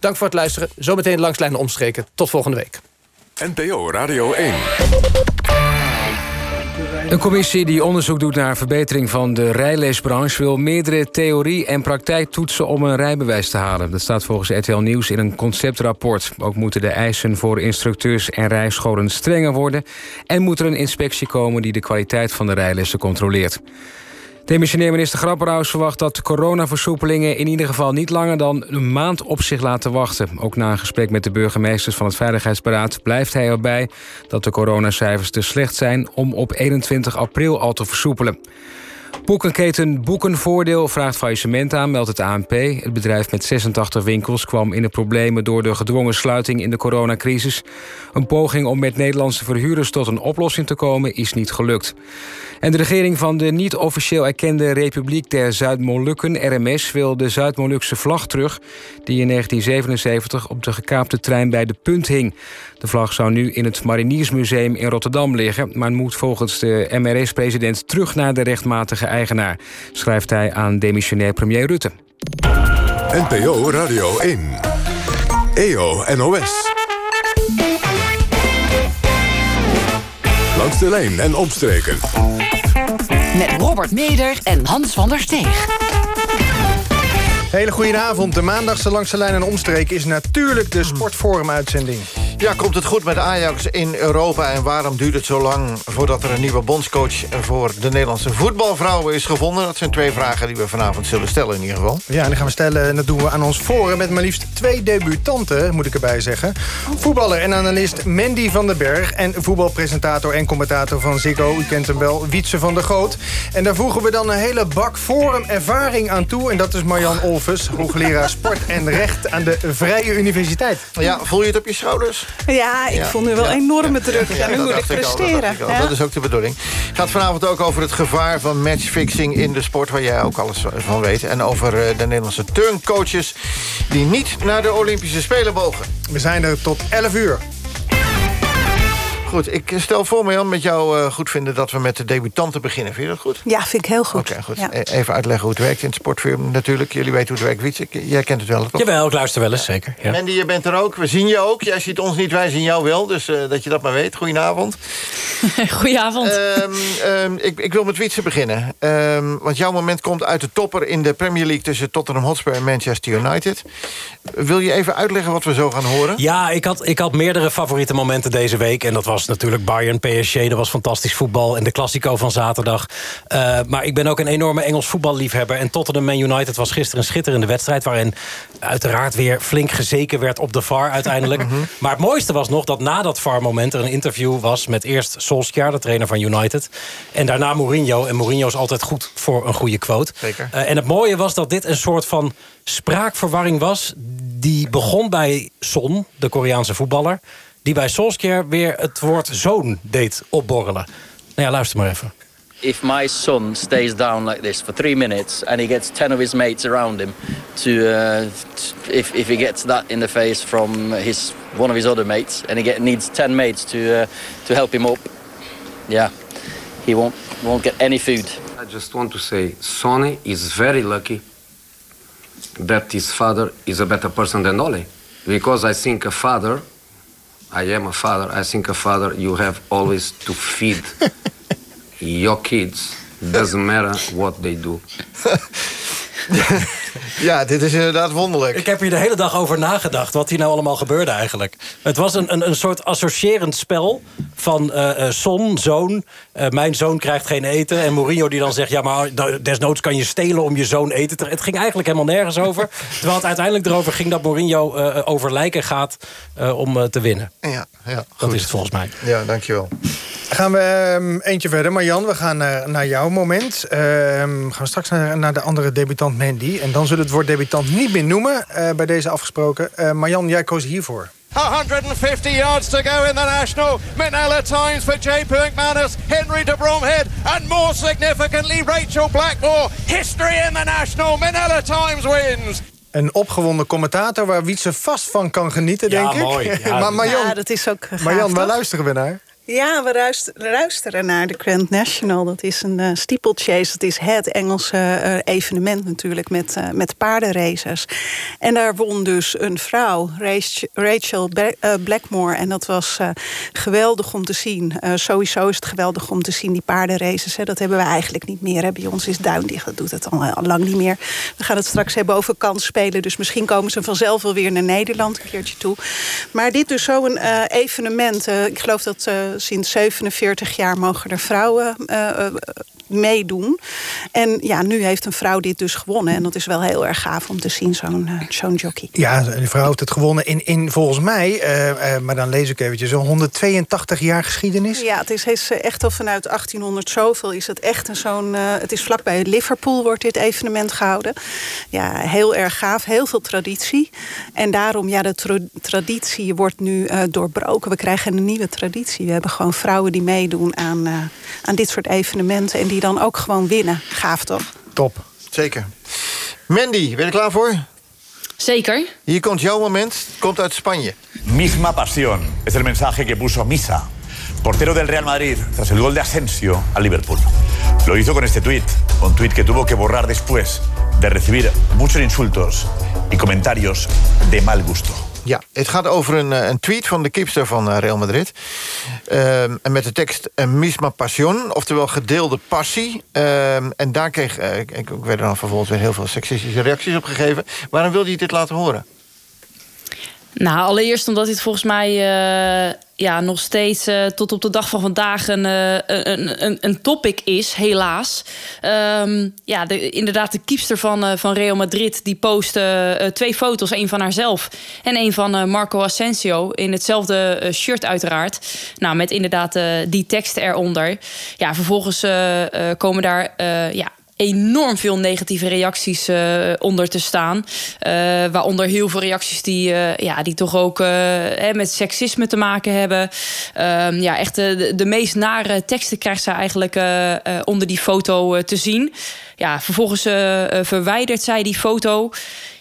Dank voor het luisteren. Zometeen langs lijnen omstreken. Tot volgende week. NPO Radio 1. Een commissie die onderzoek doet naar verbetering van de rijleesbranche... wil meerdere theorie- en praktijktoetsen om een rijbewijs te halen. Dat staat volgens RTL Nieuws in een conceptrapport. Ook moeten de eisen voor instructeurs en rijscholen strenger worden... en moet er een inspectie komen die de kwaliteit van de rijlessen controleert. Demissionair minister Grapperhaus verwacht dat coronaversoepelingen... in ieder geval niet langer dan een maand op zich laten wachten. Ook na een gesprek met de burgemeesters van het Veiligheidsberaad... blijft hij erbij dat de coronacijfers te slecht zijn... om op 21 april al te versoepelen. Boekenketen Boekenvoordeel vraagt faillissement aan, meldt het ANP. Het bedrijf met 86 winkels kwam in de problemen... door de gedwongen sluiting in de coronacrisis. Een poging om met Nederlandse verhuurders tot een oplossing te komen... is niet gelukt. En de regering van de niet officieel erkende Republiek der Zuid-Molukken, RMS, wil de Zuid-Molukse vlag terug, die in 1977 op de gekaapte trein bij de Punt hing. De vlag zou nu in het Mariniersmuseum in Rotterdam liggen, maar moet volgens de MRS-president terug naar de rechtmatige eigenaar, schrijft hij aan demissionair premier Rutte. NPO Radio 1. EO NOS. Langs de lijn en omstreken. Met Robert Meder en Hans van der Steeg. Hele goede avond. De maandagse Langs de Lijn en Omstreek is natuurlijk de Sportforum-uitzending. Ja, komt het goed met Ajax in Europa... en waarom duurt het zo lang voordat er een nieuwe bondscoach... voor de Nederlandse voetbalvrouwen is gevonden? Dat zijn twee vragen die we vanavond zullen stellen in ieder geval. Ja, en die gaan we stellen en dat doen we aan ons forum... met maar liefst twee debutanten, moet ik erbij zeggen. Voetballer en analist Mandy van den Berg... en voetbalpresentator en commentator van Ziggo, u kent hem wel, Wietse van der Goot. En daar voegen we dan een hele bak forum ervaring aan toe... en dat is Marjan Olvers, hoogleraar sport en recht... aan de Vrije Universiteit. Ja, voel je het op je schouders? Ja, ik Ja. voel nu wel Ja. enorme druk. Ja, en nu moet ik dacht al, dat presteren. ik al. Dat is ook de bedoeling. Het gaat vanavond ook over het gevaar van matchfixing in de sport... waar jij ook alles van weet. En over eh, de Nederlandse turncoaches... die niet naar de Olympische Spelen mogen. We zijn er tot 11 uur. Goed, ik stel voor, Marjan, met jou eh, goed vinden... dat we met de debutanten beginnen. Vind je dat goed? Ja, vind ik heel goed. Oké, goed. Ja. E- Even uitleggen hoe het werkt in het sportfilm natuurlijk. Jullie weten hoe het werkt, Wietse. Jij kent het wel, toch? Jawel, ik luister wel eens, zeker. Ja. Mandy, je bent er ook. We zien je ook. Jij ziet ons niet, wij zien jou wel. Dus eh, dat je dat maar weet. Goedenavond. Goedenavond. Ehm, ehm, ik, ik wil met Wietse beginnen. Ehm, want jouw moment komt uit de topper in de Premier League... tussen Tottenham Hotspur en Manchester United. Wil je even uitleggen wat we zo gaan horen? Ja, ik had, ik had meerdere favoriete momenten deze week. En dat was natuurlijk Bayern, PSG, dat was fantastisch voetbal. En de Classico van zaterdag. Eh, maar ik ben ook een enorme Engels voetballiefhebber. En Tottenham Man United was gisteren een schitterende wedstrijd... waarin uiteraard weer flink gezeken werd op de VAR uiteindelijk. Maar het mooiste was nog dat na dat VAR-moment... er een interview was met eerst Solskjaer, de trainer van United... en daarna Mourinho. En Mourinho is altijd goed voor een goede quote. Zeker. Eh, en het mooie was dat dit een soort van spraakverwarring was... die begon bij Son, de Koreaanse voetballer... die bij Solskjaer weer het woord zoon deed opborrelen. Nou ja, luister maar even. if my son stays down like this for three minutes and he gets 10 of his mates around him to, uh, if, if he gets that in the face from his one of his other mates and he get, needs 10 mates to, uh, to help him up yeah he won't, won't get any food I just want to say Sonny is very lucky that his father is a better person than Ole. Because I think a father, I am a father, I think a father you have always to feed your kids. Doesn't matter what they do. Ja, dit is inderdaad wonderlijk. Ik heb hier de hele dag over nagedacht wat hier nou allemaal gebeurde eigenlijk. Het was een, een, een soort associërend spel van eh, eh, Son, zoon. eh, mijn zoon krijgt geen eten. En Mourinho die dan zegt, ja maar desnoods kan je stelen om je zoon eten te... Het ging eigenlijk helemaal nergens over. Terwijl het uiteindelijk erover ging dat Mourinho eh, over lijken gaat eh, om eh, te winnen. Ja, ja, Dat goed. is het volgens mij. Ja, dankjewel. Gaan we ehm, eentje verder. Marjan, we gaan naar, naar jouw moment. Ehm, gaan we straks naar, naar de andere debutant Mandy. En dan zullen we het woord debutant niet meer noemen. eh, bij deze afgesproken. Eh, Marjan, jij koos hiervoor. 150 yards to go in the national. Manila Times for J. McManus, Henry de Bromhead, and more significantly, Rachel Blackmore. History in the national. Manila Times wins. Een opgewonden commentator waar Wietse vast van kan genieten, Ja, denk ik. mooi. Ja, maar Marjan, Ja, dat is ook gaaf, Marjan waar toch? luisteren we naar? Ja, we luisteren naar de Grand National. Dat is een uh, steeplechase. Dat is het Engelse uh, evenement natuurlijk met, uh, met paardenraces. En daar won dus een vrouw, Rachel Blackmore. En dat was geweldig om te zien. sowieso is het geweldig om te zien, die paardenraces. Hè. Dat hebben we eigenlijk niet meer. Hè. Bij ons is Duindicht, dat doet het al, al, lang niet meer. We gaan het straks hebben over kansspelen. Dus misschien komen ze vanzelf wel weer naar Nederland een keertje toe. Maar dit dus zo'n evenement. ik geloof dat sinds 47 jaar mogen er vrouwen uh, meedoen. En ja, nu heeft een vrouw dit dus gewonnen. En dat is wel heel erg gaaf om te zien, zo'n uh, zo'n jockey. Ja, de vrouw heeft het gewonnen in, in volgens mij, uh, uh, maar dan lees ik eventjes, zo'n 182 jaar geschiedenis. Ja, het is, is echt al vanuit 1800 zoveel is het echt een zo'n... het is vlakbij Liverpool wordt dit evenement gehouden. Ja, heel erg gaaf, heel veel traditie. En daarom, ja, de tra traditie wordt nu doorbroken. We krijgen een nieuwe traditie. We hebben gewoon vrouwen die meedoen aan, aan dit soort evenementen... en die dan ook gewoon winnen. Gaaf toch? Top. Zeker. Mandy, ben je er klaar voor? Zeker. Hier komt jouw moment. Komt uit Spanje. Misma pasión. Es el mensaje que puso Misa, portero del Real Madrid, tras el gol de Asensio al Liverpool. Lo hizo con este tuit. Un tuit que tuvo que borrar después de recibir muchos insultos y comentarios de mal gusto. Ja, het gaat over een, eh, een tweet van de keepster van eh, Real Madrid. Uh, en met de tekst uh, misma passion, oftewel gedeelde passie. Uh, en daar kreeg, ik, ik werd er dan vervolgens weer heel veel seksistische reacties op gegeven. Waarom wilde je dit laten horen? Nou, allereerst omdat dit volgens mij uh, ja, nog steeds uh, tot op de dag van vandaag een, uh, een, een, topic is, helaas. Um, ja, de, inderdaad, de kiepster van, van Real Madrid die postte twee foto's. een van haarzelf en een van Marco Asensio. In hetzelfde shirt uiteraard. Nou, met inderdaad die tekst eronder. Ja, vervolgens komen daar ja, enorm veel negatieve reacties uh, onder te staan. Uh, waaronder heel veel reacties die, uh, ja, die toch ook met seksisme te maken hebben. Ehm, ja, echt de, de meest nare teksten krijgt ze eigenlijk onder die foto te zien. Ja, vervolgens verwijdert zij die foto.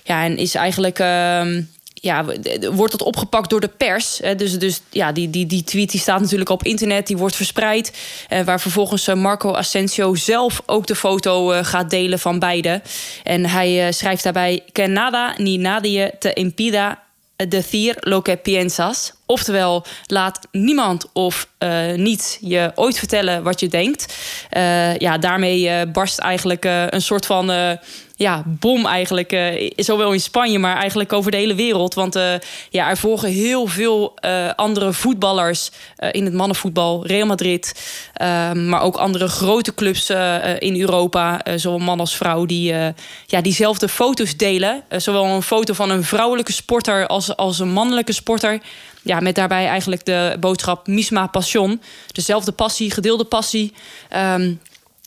Ja, en is eigenlijk ehm, ja, wordt dat opgepakt door de pers. Dus, dus ja, die, die, die tweet die staat natuurlijk op internet, die wordt verspreid. Eh, waar vervolgens eh, Marco Asensio zelf ook de foto eh, gaat delen van beide. En hij schrijft daarbij: Que nada ni nadie te impida decir lo que piensas. Oftewel, laat niemand of niet je ooit vertellen wat je denkt. Ja, daarmee barst eigenlijk een soort van ja, bom eigenlijk. Uh, zowel in Spanje, maar eigenlijk over de hele wereld. Want uh, ja, er volgen heel veel uh, andere voetballers in het mannenvoetbal. Real Madrid, maar ook andere grote clubs in Europa. zowel man als vrouw, die ja, diezelfde foto's delen. zowel een foto van een vrouwelijke sporter als, als een mannelijke sporter. Ja, met daarbij eigenlijk de boodschap Misma Passion. Dezelfde passie, gedeelde passie. Um,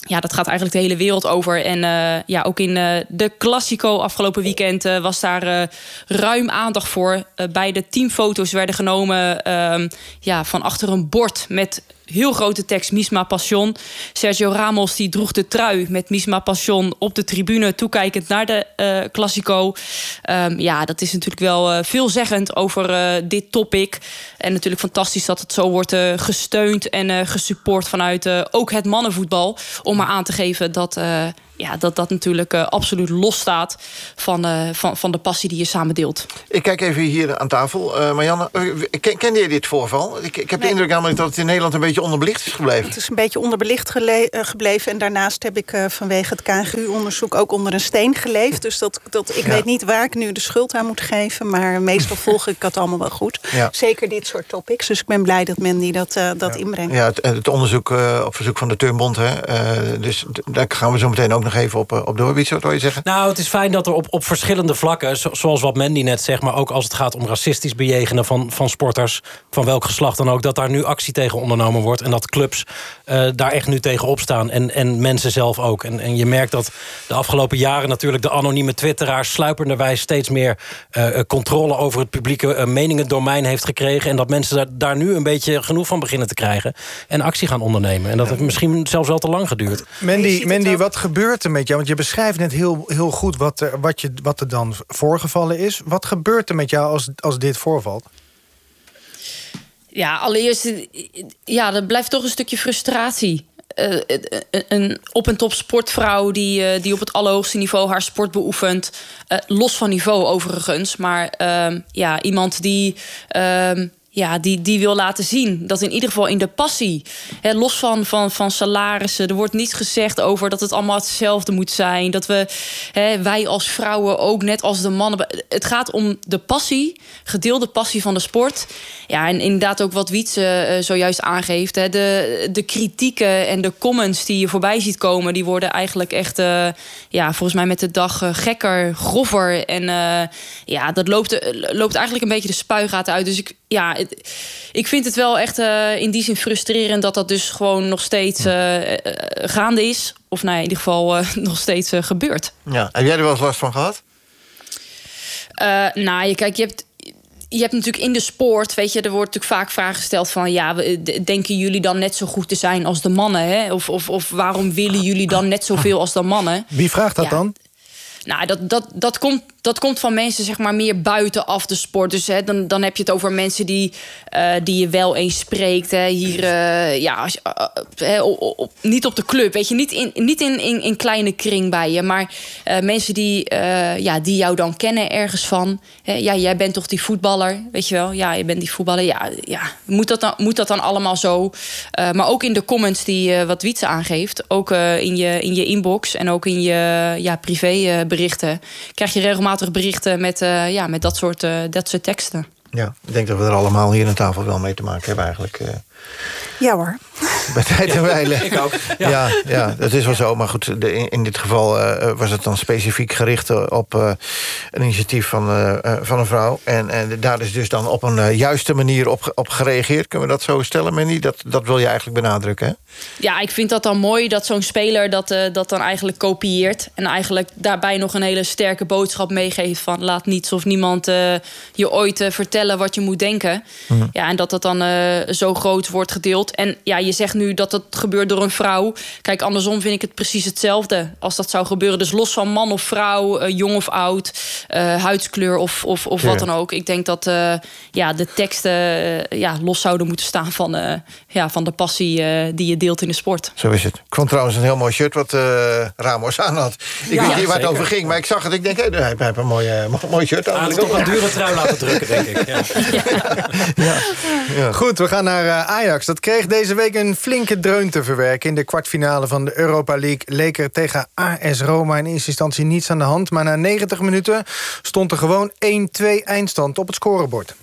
ja, dat gaat eigenlijk de hele wereld over. En uh, ja, ook in uh, de Classico afgelopen weekend uh, was daar ruim aandacht voor. beide teamfoto's werden genomen ehm, ja, van achter een bord met heel grote tekst Misma Passion. Sergio Ramos die droeg de trui met Misma Passion op de tribune toekijkend naar de uh, Classico. Um, ja, dat is natuurlijk wel uh, veelzeggend over uh, dit topic. En natuurlijk fantastisch dat het zo wordt gesteund en gesupport vanuit ook het mannenvoetbal. Om maar aan te geven dat ja, dat dat natuurlijk uh, absoluut los staat van, uh, van, van de passie die je samen deelt. Ik kijk even hier aan tafel. Uh, Marianne, ken, kende je dit voorval? Ik, ik heb nee. de indruk namelijk dat het in Nederland een beetje onderbelicht is gebleven. Het is een beetje onderbelicht gebleven. En daarnaast heb ik vanwege het KNGU-onderzoek ook onder een steen geleefd. Dus dat, dat, ik ja. weet niet waar ik nu de schuld aan moet geven. Maar meestal volg ik dat allemaal wel goed. Ja. Zeker dit soort topics. Dus ik ben blij dat men die dat, dat ja. inbrengt. Ja, het, het onderzoek op verzoek van de Turnbond. Hè. dus daar gaan we zo meteen ook nog even op, op door. Wie zou je zeggen? Nou, het is fijn dat er op, op verschillende vlakken... zoals wat Mandy net zegt... maar ook als het gaat om racistisch bejegenen van, van sporters... van welk geslacht dan ook... dat daar nu actie tegen ondernomen wordt... en dat clubs uh, daar echt nu tegen opstaan. En, en mensen zelf ook. En, en je merkt dat de afgelopen jaren natuurlijk... de anonieme twitteraar sluipenderwijs steeds meer... Uh, controle over het publieke uh, meningendomein heeft gekregen... en dat mensen daar, daar nu een beetje genoeg van beginnen te krijgen... en actie gaan ondernemen. En dat heeft misschien zelfs wel te lang geduurd. Mandy, Mandy wat gebeurt er met jou? Want je beschrijft net heel, heel goed wat er, wat, je, wat er dan voorgevallen is. Wat gebeurt er met jou als, als dit voorvalt? Ja, allereerst, eh, ja, dat blijft toch een stukje frustratie. Uh, een op- en top sportvrouw die, uh, die op het allerhoogste niveau haar sport beoefent. Los van niveau overigens. Maar ehm, ja, iemand die ehm, ja, die, die wil laten zien. Dat in ieder geval in de passie. Hè, los van, van, van salarissen. Er wordt niets gezegd over dat het allemaal hetzelfde moet zijn. Dat we, hè, wij als vrouwen ook net als de mannen. Het gaat om de passie, gedeelde passie van de sport. Ja, en inderdaad ook wat Wietse uh, zojuist aangeeft. Hè, de, de kritieken en de comments die je voorbij ziet komen... die worden eigenlijk echt, uh, ja, volgens mij met de dag uh, gekker, grover. En ja, dat loopt, loopt eigenlijk een beetje de spuigaten uit. Dus ik, ja, het, ik vind het wel echt uh, in die zin frustrerend dat dat dus gewoon nog steeds uh, gaande is. Of nou, in ieder geval nog steeds gebeurt. Ja, heb jij er wel eens last van gehad? nou, je, kijk, je hebt je hebt natuurlijk in de sport, weet je, er wordt natuurlijk vaak vragen gesteld van ja, denken jullie dan net zo goed te zijn als de mannen? Hè? Of, of, of waarom willen jullie dan net zoveel als de mannen? Wie vraagt dat ja, dan? Nou, dat, dat, dat, komt, dat komt van mensen zeg maar meer buitenaf de sport. Dus hè, dan, dan heb je het over mensen die, uh, die je wel eens spreekt. Hè. Hier, uh, ja, als, op, niet op de club, weet je. Niet in, niet in, in, in kleine kring bij je. Maar mensen die, ja, die jou dan kennen ergens van. Hè, ja, jij bent toch die voetballer, weet je wel. Ja, je bent die voetballer. Ja, ja moet, dat dan, moet dat dan allemaal zo? maar ook in de comments die wat Wietse aangeeft. Ook in, je, in je inbox en ook in je ja, privé berichten... krijg je regelmatig berichten met, uh, ja, met dat, soort, uh, dat soort teksten. Ja, ik denk dat we er allemaal hier aan tafel wel mee te maken hebben eigenlijk. Ja hoor. Bij tijd en wijle. ik ook. Ja. ja, ja, dat is wel zo. Maar goed, de, in, in, dit geval uh, was het dan specifiek gericht op uh, een initiatief van, van een vrouw. En, en daar is dus dan op een juiste manier op, op gereageerd. Kunnen we dat zo stellen, Manny? Dat, dat wil je eigenlijk benadrukken, hè? Ja, ik vind dat dan mooi dat zo'n speler dat, dat dan eigenlijk kopieert. En eigenlijk daarbij nog een hele sterke boodschap meegeeft van... laat niets of niemand je ooit vertellen wat je moet denken. Mm. Ja, en dat dat dan zo groot wordt gedeeld. En ja, je zegt nu dat het gebeurt door een vrouw. Kijk, andersom vind ik het precies hetzelfde als dat zou gebeuren. Dus los van man of vrouw, uh, jong of oud, uh, huidskleur of, of, of wat ja. dan ook. Ik denk dat uh, ja, de teksten ja, los zouden moeten staan van, ja, van de passie die je deelt in de sport. Zo is het. Ik vond trouwens een heel mooi shirt wat Ramos aan had. Ik ja, weet niet waar het over ging, maar ik zag het. Ik denk, hey, hij heeft een mooi, mooi shirt aan. Is toch een dure trui laten drukken, denk ik. Ja. Ja. Goed, we gaan naar Ajax. Dat kreeg deze week een flinke dreun te verwerken. In de kwartfinale van de Europa League leek er tegen AS Roma... in eerste instantie niets aan de hand. Maar na 90 minuten stond er gewoon 1-2 eindstand op het scorebord.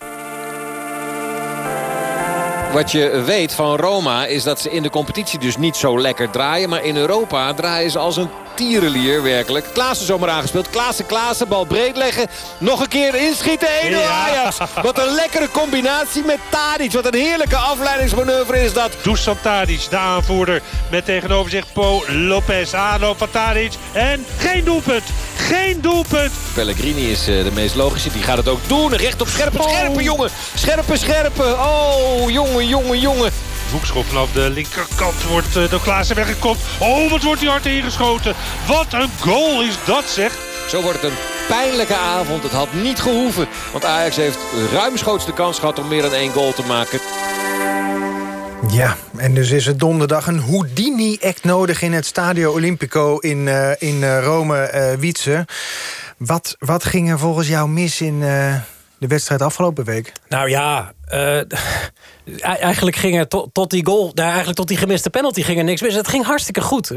Wat je weet van Roma is dat ze in de competitie dus niet zo lekker draaien. Maar in Europa draaien ze als een tierenlier werkelijk. Klaassen zomaar aangespeeld. Klaassen, Klaassen, bal breed leggen. Nog een keer inschieten. 1-0 Ajax. Wat een lekkere combinatie met Tadic. Wat een heerlijke afleidingsmanoeuvre is dat. Dusan Tadic, de aanvoerder. Met tegenover zich Po Lopez. Aanloop van Tadic. En geen doelpunt. Geen doelpunt. Pellegrini is uh, de meest logische. Die gaat het ook doen. Recht op scherpe, scherpe oh. jongen. Scherpe, scherpe. Oh, jongen, jongen, jongen. Hoekschop vanaf de linkerkant wordt uh, door Klaassen weggekopt. Oh, wat wordt die hard ingeschoten. Wat een goal is dat, zeg. Zo wordt het een pijnlijke avond. Het had niet gehoeven. Want Ajax heeft ruimschoots de kans gehad om meer dan één goal te maken. Ja, en dus is het donderdag een Houdini-act nodig... in het Stadio Olimpico in, uh, in uh, Rome, uh, Wietse. Wat, wat ging er volgens jou mis in de wedstrijd afgelopen week? Nou ja, uh, eigenlijk ging er tot, tot die goal, nou, eigenlijk tot die gemiste penalty ging er niks mis. Het ging hartstikke goed.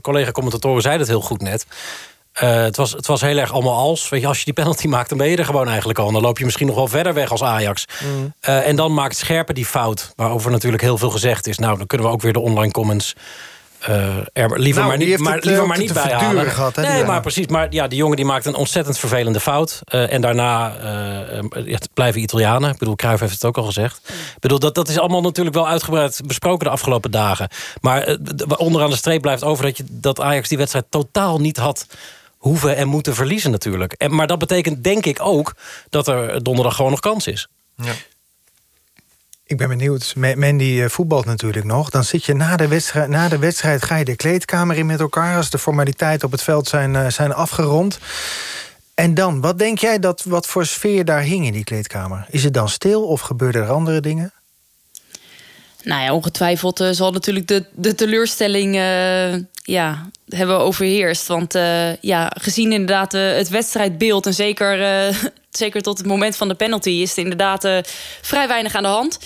Collega-commentatoren zeiden het heel goed net. Uh, het, was, het was heel erg allemaal als. Weet je, als je die penalty maakt, dan ben je er gewoon eigenlijk al. Dan loop je misschien nog wel verder weg als Ajax. Mm. Uh, en dan maakt Scherpen die fout. Waarover natuurlijk heel veel gezegd is. Nou, dan kunnen we ook weer de online comments uh, er liever nou, maar niet, maar, het, liever maar niet bij halen. Gehad, hè, nee, maar precies. Maar ja, die jongen die maakt een ontzettend vervelende fout. Uh, en daarna het blijven Italianen. Ik bedoel, Cruijff heeft het ook al gezegd. Ik bedoel, dat, dat is allemaal natuurlijk wel uitgebreid besproken de afgelopen dagen. Maar onderaan de streep blijft over dat, je, dat Ajax die wedstrijd totaal niet had hoeven en moeten verliezen natuurlijk. En, maar dat betekent denk ik ook dat er donderdag gewoon nog kans is. Ja. Ik ben benieuwd. Mandy voetbalt natuurlijk nog. Dan zit je na de, wedstrijd, na de wedstrijd ga je de kleedkamer in met elkaar... als de formaliteiten op het veld zijn, zijn afgerond. En dan, wat denk jij dat wat voor sfeer daar hing in die kleedkamer? Is het dan stil of gebeuren er andere dingen? Nou ja, ongetwijfeld uh, zal natuurlijk de, de teleurstelling uh, ja, hebben overheerst. Want uh, ja, gezien inderdaad het wedstrijdbeeld... en zeker, zeker tot het moment van de penalty... is er inderdaad vrij weinig aan de hand...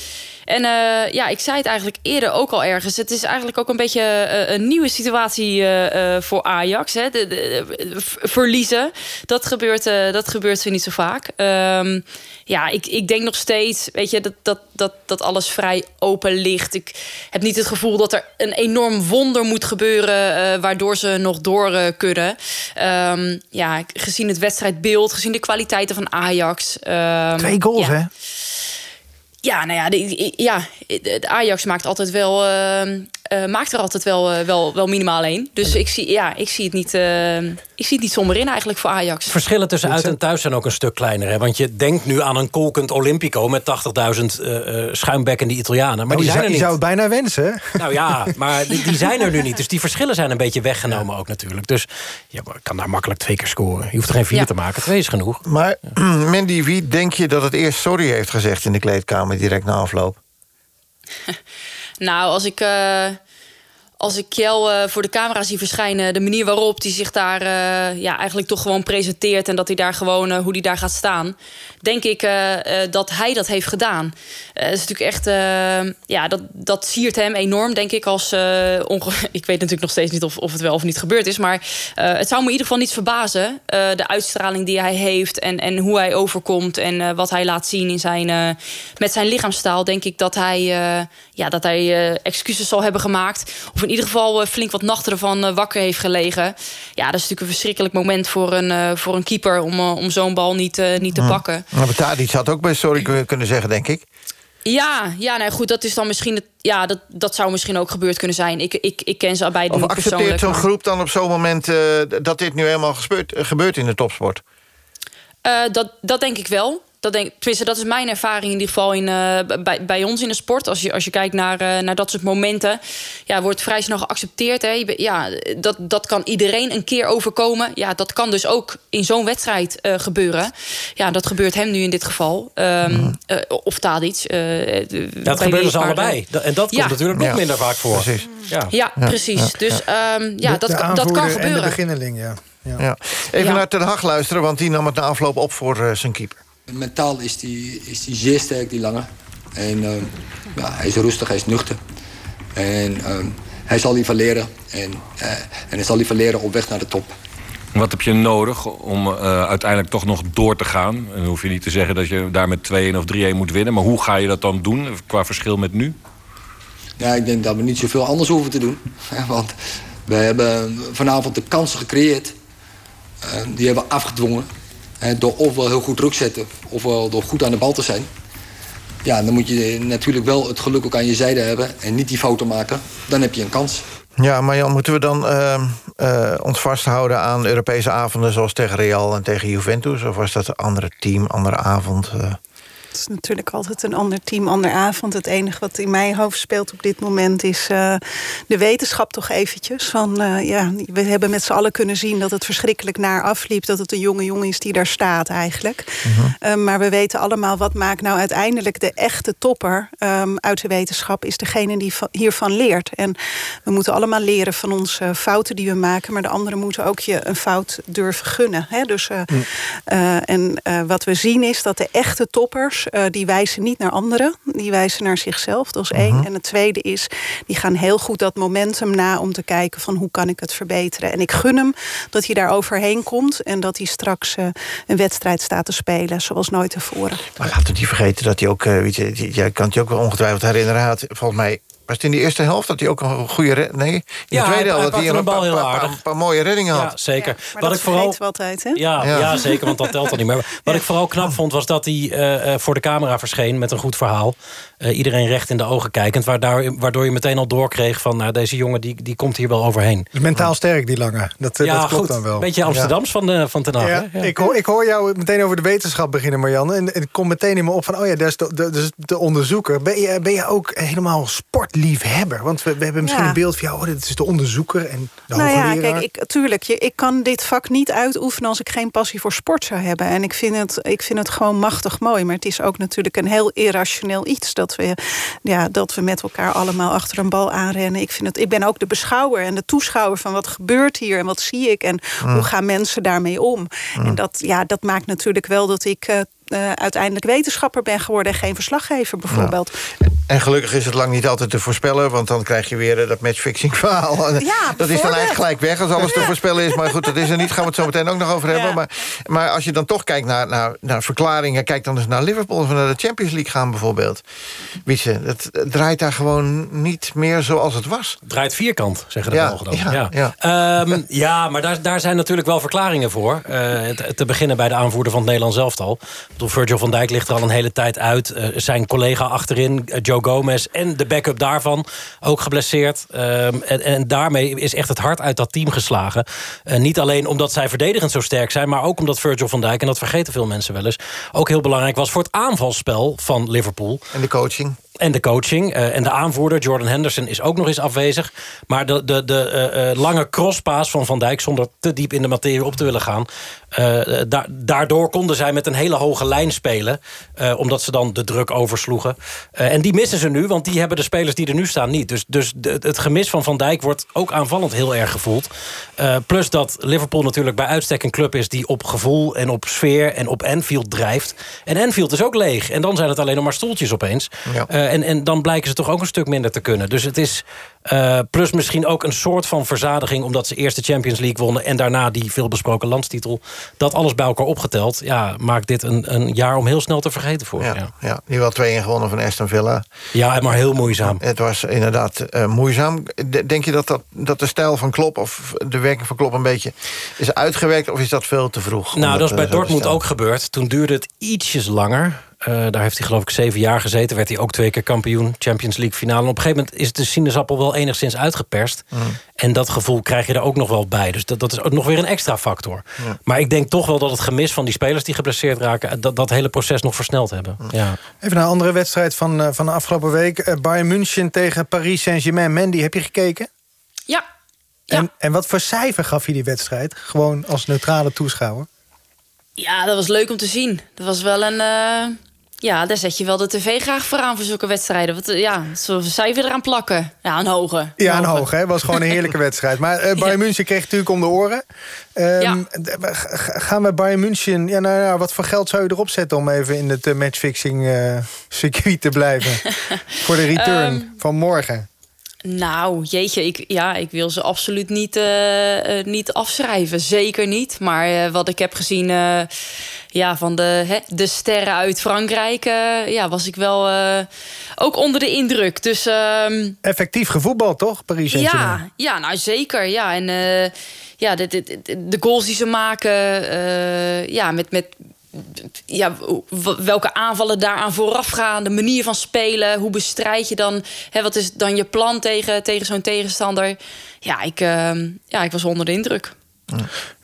En uh, ja, ik zei het eigenlijk eerder ook al ergens. Het is eigenlijk ook een beetje uh, een nieuwe situatie uh, voor Ajax. Hè. De, de, de, verliezen, dat gebeurt, dat gebeurt niet zo vaak. Um, ja, ik, ik denk nog steeds, weet je, dat, dat, dat, dat alles vrij open ligt. Ik heb niet het gevoel dat er een enorm wonder moet gebeuren... waardoor ze nog door kunnen. Um, ja, gezien het wedstrijdbeeld, gezien de kwaliteiten van Ajax. Um, Twee goals, ja. hè? Ja, nou ja, de, ja, de Ajax maakt altijd wel, uh, uh, maakt er altijd wel, uh, wel, wel minimaal één. Dus ik zie, ja, ik zie het niet, ik zie het niet somber in eigenlijk voor Ajax. Verschillen tussen uit en thuis zijn ook een stuk kleiner. Hè? Want je denkt nu aan een kolkend Olympico met 80.000 schuimbekkende Italianen. Maar oh, die zijn zou, er niet. Je zou het bijna wensen. Nou ja, maar die, die, zijn er nu niet. Dus die verschillen zijn een beetje weggenomen ook natuurlijk. Dus je kan daar makkelijk twee keer scoren. Je hoeft er geen vier Ja. te maken. Twee is genoeg. Maar Mandy, wie denk je dat het eerst sorry heeft gezegd in de kleedkamer direct na afloop? Nou, als ik, eh, als ik Kjell eh, voor de camera zie verschijnen... de manier waarop hij zich daar eh, ja, eigenlijk toch gewoon presenteert... en dat hij daar gewoon, eh, hoe hij daar gaat staan... denk ik dat hij dat heeft gedaan. Dat is natuurlijk echt... ja, dat, dat siert hem enorm, denk ik. Als, ik weet natuurlijk nog steeds niet of, of het wel of niet gebeurd is... maar het zou me in ieder geval niet verbazen... de uitstraling die hij heeft en, en hoe hij overkomt... en wat hij laat zien in zijn, met zijn lichaamstaal... denk ik dat hij, ja, dat hij excuses zal hebben gemaakt... of in ieder geval eh, flink wat nachten ervan eh, wakker heeft gelegen. Ja, dat is natuurlijk een verschrikkelijk moment voor een, eh, voor een keeper... om, om zo'n bal niet, niet te pakken. Maar Tadic had ook best sorry kun- kunnen zeggen, denk ik. Ja, ja nou goed, dat is dan misschien... Het, ja, dat, dat zou misschien ook gebeurd kunnen zijn. Ik, ik, ik ken ze beiden Of niet accepteert zo'n groep dan op zo'n moment... dat dit nu helemaal gespeurt, eh, gebeurt in de topsport? Dat, dat denk ik wel. Dat, denk, tenminste, dat is mijn ervaring in ieder geval in, eh, bij, bij ons in de sport. Als je, als je kijkt naar, eh, naar dat soort momenten, ja, wordt vrij snel geaccepteerd. Hè. Je ja, dat, dat kan iedereen een keer overkomen. Ja, dat kan dus ook in zo'n wedstrijd eh, gebeuren. Ja, dat gebeurt hem nu in dit geval. Ehm, eh, of Tadic. eh, Dat gebeurt dus allebei. Da- En dat Ja. komt natuurlijk nog Ja. minder vaak voor. Precies. Ja. Ja, precies. Dus ehm, ja, De- dat, de dat kan aanvoerder En de gebeuren. beginneling, ja. ja. Ja. Even Ja. naar Ten Hag luisteren, want die nam het na afloop op voor zijn keeper. Mentaal is die, is die zeer sterk, die lange. En ehm, ja, hij is rustig, hij is nuchter. En ehm, hij zal liever leren. En, eh, en hij zal liever leren op weg naar de top. Wat heb je nodig om eh, uiteindelijk toch nog door te gaan? En dan hoef je niet te zeggen dat je daar met 2-1 of 3-1 moet winnen. Maar hoe ga je dat dan doen qua verschil met nu? Ja, ik denk dat we niet zoveel anders hoeven te doen. Want we hebben vanavond de kansen gecreëerd. Eh, die hebben we afgedwongen. Hè, door ofwel heel goed druk zetten, ofwel door goed aan de bal te zijn. Ja, dan moet je natuurlijk wel het geluk ook aan je zijde hebben... en niet die fouten maken. Dan heb je een kans. Ja, maar Jan, moeten we dan eh, eh, ons vasthouden aan Europese avonden... zoals tegen Real en tegen Juventus? Of was dat een andere team, andere avond? eh? Het is natuurlijk altijd een ander team, ander avond. Het enige wat in mijn hoofd speelt op dit moment is eh, de wetenschap toch eventjes. Van, eh, ja, we hebben met z'n allen kunnen zien dat het verschrikkelijk naar afliep. Dat het een jonge jongen is die daar staat eigenlijk. Eh, maar we weten allemaal wat maakt nou uiteindelijk de echte topper ehm, uit de wetenschap. Is degene die van- hiervan leert. En we moeten allemaal leren van onze fouten die we maken. Maar de anderen moeten ook je een fout durven gunnen. Hè? Dus, eh, eh, en wat we zien is dat de echte toppers... eh, die wijzen niet naar anderen, die wijzen naar zichzelf. Dat is één. En het tweede is, die gaan heel goed dat momentum na... om te kijken van hoe kan ik het verbeteren. En ik gun hem dat hij daar overheen komt... en dat hij straks eh, een wedstrijd staat te spelen, zoals nooit tevoren. Maar laten we niet vergeten dat hij ook... eh, weet je, jij kan het je ook wel ongetwijfeld herinneren. Had, volgens mij was het in de eerste helft dat hij ook een goede... red- Nee, in Ja, de tweede helft dat hij een de bal paar, heel paar- aardig. paar- paar mooie reddingen had. Ja, zeker. Maar Wat dat ik vooral vergeten we altijd, hè? Ja, Ja. ja. zeker, want dat telt al niet meer. Wat ik vooral knap vond, was dat hij eh, eh, voor de camera verscheen... met een goed verhaal. Eh, iedereen recht in de ogen kijkend. Waardoor, waardoor je meteen al doorkreeg van... Nou, deze jongen die, die komt hier wel overheen. Dus mentaal sterk, die lange. Dat, ja, dat klopt goed. dan wel. Beetje Amsterdams van, de, van Ten Ja? Ja. Ik, hoor, ik hoor jou meteen over de wetenschap beginnen, Marianne. En en het komt meteen in me op van... oh ja, dat is de, de, dus de onderzoeker. Ben je, ben je ook helemaal sportliefhebber? Want we, we hebben misschien Ja. een beeld van... Ja, oh, dit is de onderzoeker en de nou ja, kijk, ik, tuurlijk, je, ik kan dit vak niet uitoefenen als ik geen passie voor sport zou hebben. En ik vind het, ik vind het gewoon machtig mooi. Maar het is ook natuurlijk een heel irrationeel iets dat we, ja, dat we met elkaar allemaal achter een bal aanrennen. Ik, vind het, ik ben ook de beschouwer en de toeschouwer van wat gebeurt hier en wat zie ik en Mm. hoe gaan mensen daarmee om. En dat, ja, dat maakt natuurlijk wel dat ik. eh, eh, uiteindelijk wetenschapper ben geworden en geen verslaggever bijvoorbeeld. En gelukkig is het lang niet altijd te voorspellen... want dan krijg je weer eh, dat matchfixing verhaal. dat is dan eigenlijk gelijk weg als alles te voorspellen is. Maar goed, dat is er niet. Gaan we het zo meteen ook nog over hebben. Maar, maar als je dan toch kijkt naar, naar, naar verklaringen... kijk dan eens naar Liverpool of naar de Champions League gaan bijvoorbeeld. Wietse, het, het draait daar gewoon niet meer zoals het was. Draait vierkant, zeggen de Ja, Belgen dan. ja, Ja, ja. Ehm, ja maar daar, daar zijn natuurlijk wel verklaringen voor. Eh, te, te beginnen bij de aanvoerder van het Nederlands elftal. Virgil van Dijk ligt er al een hele tijd uit. Eh, zijn collega achterin, eh, Joe Gomez... en de backup daarvan, ook geblesseerd. Ehm, en, daarmee is echt het hart uit dat team geslagen. Eh, niet alleen omdat zij verdedigend zo sterk zijn... maar ook omdat Virgil van Dijk, en dat vergeten veel mensen wel eens... ook heel belangrijk was voor het aanvalspel van Liverpool. En de coaching. En de coaching. eh, en de aanvoerder, Jordan Henderson, is ook nog eens afwezig. Maar de, de, de eh, eh, lange crosspaas van Van Dijk... zonder te diep in de materie op te willen gaan... da- daardoor konden zij met een hele hoge lijn spelen. omdat ze dan de druk oversloegen. En die missen ze nu, want die hebben de spelers die er nu staan niet. Dus, dus de- het gemis van Van Dijk wordt ook aanvallend heel erg gevoeld. Plus dat Liverpool natuurlijk bij uitstek een club is... die op gevoel en op sfeer en op Anfield drijft. En Anfield is ook leeg. En dan zijn het alleen nog maar stoeltjes opeens. Ja. Eh, en, en dan blijken ze toch ook een stuk minder te kunnen. Dus het is eh, plus misschien ook een soort van verzadiging... omdat ze eerst de Champions League wonnen... en daarna die veelbesproken landstitel. Dat alles bij elkaar opgeteld... Ja, maakt dit een, een jaar om heel snel te vergeten voor. Ja, Ja, ja. die wel 2-1 gewonnen van Aston Villa. ja maar heel moeizaam. Het was inderdaad eh, moeizaam. Denk je dat, dat, dat de stijl van Klop of de werking van Klop een beetje is uitgewerkt... of is dat veel te vroeg? Nou, dat is bij Dortmund ook gebeurd. Toen duurde het ietsjes langer. Eh, daar heeft hij geloof ik zeven jaar gezeten. Werd hij ook twee keer kampioen. Champions League finale. En op een gegeven moment is de sinaasappel wel enigszins uitgeperst. Mm. En dat gevoel krijg je er ook nog wel bij. Dus dat, dat is ook nog weer een extra factor. Ja. Maar ik denk toch wel dat het gemis van die spelers die geblesseerd raken... dat, dat hele proces nog versneld hebben. Ja. Even naar een andere wedstrijd van, eh, van de afgelopen week. Eh, Bayern München tegen Paris Saint-Germain. Mandy, heb je gekeken? Ja. En, en wat voor cijfer gaf je die wedstrijd? Gewoon als neutrale toeschouwer. Ja, dat was leuk om te zien. Dat was wel een... eh, ja, daar zet je wel de tv graag voor aan voor zulke wedstrijden. Wat, eh, ja, een cijfer eraan plakken? Ja, een hoge. Ja, een hè? Het was gewoon een heerlijke wedstrijd. Maar eh Bayern München kreeg natuurlijk om de oren. G- Gaan we Bayern München... Ja, nou, ja, wat voor geld zou je erop zetten... om even in het eh, matchfixing circuit te blijven? voor de return Ehm, van morgen. Nou, jeetje, ik, ja, ik wil ze absoluut niet, eh, eh, niet afschrijven. Zeker niet. Maar eh, wat ik heb gezien ja, van de, hè, de sterren uit Frankrijk... ja, was ik wel ook onder de indruk. Dus ehm, Effectief gevoetbal, toch? Paris ja, ja, nou zeker. Ja, en ja, de, de, de, goals die ze maken, ja, met, met ja, welke aanvallen daaraan vooraf gaan, de manier van spelen, hoe bestrijd je dan, hè, wat is dan je plan tegen, tegen zo'n tegenstander? Ja, ik, eh, ja, ik was onder de indruk.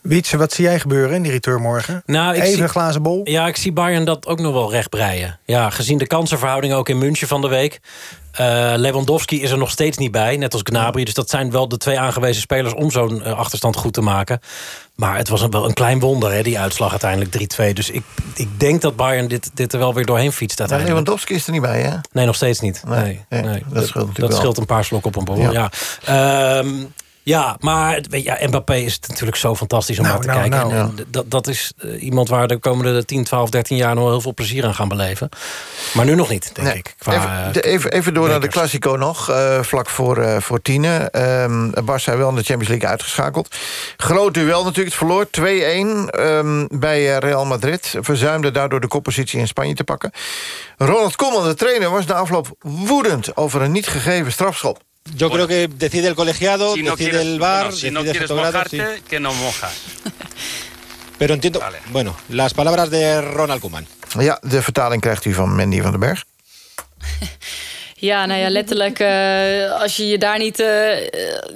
Wietse, wat zie jij gebeuren in die return morgen? Nou, ik Even zie- een glazen bol. Ja, ik zie Bayern dat ook nog wel recht breien. Ja, gezien de kansenverhouding ook in München van de week. Eh, Lewandowski is er nog steeds niet bij, net als Gnabry. Dus dat zijn wel de twee aangewezen spelers om zo'n eh, achterstand goed te maken. Maar het was een, wel een klein wonder, hè, die uitslag uiteindelijk 3-2. Dus ik, ik denk dat Bayern dit, dit er wel weer doorheen fietst Maar. Lewandowski is er niet bij, hè? Nee, nog steeds niet. Nee, Nee, nee, nee. dat scheelt natuurlijk wel. scheelt een paar slokken op een borrel. Ja. Ja. Ehm, ja, maar weet je, ja, Mbappé is natuurlijk zo fantastisch om Nou, naar te nou, kijken. nou. En, en dat, dat is eh, iemand waar de komende 10, 12, 13 jaar nog heel veel plezier aan gaan beleven. Maar nu nog niet, denk Nee. ik. Qua, even, de- even, even door naar de Classico nog, eh, vlak voor, eh voor tienen. Ehm Barça wel in de Champions League uitgeschakeld. Groot duel natuurlijk, het verloor 2-1 ehm, bij eh, Real Madrid. Verzuimde daardoor de koppositie in Spanje te pakken. Ronald Koeman, de trainer, was na afloop woedend... over een niet gegeven strafschop. Yo creo que decide el colegiado, Si no decide quieres, el VAR, bueno, si no decide quieres Fotogrado, sí. mojarte, que no mojas. Pero entiendo, bueno, las palabras de Ronald Koeman. Ja, de vertaling krijgt u van Mandy van den Berg. Ja, nou ja, letterlijk. eh, als je je daar niet, eh,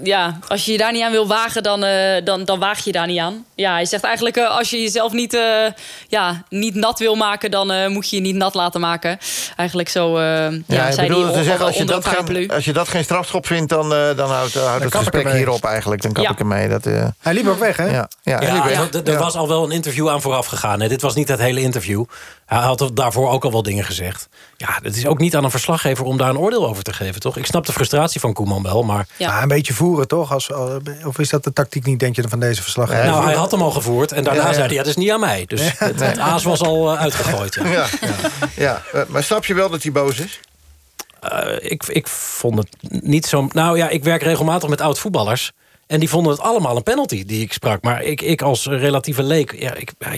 ja, als je je daar niet aan wil wagen, dan, eh, dan, dan waag je daar niet aan. Ja, hij zegt eigenlijk, eh, als je jezelf niet, eh, ja, niet nat wil maken, dan eh, moet je je niet nat laten maken. Eigenlijk zo, eh ja, Ja, ik zei bedoel te zeggen, als je, dat geen, als je dat geen strafschop vindt, dan, eh, dan houdt, het ik gesprek hierop eigenlijk. Dan kap Ja. ik ermee. Dat, eh, Hij liep ook weg, hè? ja, ja, Ja, hij liep weg. er Ja. was al wel een interview aan vooraf gegaan. Hè. Dit was niet het hele interview. Hij had daarvoor ook al wel dingen gezegd. Ja, het is ook niet aan een verslaggever om daar een oordeel over te geven, toch? Ik snap de frustratie van Koeman wel, maar... Maar een beetje voeren, toch? Als, of is dat de tactiek niet, denk je, van deze verslaggever? nou, hij had hem al gevoerd en daarna Ja, ja. zei hij... ja, dat is niet aan mij. Dus het, het aas was al eh, uitgegooid. Ja. Ja, ja. eh, maar snap je wel dat hij boos is? Eh, ik, ik vond het niet zo... Nou ja, ik werk regelmatig met oud-voetballers... En die vonden het allemaal een penalty die ik sprak. Maar ik, ik als relatieve leek, ja, ik, ja,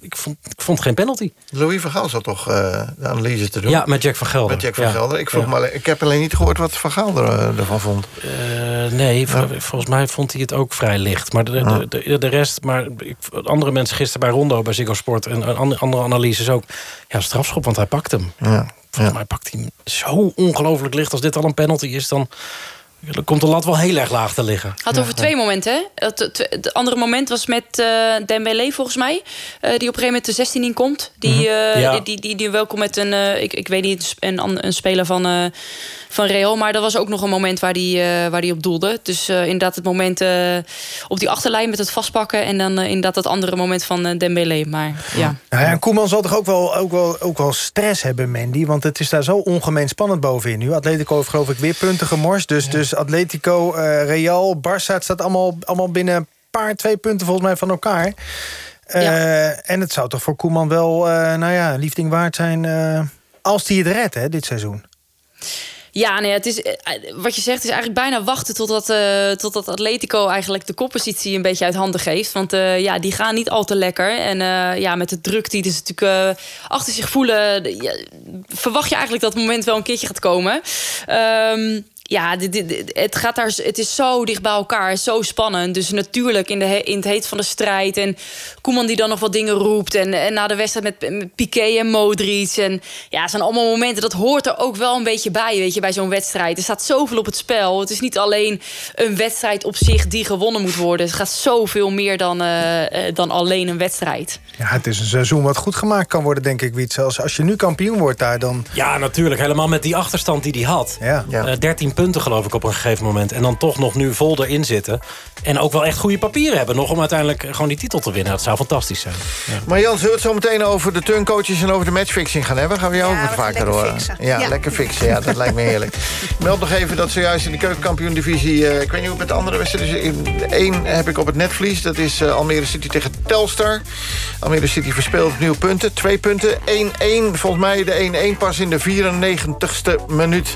ik, vond, ik vond geen penalty. Louis van Gaal zat toch eh, de analyse te doen? Ja, met Jack van Gelder. Met Jack van Ja. Gelder. Ik, vroeg Ja. alleen- ik heb alleen niet gehoord wat Van Gaal er, eh, ervan vond. Eh, nee, vol- volgens mij vond hij het ook vrij licht. Maar de, de, de, de rest, maar ik, andere mensen gisteren bij Rondo, bij Ziggo Sport... en andere, andere analyses ook. Ja, strafschop, want hij pakt hem. Ja. Volgens mij pakt hij hem zo ongelooflijk licht. Als dit al een penalty is, dan, dan komt de lat wel heel erg laag te liggen. Had over twee momenten. Hè? Het, het, het andere moment was met eh Dembele, volgens mij. eh, die op een gegeven moment de 16 in komt. Die, Ja. die, die, die, die welkom met een, eh, ik, ik weet niet, een, een speler van, eh, van Real. Maar dat was ook nog een moment waar die, eh, waar die op doelde. Dus eh, inderdaad het moment eh, op die achterlijn met het vastpakken. En dan eh, inderdaad het andere moment van eh, Dembele. Maar ja. Nou ja, en Koeman zal toch ook wel, ook, wel, ook wel stress hebben, Mandy? Want het is daar zo ongemeen spannend bovenin nu. Atletico heeft geloof ik weer punten gemorst. Dus, dus Atletico, eh, Real, Barça... het staat allemaal, allemaal binnen een paar, twee punten volgens mij van elkaar. Eh, En het zou toch voor Koeman wel, eh, nou ja, liefding waard zijn... als hij het redt, hè, dit seizoen. Ja, nee, het is, wat je zegt is eigenlijk bijna wachten totdat, totdat Atletico eigenlijk de koppositie een beetje uit handen geeft. Want ja, die gaan niet al te lekker. En ja, met de druk die dus natuurlijk achter zich voelen, ja, verwacht je eigenlijk dat het moment wel een keertje gaat komen. Ehm, ja, dit, dit- dit- het, gaat daar, het is zo dicht bij elkaar, zo spannend. Dus natuurlijk in, de, in het heet van de strijd. En Koeman die dan nog wat dingen roept. En, en na de wedstrijd met, met Piqué en Modric. En ja, het zijn allemaal momenten, dat hoort er ook wel een beetje bij, weet je, bij zo'n wedstrijd. Er staat zoveel op het spel. Het is niet alleen een wedstrijd op zich die gewonnen moet worden. Het gaat zoveel meer dan, eh, eh, dan alleen een wedstrijd. Ja, het is een seizoen wat goed gemaakt kan worden, denk ik, Wietse. Als, als je nu kampioen wordt daar, dan... Ja, natuurlijk. Helemaal met die achterstand die hij had. Ja. Eh, 13 punten geloof ik op een gegeven moment. En dan toch nog nu vol erin zitten. En ook wel echt goede papieren hebben. Nog om uiteindelijk gewoon die titel te winnen. Dat zou fantastisch zijn. Ja. Maar Jan, zullen we het zo meteen over de turncoaches en over de matchfixing gaan hebben? Gaan we jou ook wat vaker lekker horen? fixen. Ja, Ja. lekker fixen. Ja, dat lijkt me heerlijk. Meld nog even dat zojuist in de keukenkampioen-divisie... eh, ik weet niet hoe het met de andere wedstrijden is. In één heb ik op het netvlies. Dat is eh, Almere City tegen Telstar. Almere City verspeelt opnieuw punten. Twee punten. 1-1. Volgens mij de 1-1 pas in de 94ste minuut.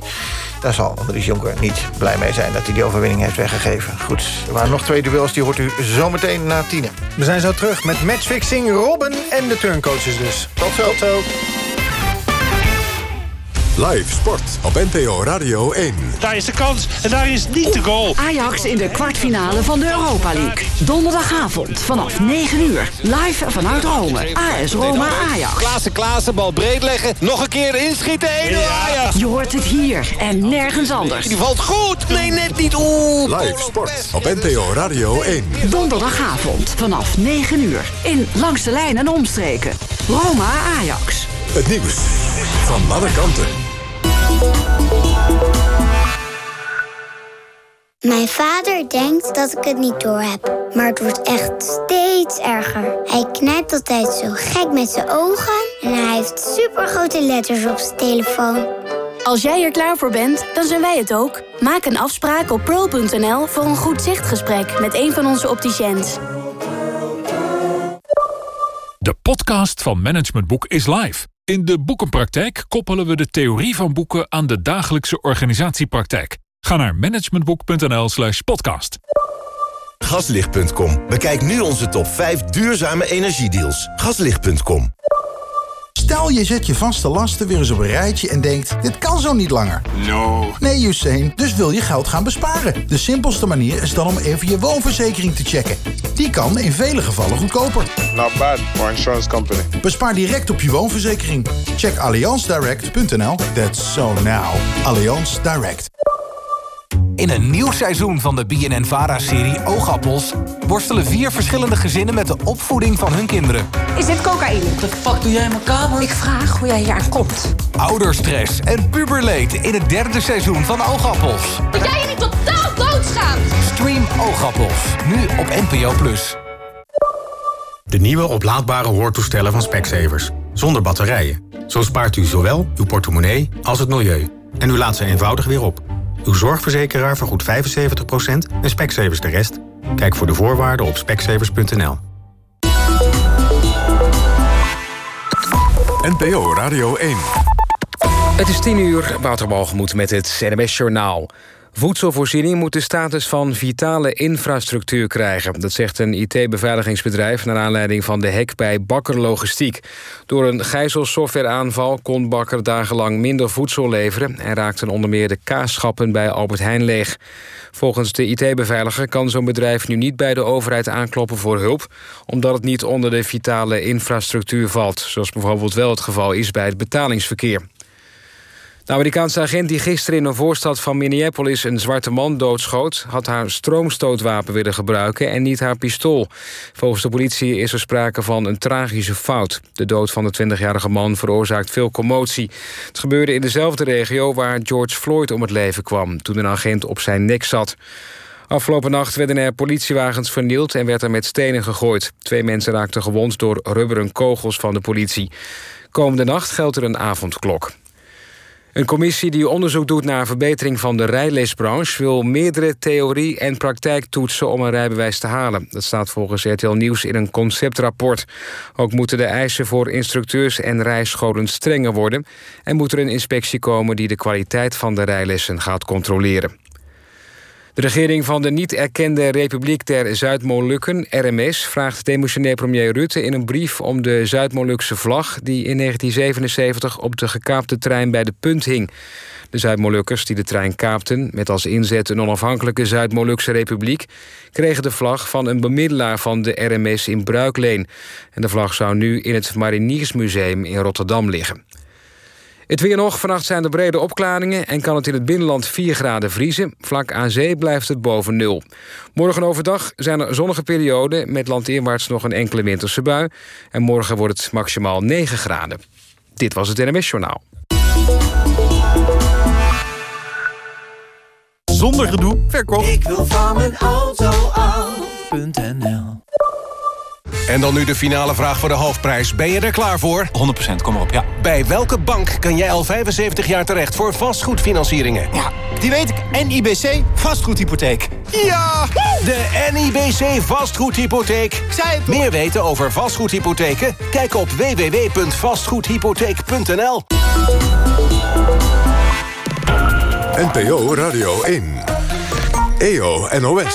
Daar zal Andries Jonker niet blij mee zijn dat hij die overwinning heeft weggegeven. Goed, er waren nog twee duels. Die hoort u zometeen na tienen. We zijn zo terug met matchfixing, Robben en de turncoaches dus. Tot zo. Tot zo. Live sport op NPO Radio 1. Daar is de kans en daar is niet de goal. Ajax in de kwartfinale van de Europa League. Donderdagavond vanaf 9 uur. Live vanuit Rome. AS Roma Ajax. Klaassen, Klaassen, bal breed leggen. Nog een keer inschieten. 1-0 Ajax. Je hoort het hier en nergens anders. Die valt goed. Nee, net niet. Oeh. Live sport op NPO Radio 1. Donderdagavond vanaf 9 uur. In Langs de Lijn en Omstreken. Roma Ajax. Het nieuws van alle kanten. Mijn vader denkt dat ik het niet door heb, maar het wordt echt steeds erger. Hij knijpt altijd zo gek met zijn ogen en hij heeft supergrote letters op zijn telefoon. Als jij er klaar voor bent, dan zijn wij het ook. Maak een afspraak op pearl.nl voor een goed zichtgesprek met een van onze opticiëns. De podcast van Management Boek is live. In de boekenpraktijk koppelen we de theorie van boeken aan de dagelijkse organisatiepraktijk. Ga naar managementboek.nl/slash podcast. Gaslicht.com. Bekijk nu onze top 5 duurzame energiedeals. Gaslicht.com. Stel je zet je vaste lasten weer eens op een rijtje en denkt... dit kan zo niet langer. No. Nee, Usain, dus wil je geld gaan besparen. De simpelste manier is dan om even je woonverzekering te checken. Die kan in vele gevallen goedkoper. Not bad for insurance company. Bespaar direct op je woonverzekering. Check allianzdirect.nl. That's so now. Allianz Direct. In een nieuw seizoen van de BNN-VARA-serie Oogappels... worstelen vier verschillende gezinnen met de opvoeding van hun kinderen. Is dit cocaïne? Wat de fuck doe jij in mijn kamer? Ik vraag hoe jij hier aan komt. Ouderstress en puberleed in het derde seizoen van Oogappels. Dat jij je niet totaal doodschaamt! Stream Oogappels, nu op NPO+. De nieuwe oplaadbare hoortoestellen van Specsavers. Zonder batterijen. Zo spaart u zowel uw portemonnee als het milieu. En u laat ze eenvoudig weer op. Uw zorgverzekeraar vergoedt 75% en Specsavers de rest. Kijk voor de voorwaarden op specsavers.nl. NPO Radio 1. Het is 10 uur, Wouter Balgemoed met het NMS Journaal. Voedselvoorziening moet de status van vitale infrastructuur krijgen. Dat zegt een IT-beveiligingsbedrijf naar aanleiding van de hack bij Bakker Logistiek. Door een gijzelsoftwareaanval kon Bakker dagenlang minder voedsel leveren... en raakten onder meer de kaasschappen bij Albert Heijn leeg. Volgens de IT-beveiliger kan zo'n bedrijf nu niet bij de overheid aankloppen voor hulp... omdat het niet onder de vitale infrastructuur valt... zoals bijvoorbeeld wel het geval is bij het betalingsverkeer. De Amerikaanse agent die gisteren in een voorstad van Minneapolis een zwarte man doodschoot, had haar stroomstootwapen willen gebruiken en niet haar pistool. Volgens de politie is er sprake van een tragische fout. De dood van de 20-jarige man veroorzaakt veel commotie. Het gebeurde in dezelfde regio waar George Floyd om het leven kwam toen een agent op zijn nek zat. Afgelopen nacht werden er politiewagens vernield en werd er met stenen gegooid. Twee mensen raakten gewond door rubberen kogels van de politie. Komende nacht geldt er een avondklok. Een commissie die onderzoek doet naar verbetering van de rijleesbranche... wil meerdere theorie- en praktijktoetsen om een rijbewijs te halen. Dat staat volgens RTL Nieuws in een conceptrapport. Ook moeten de eisen voor instructeurs en rijscholen strenger worden... en moet er een inspectie komen die de kwaliteit van de rijlessen gaat controleren. De regering van de niet erkende Republiek der Zuid-Molukken, RMS... vraagt demissionair premier Rutte in een brief om de Zuid-Molukse vlag... die in 1977 op de gekaapte trein bij de Punt hing. De Zuid-Molukkers die de trein kaapten... met als inzet een onafhankelijke Zuid-Molukse Republiek... kregen de vlag van een bemiddelaar van de RMS in Bruikleen. En de vlag zou nu in het Mariniersmuseum in Rotterdam liggen. Het weer nog. Vannacht zijn er brede opklaringen en kan het in het binnenland 4 graden vriezen. Vlak aan zee blijft het boven nul. Morgen overdag zijn er zonnige perioden met landinwaarts nog een enkele winterse bui. En morgen wordt het maximaal 9 graden. Dit was het NMS Journaal. Zonder gedoe, verkocht. Ik wil van mijn auto af.nl En dan nu de finale vraag voor de hoofdprijs. Ben je er klaar voor? 100%, kom op, ja. Bij welke bank kan jij al 75 jaar terecht voor vastgoedfinancieringen? Ja, Die weet ik. NIBC vastgoedhypotheek. Ja! De NIBC vastgoedhypotheek. Meer weten over vastgoedhypotheken? Kijk op www.vastgoedhypotheek.nl NPO Radio 1. EO NOS.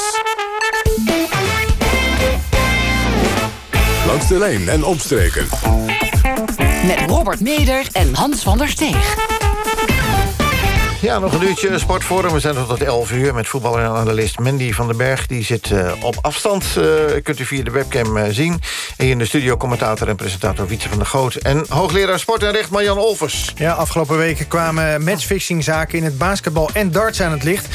Langs de lijn en omstreken. Met Robert Meder en Hans van der Steeg. Ja, nog een uurtje sportforum. We zijn tot 11 uur met voetballer en analist Mandy van den Berg. Die zit uh, op afstand, uh, kunt u via de webcam uh, zien. En hier in de studio commentator en presentator Wietse van der Goot. En hoogleraar sport en recht Marjan Olvers. Ja, afgelopen weken kwamen matchfixingzaken in het basketbal en darts aan het licht.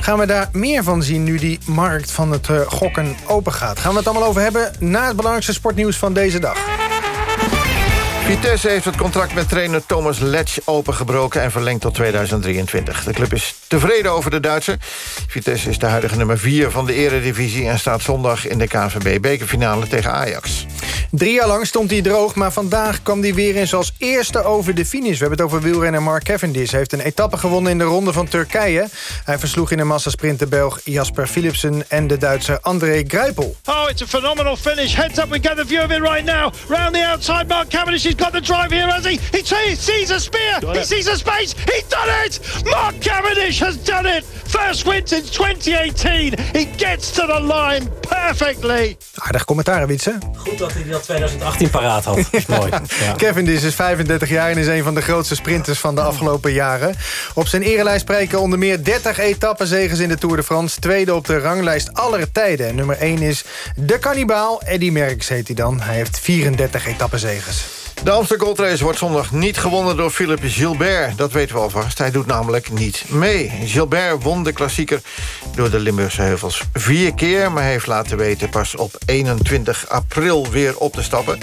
Gaan we daar meer van zien nu die markt van het gokken open gaat? Gaan we het allemaal over hebben na het belangrijkste sportnieuws van deze dag. Vitesse heeft het contract met trainer Thomas Letch opengebroken... en verlengd tot 2023. De club is tevreden over de Duitser. Vitesse is de huidige nummer 4 van de eredivisie... en staat zondag in de KNVB-bekerfinale tegen Ajax. Drie jaar lang stond hij droog, maar vandaag kwam hij weer eens als eerste over de finish. We hebben het over wielrenner Mark Cavendish. Hij heeft een etappe gewonnen in de ronde van Turkije. Hij versloeg in de massasprint de Belg Jasper Philipsen... en de Duitser André Greipel. Oh, it's a phenomenal finish. Heads up, we get the view of it right now. Round the outside, Mark Cavendish is got the drive here, has he? He sees a spear. He sees a space. He's done it. Mark Cavendish has done it. First win since 2018. He gets to the line perfectly. Aardig commentaar, Wietse. Goed dat hij dat 2018 paraat had. Dat is mooi. Ja. Cavendish is 35 jaar en is een van de grootste sprinters van de afgelopen jaren. Op zijn erelijst spreken onder meer 30 etappenzegens in de Tour de France. Tweede op de ranglijst aller tijden. Nummer 1 is de kannibaal. Eddie Merckx heet hij dan. Hij heeft 34 etappenzegens. De Amsterdam Gold Race wordt zondag niet gewonnen door Philippe Gilbert. Dat weten we alvast. Hij doet namelijk niet mee. Gilbert won de klassieker door de Limburgse heuvels vier keer... maar heeft laten weten pas op 21 april weer op te stappen.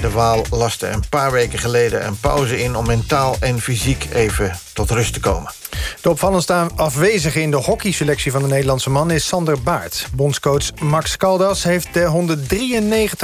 De Waal laste een paar weken geleden een pauze in... om mentaal en fysiek even tot rust te komen. De opvallendste afwezige in de hockeyselectie van de Nederlandse man is Sander Baart. Bondscoach Max Caldas heeft de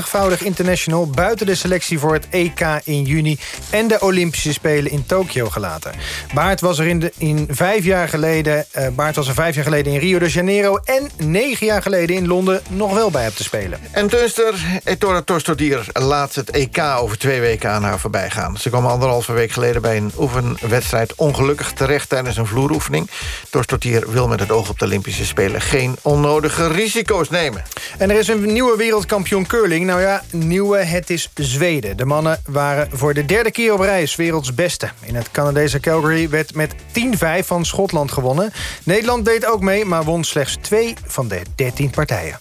193-voudig international... buiten de selectie voor het EK in juni en de Olympische Spelen in Tokio gelaten. Baart was er, in de, in vijf jaar geleden, uh, Baart was er vijf jaar geleden in Rio de Janeiro... en negen jaar geleden in Londen nog wel bij hem te spelen. En Tunster, Ettore Torstodier laat het EK over twee weken aan haar voorbij gaan. Ze kwam anderhalve week geleden bij een oefenwedstrijd ongelukkig terecht tijdens een vloeroefening. Torstodier wil met het oog op de Olympische Spelen geen onnodige risico's nemen. En er is een nieuwe wereldkampioen curling. Nou ja, nieuwe, het is Zweden. De mannen waren voor de derde keer op reis werelds beste. In het Canadese Calgary werd met 10-5 van Schotland gewonnen. Nederland deed ook mee, maar won slechts twee van de 13 partijen.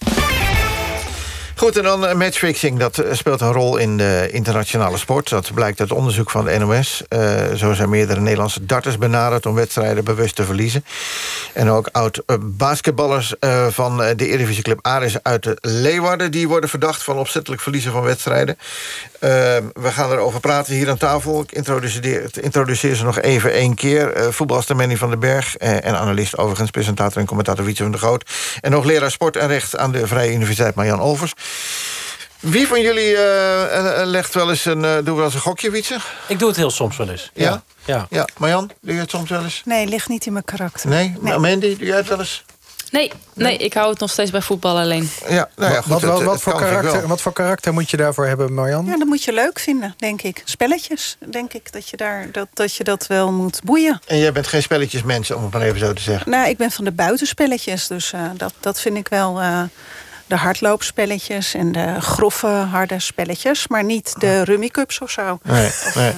Goed, en dan matchfixing. Dat eh, speelt een rol in de internationale sport. Dat blijkt uit onderzoek van de NOS. Uh, zo zijn meerdere Nederlandse darters benaderd... om wedstrijden bewust te verliezen. En ook oud-basketballers van de Eredivisieclub Aris uit de Leeuwarden... die worden verdacht van opzettelijk verliezen van wedstrijden. we gaan erover praten hier aan tafel. Ik introduceer, introduceer ze nog even één keer. voetbalster Manny van den Berg en analist overigens... presentator en commentator Wietse van der Groot. En nog leraar sport en recht aan de Vrije Universiteit Marjan Olvers. Wie van jullie uh, legt wel eens een, uh, doe wel eens een gokje, Wietse? Ik doe het heel soms wel eens. Ja? Ja. ja. Marjan, doe je het soms wel eens? Nee, ligt niet in mijn karakter. Nee? nee. Mandy, doe jij het wel eens? Nee, nee, ik hou het nog steeds bij voetbal alleen. Ja, nou ja, goed, wat, wat, voor karakter, wat voor karakter moet je daarvoor hebben, Marjan? Ja, dat moet je leuk vinden, denk ik. Spelletjes, denk ik, dat je, daar, dat, dat, je dat wel moet boeien. En jij bent geen spelletjesmens, om het maar even zo te zeggen? Nou, ik ben van de buitenspelletjes, dus uh, dat, dat vind ik wel... Uh, de hardloopspelletjes en de grove, harde spelletjes... maar niet de rummy cups of zo. Nee, of, nee.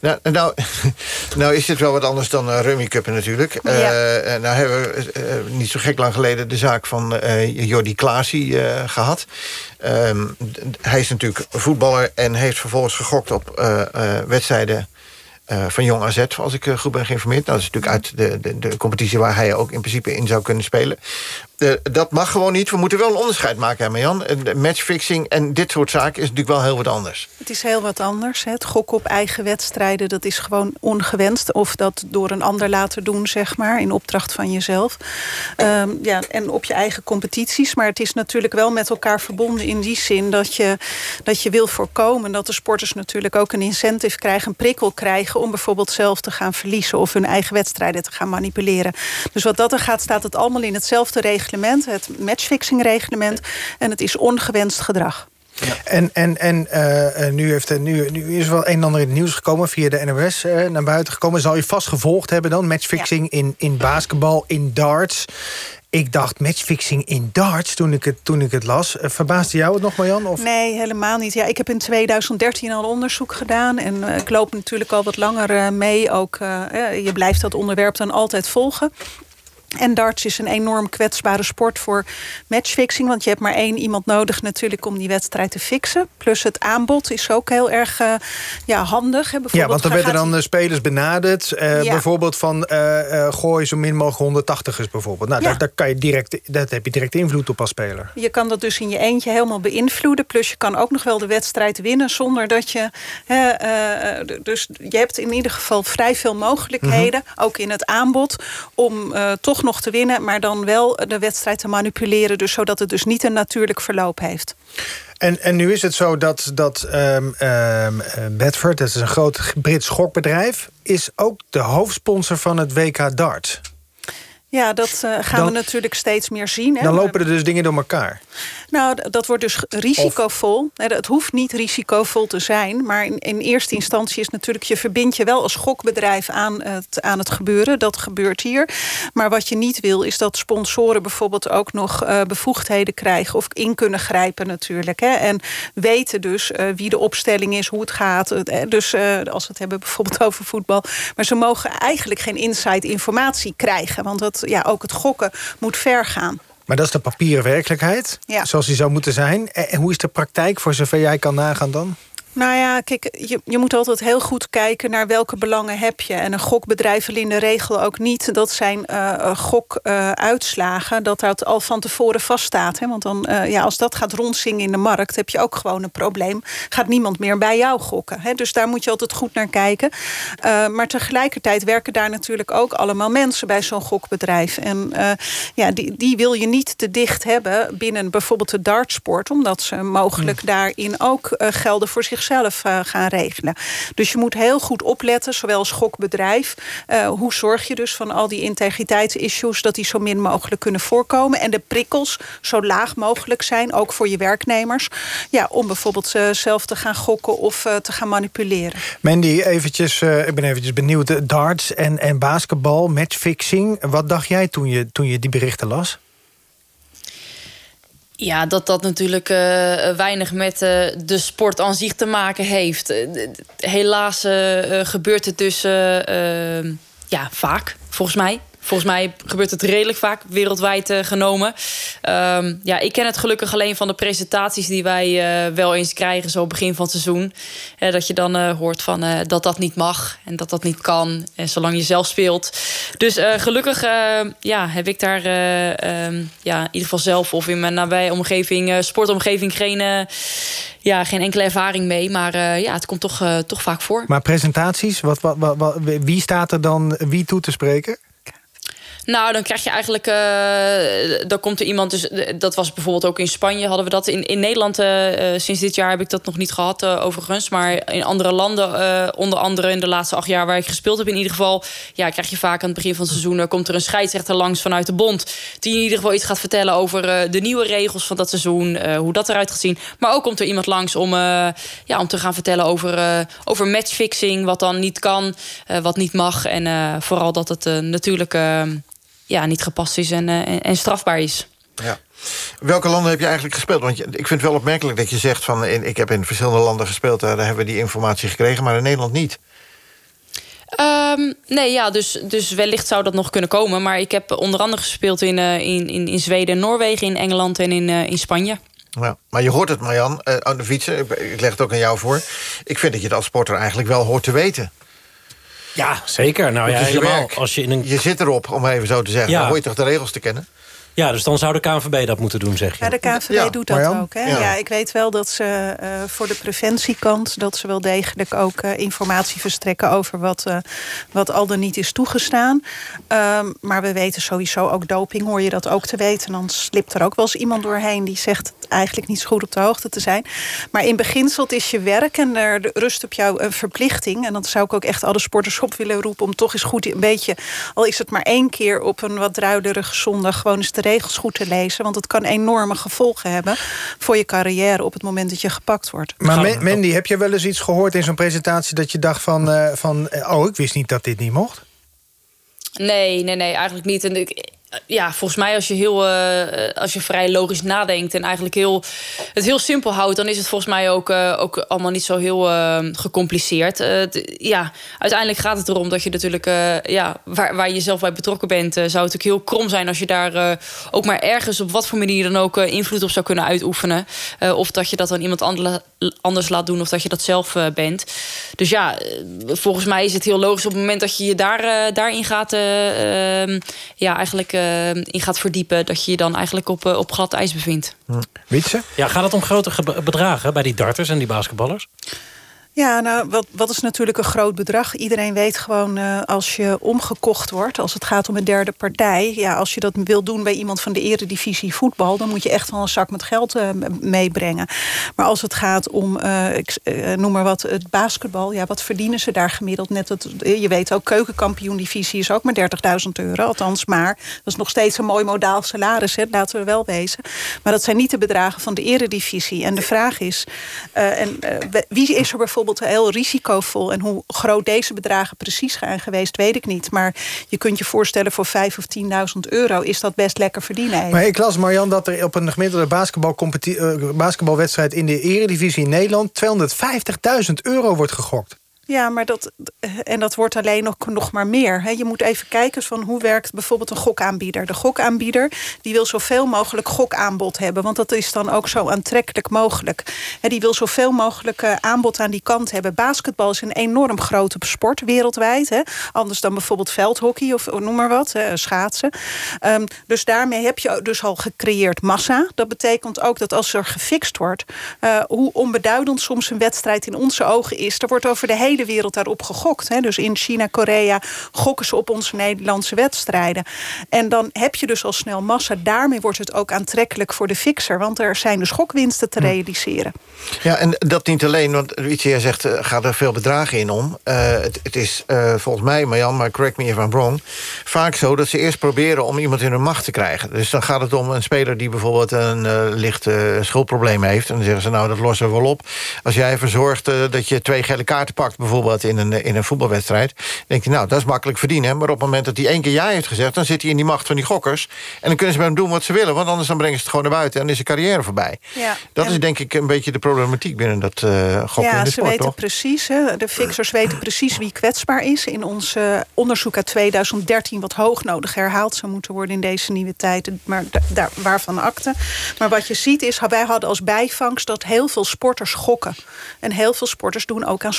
nou, nou, nou, is dit wel wat anders dan uh, rummy cuppen natuurlijk. Ja. Uh, nou hebben we uh, niet zo gek lang geleden... de zaak van Jordi Klaasie gehad. Um, hij is natuurlijk voetballer en heeft vervolgens gegokt op wedstrijden... Uh, van Jong AZ, als ik uh, goed ben geïnformeerd. Nou, dat is natuurlijk uit de, de, de competitie waar hij ook in principe in zou kunnen spelen. Uh, dat mag gewoon niet. We moeten wel een onderscheid maken, hè, Marjan. Matchfixing en dit soort zaken is natuurlijk wel heel wat anders. Het is heel wat anders. Hè. Het gokken op eigen wedstrijden, dat is gewoon ongewenst. Of dat door een ander laten doen, zeg maar, in opdracht van jezelf. Um, ja, en op je eigen competities. Maar het is natuurlijk wel met elkaar verbonden in die zin... dat je, dat je wil voorkomen dat de sporters natuurlijk ook een incentive krijgen... een prikkel krijgen om bijvoorbeeld zelf te gaan verliezen... of hun eigen wedstrijden te gaan manipuleren. Dus wat dat er gaat, staat het allemaal in hetzelfde reglement. Het matchfixing-reglement. En het is ongewenst gedrag. Ja. En, en, en uh, nu, heeft, nu, nu is wel een en ander in het nieuws gekomen... via de NOS uh, naar buiten gekomen. Zal je vast gevolgd hebben dan? Matchfixing ja. in, in basketbal, in darts. Ik dacht matchfixing in darts toen ik het, toen ik het las. Verbaasde jou het nog, Marjan? Of? Nee, helemaal niet. Ja, ik heb in 2013 al onderzoek gedaan. En uh, ik loop natuurlijk al wat langer uh, mee. Ook, je blijft dat onderwerp dan altijd volgen. En darts is een enorm kwetsbare sport voor matchfixing. Want je hebt maar één iemand nodig natuurlijk om die wedstrijd te fixen. Plus het aanbod is ook heel erg uh, ja, handig. Hè. Ja, want er werden dan die... spelers benaderd. Uh, ja. Bijvoorbeeld van uh, gooi zo min mogelijk 180ers bijvoorbeeld. Nou, ja. daar, daar, kan je direct, dat heb je direct invloed op als speler. Je kan dat dus in je eentje helemaal beïnvloeden. Plus je kan ook nog wel de wedstrijd winnen zonder dat je... dus je hebt in ieder geval vrij veel mogelijkheden. Mm -hmm. Ook in het aanbod. Om toch nog te winnen, maar dan wel de wedstrijd te manipuleren. Dus zodat het dus niet een natuurlijk verloop heeft. En, en nu is het zo dat, dat um, um, Bedford, dat is een groot Brits gokbedrijf... is ook de hoofdsponsor van het WK Dart. Ja, dat uh, gaan Dan- we natuurlijk steeds meer zien. Hè? Dan lopen er dus dingen door elkaar. Nou, dat wordt dus risicovol. Het hoeft niet risicovol te zijn. Maar in, in eerste instantie is natuurlijk... je verbindt je wel als gokbedrijf aan het, aan het gebeuren. Dat gebeurt hier. Maar wat je niet wil is dat sponsoren bijvoorbeeld ook nog eh, bevoegdheden krijgen... of in kunnen grijpen natuurlijk. Hè, en weten dus eh, wie de opstelling is, hoe het gaat. Eh, Dus als we het hebben bijvoorbeeld over voetbal. Maar ze mogen eigenlijk geen inside informatie krijgen. Want dat, ja, ook het gokken moet ver gaan. Maar dat is de papieren werkelijkheid, Ja. zoals die zou moeten zijn. En en hoe is de praktijk, voor zover jij kan nagaan dan? Nou ja, kijk, je, je moet altijd heel goed kijken naar welke belangen heb je. En een gokbedrijf wil in de regel ook niet dat zijn eh gokuitslagen... dat dat al van tevoren vaststaat. Hè? Want dan, eh, ja, als dat gaat rondzingen in de markt... heb je ook gewoon een probleem. Gaat niemand meer bij jou gokken. Hè? Dus daar moet je altijd goed naar kijken. Eh, maar tegelijkertijd werken daar natuurlijk ook allemaal mensen... bij zo'n gokbedrijf. En eh, ja, die, die wil je niet te dicht hebben binnen bijvoorbeeld de dartsport... omdat ze mogelijk daarin ook eh, gelden voor zichzelf eh, gaan regelen. Dus je moet heel goed opletten, zowel als gokbedrijf... eh, hoe zorg je dus van al die integriteitsissues... dat die zo min mogelijk kunnen voorkomen... en de prikkels zo laag mogelijk zijn, ook voor je werknemers... Ja, om bijvoorbeeld eh, zelf te gaan gokken of te gaan manipuleren. Mandy, eventjes, ik ben eventjes benieuwd. Darts en, en basketbal, matchfixing. Wat dacht jij toen je, toen je die berichten las? Ja, dat dat natuurlijk eh, weinig met eh, de sport aan zich te maken heeft. Eh, Helaas gebeurt het dus ja, vaak, volgens mij. Volgens mij gebeurt het redelijk vaak wereldwijd eh, genomen. Ehm, ja, ik ken het gelukkig alleen van de presentaties die wij eh, wel eens krijgen, zo begin van het seizoen. Dat je dan eh, hoort van, dat dat niet mag en dat dat niet kan, en zolang je zelf speelt. Dus gelukkig ja, heb ik daar eh, ehm, ja, in ieder geval zelf of in mijn nabije omgeving, sportomgeving, geen, ja, geen enkele ervaring mee. Maar ja, het komt toch, toch vaak voor. Maar presentaties, wat, wat, wat- wie staat er dan wie toe te spreken? Nou, dan krijg je eigenlijk. eh, dan komt er iemand. Dus eh, dat was bijvoorbeeld ook in Spanje. Hadden we dat in, in Nederland. eh, sinds dit jaar heb ik dat nog niet gehad, eh, overigens. Maar in andere landen, onder andere in de laatste acht jaar waar ik gespeeld heb, in ieder geval. Ja, krijg je vaak aan het begin van het seizoen. komt er een scheidsrechter langs vanuit de bond. Die in ieder geval iets gaat vertellen over de nieuwe regels van dat seizoen. hoe dat eruit gaat zien. Maar ook komt er iemand langs om, ja, om te gaan vertellen over, over matchfixing. Wat dan niet kan, wat niet mag. En vooral dat het natuurlijk. Eh, ja, niet gepast is en, eh, en, en strafbaar is. Ja. Welke landen heb je eigenlijk gespeeld? Want ik vind het wel opmerkelijk dat je zegt... van in, ik heb in verschillende landen gespeeld... daar hebben we die informatie gekregen, maar in Nederland niet. Ehm, nee, ja, dus, dus wellicht zou dat nog kunnen komen. Maar ik heb onder andere gespeeld in, eh, in, in, in Zweden en Noorwegen, in Engeland en in, eh, in Spanje. Ja. Maar je hoort het, Marjan, eh, aan de fietsen. Ik, ik leg het ook aan jou voor. Ik vind dat je het als sporter eigenlijk wel hoort te weten. Ja, zeker. Nou ja, helemaal. werk. Als je, in een... Je zit erop, om even zo te zeggen. Ja. Dan hoor je toch de regels te kennen? Ja, dus dan zou de KNVB dat moeten doen, zeg je. Ja, de KNVB Ja, doet dat Marjan? ook. Hè? Ja. Ja. ik weet wel dat ze eh, voor de preventiekant... dat ze wel degelijk ook eh, informatie verstrekken... over wat, eh, wat al dan niet is toegestaan. Ehm, maar we weten sowieso ook doping, hoor je dat ook te weten. Dan slipt er ook wel eens iemand doorheen... die zegt eigenlijk niet zo goed op de hoogte te zijn. Maar in beginsel het is je werk en er rust op jou een verplichting. En dat zou ik ook echt alle sporters op willen roepen... om toch eens goed een beetje, al is het maar één keer... op een wat druilerige zondag gewoon eens de regels goed te lezen. Want het kan enorme gevolgen hebben voor je carrière... op het moment dat je gepakt wordt. Maar Ma- Mandy, heb je wel eens iets gehoord in zo'n presentatie... dat je dacht van, eh, van eh, oh, ik wist niet dat dit niet mocht? Nee, nee, nee, eigenlijk niet. En ik, ja, volgens mij als je heel, eh, als je vrij logisch nadenkt en eigenlijk heel, het heel simpel houdt, dan is het volgens mij ook, eh, ook allemaal niet zo heel eh, gecompliceerd. Eh, ja, uiteindelijk gaat het erom dat je natuurlijk, eh, ja, waar, waar je zelf bij betrokken bent, eh, zou het natuurlijk heel krom zijn als je daar eh, ook maar ergens op wat voor manier dan ook eh, invloed op zou kunnen uitoefenen. Eh, of dat je dat aan iemand ander- anders laat doen of dat je dat zelf eh, bent. Dus ja, eh, volgens mij is het heel logisch op het moment dat je je daar, eh, daarin gaat, eh, ehm, ja, eigenlijk eh, in gaat verdiepen, dat je je dan eigenlijk op, eh, op glad ijs bevindt. Wietse? Ja, gaat het om grote ge- bedragen bij die darters en die basketballers? Ja, nou, wat, wat is natuurlijk een groot bedrag? Iedereen weet gewoon uh, als je omgekocht wordt, als het gaat om een derde partij. Ja, als je dat wil doen bij iemand van de eredivisie voetbal, dan moet je echt wel een zak met geld uh, meebrengen. Maar als het gaat om, uh, ik noem maar wat, het basketbal, ja, wat verdienen ze daar gemiddeld? Net het, je weet ook, keukenkampioen-divisie is ook maar 30.000 euro. Althans, maar dat is nog steeds een mooi modaal salaris, hè, laten we wel wezen. Maar dat zijn niet de bedragen van de eredivisie. En de vraag is, en, wie is er bijvoorbeeld bijvoorbeeld heel risicovol. En hoe groot deze bedragen precies zijn geweest, weet ik niet. Maar je kunt je voorstellen voor 5 of 10.000 euro is dat best lekker verdienen. Maar ik las, Marjan, dat er op een gemiddelde basketbalwedstrijd basketbalwedstrijd in de eredivisie in Nederland 250.000 euro wordt gegokt. Ja, maar dat, en dat wordt alleen nog, nog maar meer. Je moet even kijken van hoe werkt bijvoorbeeld een gokaanbieder. De gokaanbieder die wil zoveel mogelijk gokaanbod hebben. Want dat is dan ook zo aantrekkelijk mogelijk. Die wil zoveel mogelijk eh, aanbod aan die kant hebben. Basketbal is een enorm grote sport wereldwijd. Anders dan bijvoorbeeld veldhockey of noem maar wat, schaatsen. Ehm, dus daarmee heb je dus al gecreëerd massa. Dat betekent ook dat als er gefixt wordt... Uh, hoe onbeduidend soms een wedstrijd in onze ogen is... er wordt over de hele wereld daarop gegokt. Hè. Dus in China, Korea gokken ze op onze Nederlandse wedstrijden. En dan heb je dus al snel massa. Daarmee wordt het ook aantrekkelijk voor de fixer. Want er zijn dus gokwinsten te realiseren. Ja, en dat niet alleen, want jij zegt, uh, gaat er veel bedragen in om. Uh, het, het, is uh, volgens mij, Marjan, maar correct me if I'm wrong... vaak zo dat ze eerst proberen om iemand in hun macht te krijgen. Dus dan gaat het om een speler die bijvoorbeeld een licht schuldprobleem heeft. En dan zeggen ze, nou, dat lossen we wel op. Als jij ervoor zorgt dat je twee gele kaarten pakt bijvoorbeeld in een, in een voetbalwedstrijd... denk je, nou, dat is makkelijk verdienen. Maar op het moment dat hij één keer ja heeft gezegd... dan zit hij in die macht van die gokkers. En dan kunnen ze met hem doen wat ze willen. Want anders dan brengen ze het gewoon naar buiten... en is zijn carrière voorbij. Ja, dat is denk ik een beetje de problematiek binnen dat uh, gokken ja, in de sport, ze weten toch? precies. Hè, de fixers weten precies wie kwetsbaar is. In ons uh, onderzoek uit 2013... wat hoog nodig herhaald zou moeten worden in deze nieuwe tijd. Maar daar, waarvan akte. Maar wat je ziet is, wij hadden als bijvangst... dat heel veel sporters gokken. En heel veel sporters doen ook aan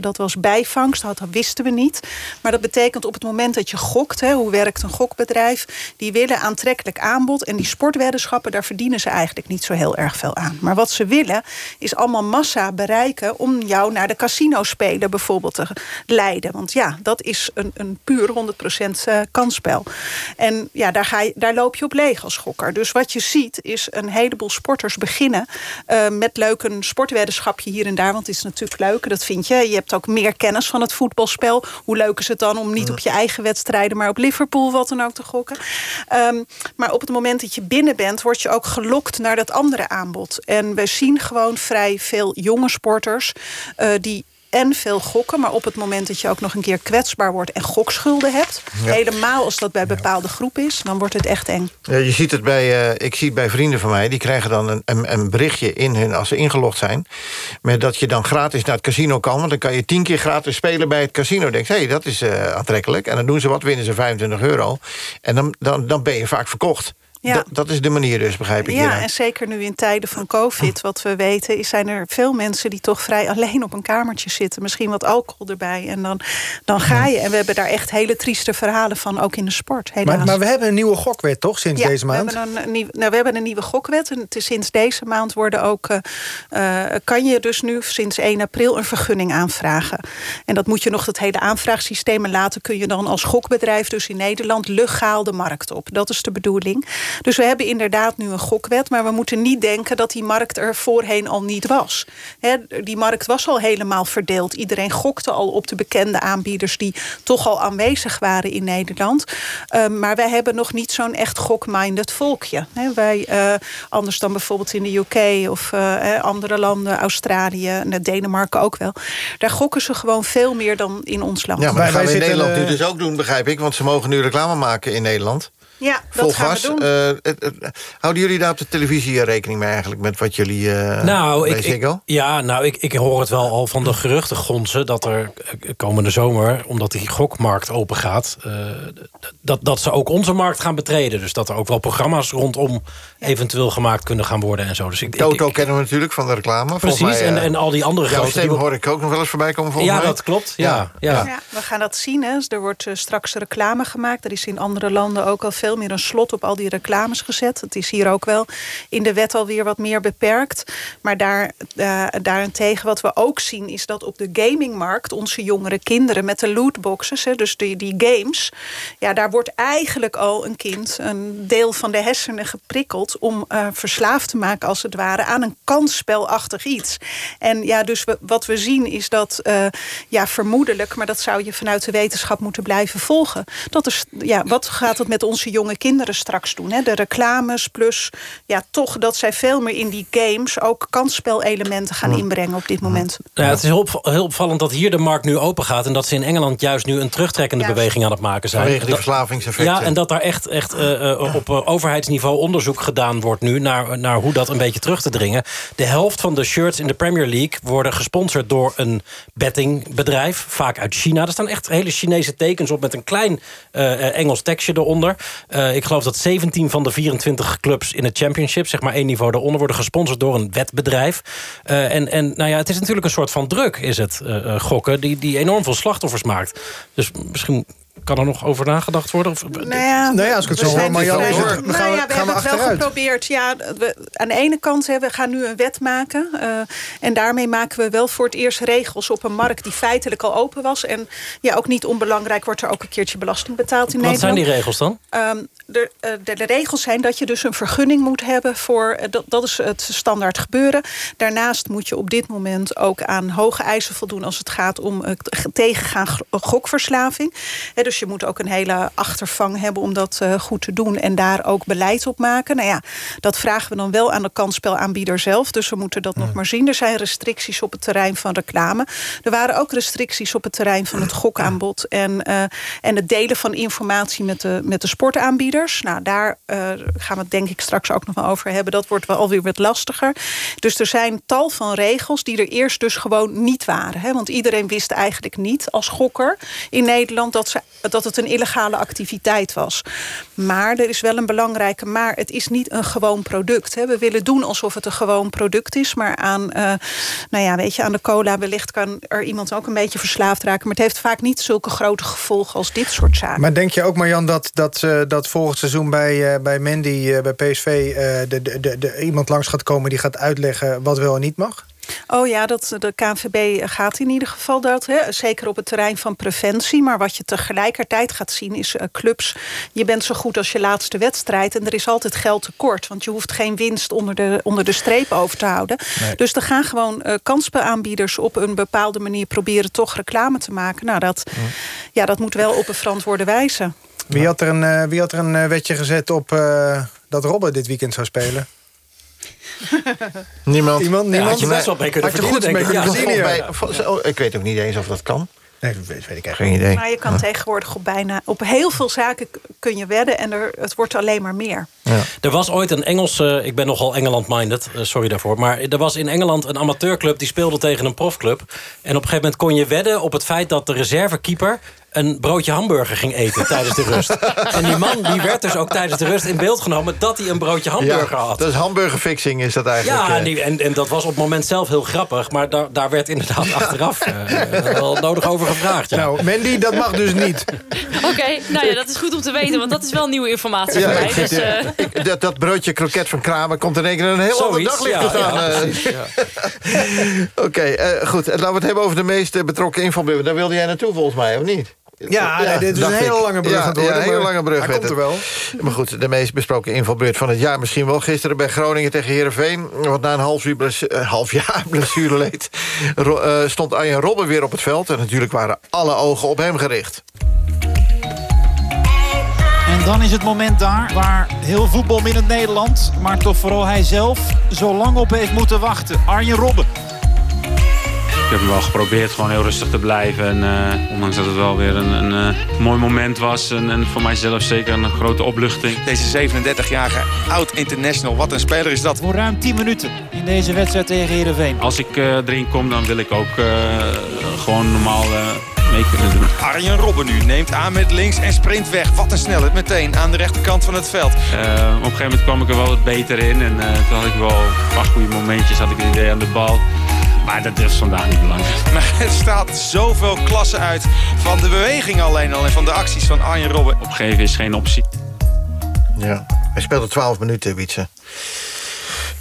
Dat was bijvangst, dat wisten we niet. Maar dat betekent op het moment dat je gokt... Hè, hoe werkt een gokbedrijf... die willen aantrekkelijk aanbod. En die sportweddenschappen, daar verdienen ze eigenlijk niet zo heel erg veel aan. Maar wat ze willen, is allemaal massa bereiken... om jou naar de casino-spelen bijvoorbeeld te leiden. Want ja, dat is een, een puur 100% kansspel. En ja, daar, ga je, daar loop je op leeg als gokker. Dus wat je ziet, is een heleboel sporters beginnen... Uh, met leuk een sportweddenschapje hier en daar. Want het is natuurlijk leuk, dat vind je. Je hebt ook meer kennis van het voetbalspel. Hoe leuk is het dan om niet op je eigen wedstrijden... maar op Liverpool wat dan ook te gokken. Um, maar op het moment dat je binnen bent... word je ook gelokt naar dat andere aanbod. En we zien gewoon vrij veel jonge sporters... Uh, die en veel gokken. Maar op het moment dat je ook nog een keer kwetsbaar wordt... en gokschulden hebt, ja. helemaal als dat bij bepaalde groepen is... dan wordt het echt eng. Ja, je ziet het bij, uh, ik zie het bij vrienden van mij... die krijgen dan een, een, een, berichtje in hun als ze ingelogd zijn... met dat je dan gratis naar het casino kan... want dan kan je tien keer gratis spelen bij het casino. Denk hé, hey, dat is uh, aantrekkelijk. En dan doen ze wat, winnen ze 25 euro. En dan, dan, dan ben je vaak verkocht. Ja. Dat, dat is de manier dus, begrijp ik. Ja, hieruit. en zeker nu in tijden van covid, wat we weten... Is zijn er veel mensen die toch vrij alleen op een kamertje zitten. Misschien wat alcohol erbij. En dan, dan ga je. En we hebben daar echt hele trieste verhalen van, ook in de sport. Helaas. Maar, maar we hebben een nieuwe gokwet, toch, sinds ja, deze maand? We hebben, een, nou, we hebben een nieuwe gokwet. En het is sinds deze maand worden ook... Uh, kan je dus nu sinds 1 april een vergunning aanvragen. En dat moet je nog, dat hele aanvraagsysteem... en later kun je dan als gokbedrijf dus in Nederland... legaal de markt op. Dat is de bedoeling. Dus we hebben inderdaad nu een gokwet... maar we moeten niet denken dat die markt er voorheen al niet was. He, die markt was al helemaal verdeeld. Iedereen gokte al op de bekende aanbieders... die toch al aanwezig waren in Nederland. Uh, maar wij hebben nog niet zo'n echt gokminded volkje. He, wij, uh, anders dan bijvoorbeeld in de UK of uh, andere landen... Australië, en Denemarken ook wel. Daar gokken ze gewoon veel meer dan in ons land. Ja, maar dat gaan we in Nederland nu dus ook doen, begrijp ik. Want ze mogen nu reclame maken in Nederland. Ja, dat gaan we doen. Uh, uh, houden jullie daar op de televisie rekening mee eigenlijk... met wat jullie uh, nou, ik, ik, Ja, nou, ik, ik hoor het wel al van de geruchten gonzen... dat er komende zomer, omdat die gokmarkt open gaat... dat, dat ze ook onze markt gaan betreden. Dus dat er ook wel programma's rondom eventueel gemaakt kunnen gaan worden en zo. Dus ik, Toto ik, kennen we natuurlijk van de reclame. Precies, mij, en, en al die andere jouw grote... stem hoor ik ook nog wel eens voorbij komen volgens ja, mij. dat klopt. Ja, ja. ja. we gaan dat zien. Hè. Er wordt straks reclame gemaakt. Er is in andere landen ook al veel veel meer een slot op al die reclames gezet. Het is hier ook wel in de wet alweer wat meer beperkt. Maar daar, uh, daarentegen wat we ook zien is dat op de gamingmarkt... onze jongere kinderen met de lootboxes, hè, dus die, die games... ja, daar wordt eigenlijk al een kind een deel van de hersenen geprikkeld... om uh, verslaafd te maken als het ware aan een kansspelachtig iets. En ja, dus we, wat we zien is dat uh, ja, vermoedelijk... maar dat zou je vanuit de wetenschap moeten blijven volgen... dat is, ja, wat gaat het met onze jonge kinderen straks doen? Hè? De reclames plus ja, toch dat zij veel meer in die games... ook kansspelelementen gaan inbrengen op dit moment. Ja, het is heel, heel opvallend dat hier de markt nu open gaat... en dat ze in Engeland juist nu een terugtrekkende beweging aan het maken zijn. Vanwege die verslavingseffecten. Ja, en dat daar echt, echt uh, uh, op uh, overheidsniveau onderzoek gedaan wordt nu... Naar, naar hoe dat een beetje terug te dringen. De helft van de shirts in de Premier League worden gesponsord door een bettingbedrijf. Vaak uit China. Er staan echt hele Chinese tekens op met een klein Engels tekstje eronder. Ik geloof dat 17 van de 24 clubs in het championship... zeg maar één niveau daaronder, worden gesponsord door een wetbedrijf. en, en nou ja, het is natuurlijk een soort van druk, is het, gokken... Die, die enorm veel slachtoffers maakt. Dus misschien kan er nog over nagedacht worden? Of, nou ja, nee, als ik het zo hoor, maar Jan, nou gaan, ja, we, we gaan hebben we het wel geprobeerd. Ja, we, aan de ene kant, hè, we gaan nu een wet maken. Uh, en daarmee maken we wel voor het eerst regels op een markt... die feitelijk al open was. En ja, ook niet onbelangrijk wordt er ook een keertje belasting betaald in Wat Nederland. zijn die regels dan? Um, de, uh, de, de, regels zijn dat je dus een vergunning moet hebben voor... Uh, dat, dat is het standaard gebeuren. Daarnaast moet je op dit moment ook aan hoge eisen voldoen... als het gaat om het tegengaan gokverslaving. He, dus je moet ook een hele achtervang hebben om dat uh, goed te doen... en daar ook beleid op maken. Nou ja, dat vragen we dan wel aan de kansspelaanbieder zelf. Dus we moeten dat nog maar zien. Er zijn restricties op het terrein van reclame. Er waren ook restricties op het terrein van het gokaanbod... en, uh, en het delen van informatie met de, met de sportaanbieders. Nou, daar uh, gaan we het denk ik straks ook nog wel over hebben. Dat wordt wel alweer wat lastiger. Dus er zijn tal van regels die er eerst dus gewoon niet waren. Hè? Want iedereen wist eigenlijk niet als gokker in Nederland... dat, ze, dat het een illegale activiteit was. Maar er is wel een belangrijke maar. Het is niet een gewoon product. Hè? We willen doen alsof het een gewoon product is. Maar aan, uh, nou ja, weet je, aan de cola wellicht kan er iemand ook een beetje verslaafd raken. Maar het heeft vaak niet zulke grote gevolgen als dit soort zaken. Maar denk je ook, Marjan, dat, dat, uh, dat volgend seizoen bij, uh, bij Mandy, bij PSV... De, de, de, iemand langs gaat komen die gaat uitleggen wat wel en niet mag? Oh ja, dat, de KNVB gaat in ieder geval dat. Hè. Zeker op het terrein van preventie. Maar wat je tegelijkertijd gaat zien is uh, clubs... je bent zo goed als je laatste wedstrijd... en er is altijd geld tekort. Want je hoeft geen winst onder de, onder de streep over te houden. Nee. Dus er gaan gewoon uh, kansbeaanbieders op een bepaalde manier... proberen toch reclame te maken. Nou, dat, ja. ja dat moet wel op een verantwoorde wijze. Wie had er een, wie had er een wetje gezet op dat Robben dit weekend zou spelen? Niemand. Iemand? Niemand? Ja, had je best wel mee kunnen verdienen, denk ik. Ja, bij, oh, ik weet ook niet eens of dat kan. Nee, dat weet, weet ik Geen idee. Maar je kan tegenwoordig op bijna... op heel veel zaken kun je wedden en er, het wordt alleen maar meer. Ja. Er was ooit een Engelse... Ik ben nogal Engeland-minded, sorry daarvoor. Maar er was in Engeland een amateurclub... die speelde tegen een profclub. En op een gegeven moment kon je wedden op het feit... dat de reservekeeper een broodje hamburger ging eten tijdens de rust. En die man die werd dus ook tijdens de rust in beeld genomen... dat hij een broodje hamburger ja, had. Dat is hamburgerfixing, is dat eigenlijk. Ja, en, die, en, en, dat was op het moment zelf heel grappig... maar daar, daar werd inderdaad achteraf uh, wel nodig over gevraagd. Ja. Nou, Mandy, dat mag dus niet. Oké, okay, nou ja, dat is goed om te weten... want dat is wel nieuwe informatie ja, voor mij. Dus, uh... ik, dat, dat broodje kroket van Kramer komt in één keer een heel Zoiets, ander daglicht te staan. Oké, okay, uh, goed. Laten we het hebben over de meest betrokken invalbeelden. Daar wilde jij naartoe volgens mij, of niet? Ja, ja nee, dit is een hele lange brug. Ja, worden, ja, een hele lange brug. Hij komt er wel. Maar goed, de meest besproken invalbeurt van het jaar misschien wel. Gisteren bij Groningen tegen Heerenveen. Want na een half, uur blessure, uh, half jaar blessureleed... Uh, stond Arjen Robben weer op het veld. En natuurlijk waren alle ogen op hem gericht. En dan is het moment daar waar heel voetbal in het Nederland... maar toch vooral hij zelf zo lang op heeft moeten wachten. Arjen Robben. Ik heb wel geprobeerd gewoon heel rustig te blijven. En uh, ondanks dat het wel weer een, een uh, mooi moment was. En, en, voor mijzelf zeker een grote opluchting. Deze 37-jarige oud-international, wat een speler is dat. Voor ruim 10 minuten in deze wedstrijd tegen Heerenveen. Als ik uh, erin kom, dan wil ik ook gewoon normaal mee kunnen doen. Arjen Robben nu neemt aan met links en sprint weg. Wat een snelheid meteen aan de rechterkant van het veld. op een gegeven moment kwam ik er wel wat beter in. En toen had ik wel een paar goede momentjes, had ik het idee aan de bal. Maar dat is vandaag niet belangrijk. Maar het straalt zoveel klassen uit van de beweging alleen al en van de acties van Arjen Robben. Opgeven is geen optie. Ja, hij speelde 12 minuten, Wietse.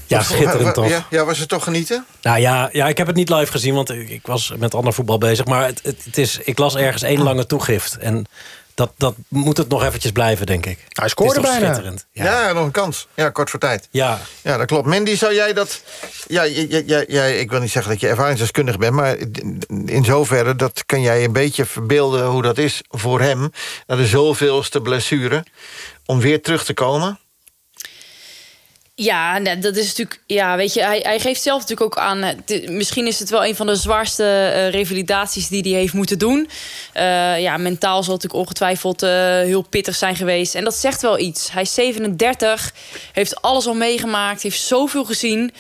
Ja, schitterend toch? Ja, ja, was het toch genieten? Nou ja, ja, ik heb het niet live gezien, want ik, ik was met ander voetbal bezig. Maar het, het, het is, ik las ergens één lange toegift. En dat, dat moet het nog eventjes blijven, denk ik. Hij scoorde bijna. schitterend. Ja. nog een kans. Ja, kort voor tijd. Ja. Ja, dat klopt. Mandy, zou jij dat... Ja, jij, jij- jij, jij- ik wil niet zeggen dat je ervaringsdeskundig bent... maar in zoverre dat kan jij een beetje verbeelden hoe dat is voor hem... na de zoveelste blessure, om weer terug te komen... Ja, dat is natuurlijk. Ja, weet je, hij, hij geeft zelf natuurlijk ook aan. eh, misschien is het wel een van de zwaarste eh, revalidaties die hij heeft moeten doen. Eh, ja, mentaal zal het natuurlijk ongetwijfeld heel pittig zijn geweest. En dat zegt wel iets. Hij is 37, heeft alles al meegemaakt, heeft zoveel gezien.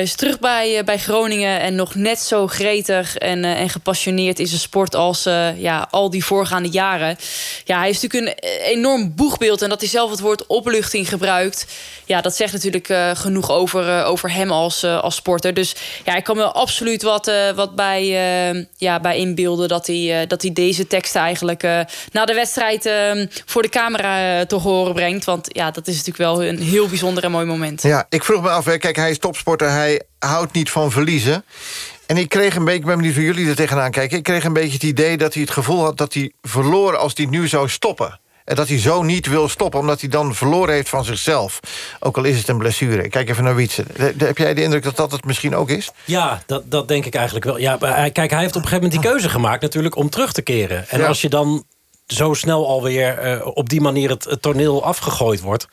is terug bij, bij Groningen en nog net zo gretig en, en gepassioneerd in zijn sport als ja, al die voorgaande jaren. Ja, hij is natuurlijk een enorm boegbeeld en dat hij zelf het woord opluchting gebruikt. Ja, dat zegt natuurlijk eh, genoeg over, eh, over hem als, eh, als sporter. Dus ja, ik kan me absoluut wat, wat bij, ja, bij inbeelden dat hij, dat hij deze teksten eigenlijk na de wedstrijd voor de camera te horen brengt. Want ja, dat is natuurlijk wel een heel bijzonder en mooi moment. Ja, ik vroeg me af, kijk, hij is topsporter, hij houdt niet van verliezen. En ik kreeg een beetje, ik ben benieuwd hoe jullie er tegenaan kijken... ik kreeg een beetje het idee dat hij het gevoel had dat hij verloor... als hij nu zou stoppen. En dat hij zo niet wil stoppen, omdat hij dan verloren heeft van zichzelf. Ook al is het een blessure. Ik Kijk even naar Wietse. Heb jij de indruk dat dat het misschien ook is? Ja, dat, dat denk ik eigenlijk wel. Ja, kijk, hij heeft op een gegeven moment die keuze gemaakt natuurlijk om terug te keren. En Ja. als je dan zo snel alweer eh, op die manier het, het toneel afgegooid wordt...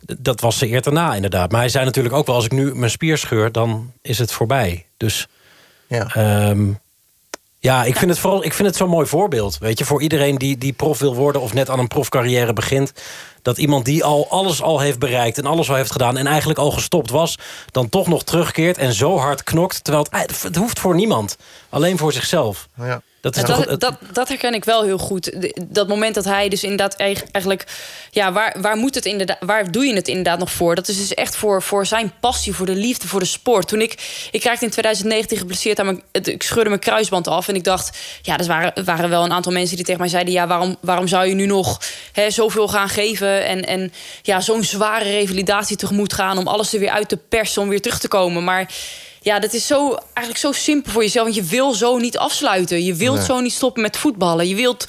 dat was ze eer daarna inderdaad. Maar hij zei natuurlijk ook wel, als ik nu mijn spier scheur... dan is het voorbij. Dus ja, Ehm, ja ik vind het vooral ik vind het zo'n mooi voorbeeld. Weet je, voor iedereen die, die prof wil worden... of net aan een profcarrière begint... dat iemand die al alles al heeft bereikt en alles al heeft gedaan... en eigenlijk al gestopt was, dan toch nog terugkeert... en zo hard knokt, terwijl het, het hoeft voor niemand. Alleen voor zichzelf. Ja. Dat is Ja, toch dat, dat, dat herken ik wel heel goed. Dat moment dat hij dus inderdaad eig- eigenlijk... Ja, waar, waar, moet het inderdaad, waar doe je het inderdaad nog voor? Dat is dus echt voor, voor zijn passie, voor de liefde, voor de sport. Toen ik... Ik raakte in 2019 geblesseerd aan mijn... het- Ik scheurde mijn kruisband af en ik dacht... Ja, er waren, waren wel een aantal mensen die tegen mij zeiden... Ja, waarom, waarom zou je nu nog hè, zoveel gaan geven... en, en ja, zo'n zware revalidatie tegemoet gaan... om alles er weer uit te persen, om weer terug te komen. Maar... Ja, dat is zo, eigenlijk zo simpel voor jezelf. Want je wil zo niet afsluiten. Je wilt Nee. zo niet stoppen met voetballen. Je wilt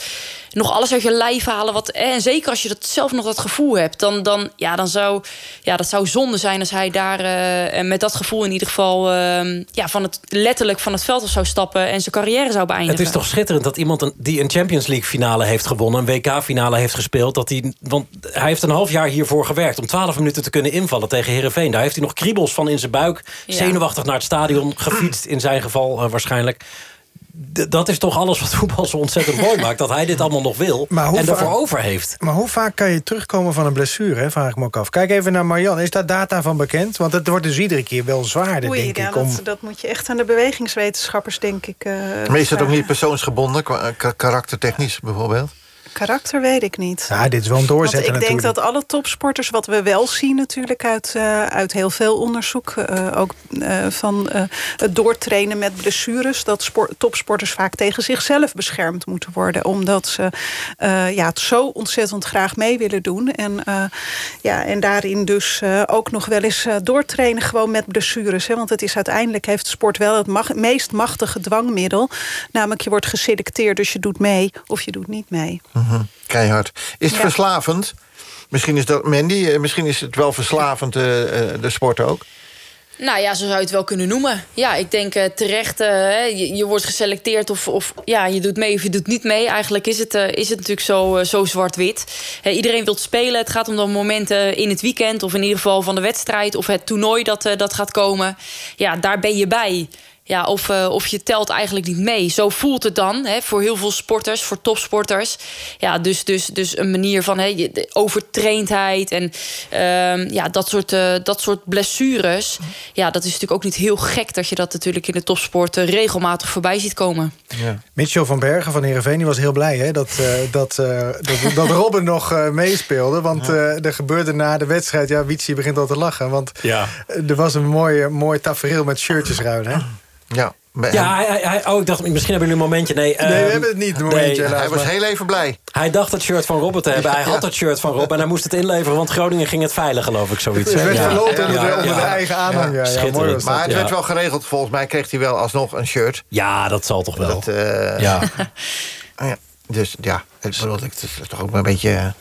nog alles uit je lijf halen. Wat, en zeker als je dat zelf nog dat gevoel hebt. Dan, dan, ja, dan zou ja, dat zou zonde zijn als hij daar eh, met dat gevoel in ieder geval... eh, ja, van het, letterlijk van het veld af zou stappen en zijn carrière zou beëindigen. Het is toch schitterend dat iemand een- die een Champions League finale heeft gewonnen... een WK-finale heeft gespeeld. Dat hij, want hij heeft een half jaar hiervoor gewerkt... om 12 minuten te kunnen invallen tegen Herenveen. Daar heeft hij nog kriebels van in zijn buik. Ja. Zenuwachtig naar het stadion gefietst, in zijn geval eh, waarschijnlijk. Dat is toch alles wat voetbal zo ontzettend mooi maakt. Dat hij dit allemaal nog wil Maar en ervoor over heeft. Maar hoe vaak kan je terugkomen van een blessure, hè, vraag ik me ook af. Kijk even naar Marianne, is daar data van bekend? Want het wordt dus iedere keer wel zwaarder, Oei, denk ja, ik. Om... dat, dat moet je echt aan de bewegingswetenschappers, denk ik. eh, Maar is dat ook niet persoonsgebonden, karaktertechnisch bijvoorbeeld? Karakter weet ik niet. Ja, dit is wel een Want doorzetter ik denk natuurlijk. dat alle topsporters, wat we wel zien natuurlijk uit, eh, uit heel veel onderzoek, eh, ook eh, van het doortrainen met blessures, dat sport- topsporters vaak tegen zichzelf beschermd moeten worden, omdat ze ja, het zo ontzettend graag mee willen doen. En, ja, en daarin dus ook nog wel eens doortrainen gewoon met blessures. Hè, want het is uiteindelijk heeft sport wel het mag- meest machtige dwangmiddel. Namelijk je wordt geselecteerd, dus je doet mee of je doet niet mee. Mhm, Keihard. Is het Ja. verslavend? Misschien is dat, Mandy, eh, misschien is het wel verslavend, eh, eh, de sport ook. Nou ja, zo zou je het wel kunnen noemen. Ja, ik denk terecht, je, je wordt geselecteerd of, of ja, je doet mee of je doet niet mee. Eigenlijk is het, is het natuurlijk zo, zo zwart-wit. Iedereen wil spelen. Het gaat om de momenten in het weekend of in ieder geval van de wedstrijd of het toernooi dat, dat gaat komen. Ja, daar ben je bij. Ja, of, eh, of je telt eigenlijk niet mee. Zo voelt het dan hè, voor heel veel sporters, voor topsporters. Ja, dus, dus, dus een manier van hè, overtraindheid en ehm, ja, dat, soort, eh, dat soort blessures. Ja, dat is natuurlijk ook niet heel gek dat je dat natuurlijk in de topsport eh, regelmatig voorbij ziet komen. Ja. Mitchell van Bergen van Heerenveen die was heel blij hè, dat, eh, dat, eh, dat, dat Robin nog eh, meespeelde. Want eh, er gebeurde na de wedstrijd... Ja, Wietsie begint al te lachen. Want Ja. er was een mooi, mooi tafereel met shirtjes ruilen. Hè? Ja, Ja, hij, oh, ik dacht, misschien hebben jullie een momentje. Nee, Nee, we ehm, hebben het niet, een momentje, helaas, Hij was maar- heel even blij. Hij dacht het shirt van Robert te hebben. Hij had het shirt van Rob en hij moest het inleveren... want Groningen ging het veilig, geloof ik, zoiets. Het werd verloot onder, Ja, de, onder ja. de eigen aanhang. Ja, Schitterend. dat. Maar het Ja. werd wel geregeld. Volgens mij kreeg hij wel alsnog een shirt. Ja, dat zal toch wel. Dat, eh, Ja. ja. Dus ja, het, bedoel, ik, het is toch ook maar een beetje...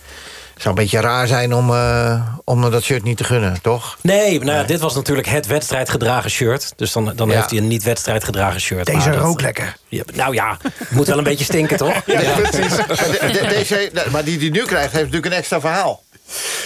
Het zou een beetje raar zijn om, eh, om hem dat shirt niet te gunnen, toch? Nee, nou dit was natuurlijk het wedstrijdgedragen shirt. Dus dan, dan Ja. heeft hij een niet-wedstrijdgedragen shirt. Deze Maar dat- rook lekker. Ja, nou ja, moet wel een beetje stinken, toch? Ja, precies. Maar, de- de- deze, maar die die nu krijgt, heeft natuurlijk een extra verhaal.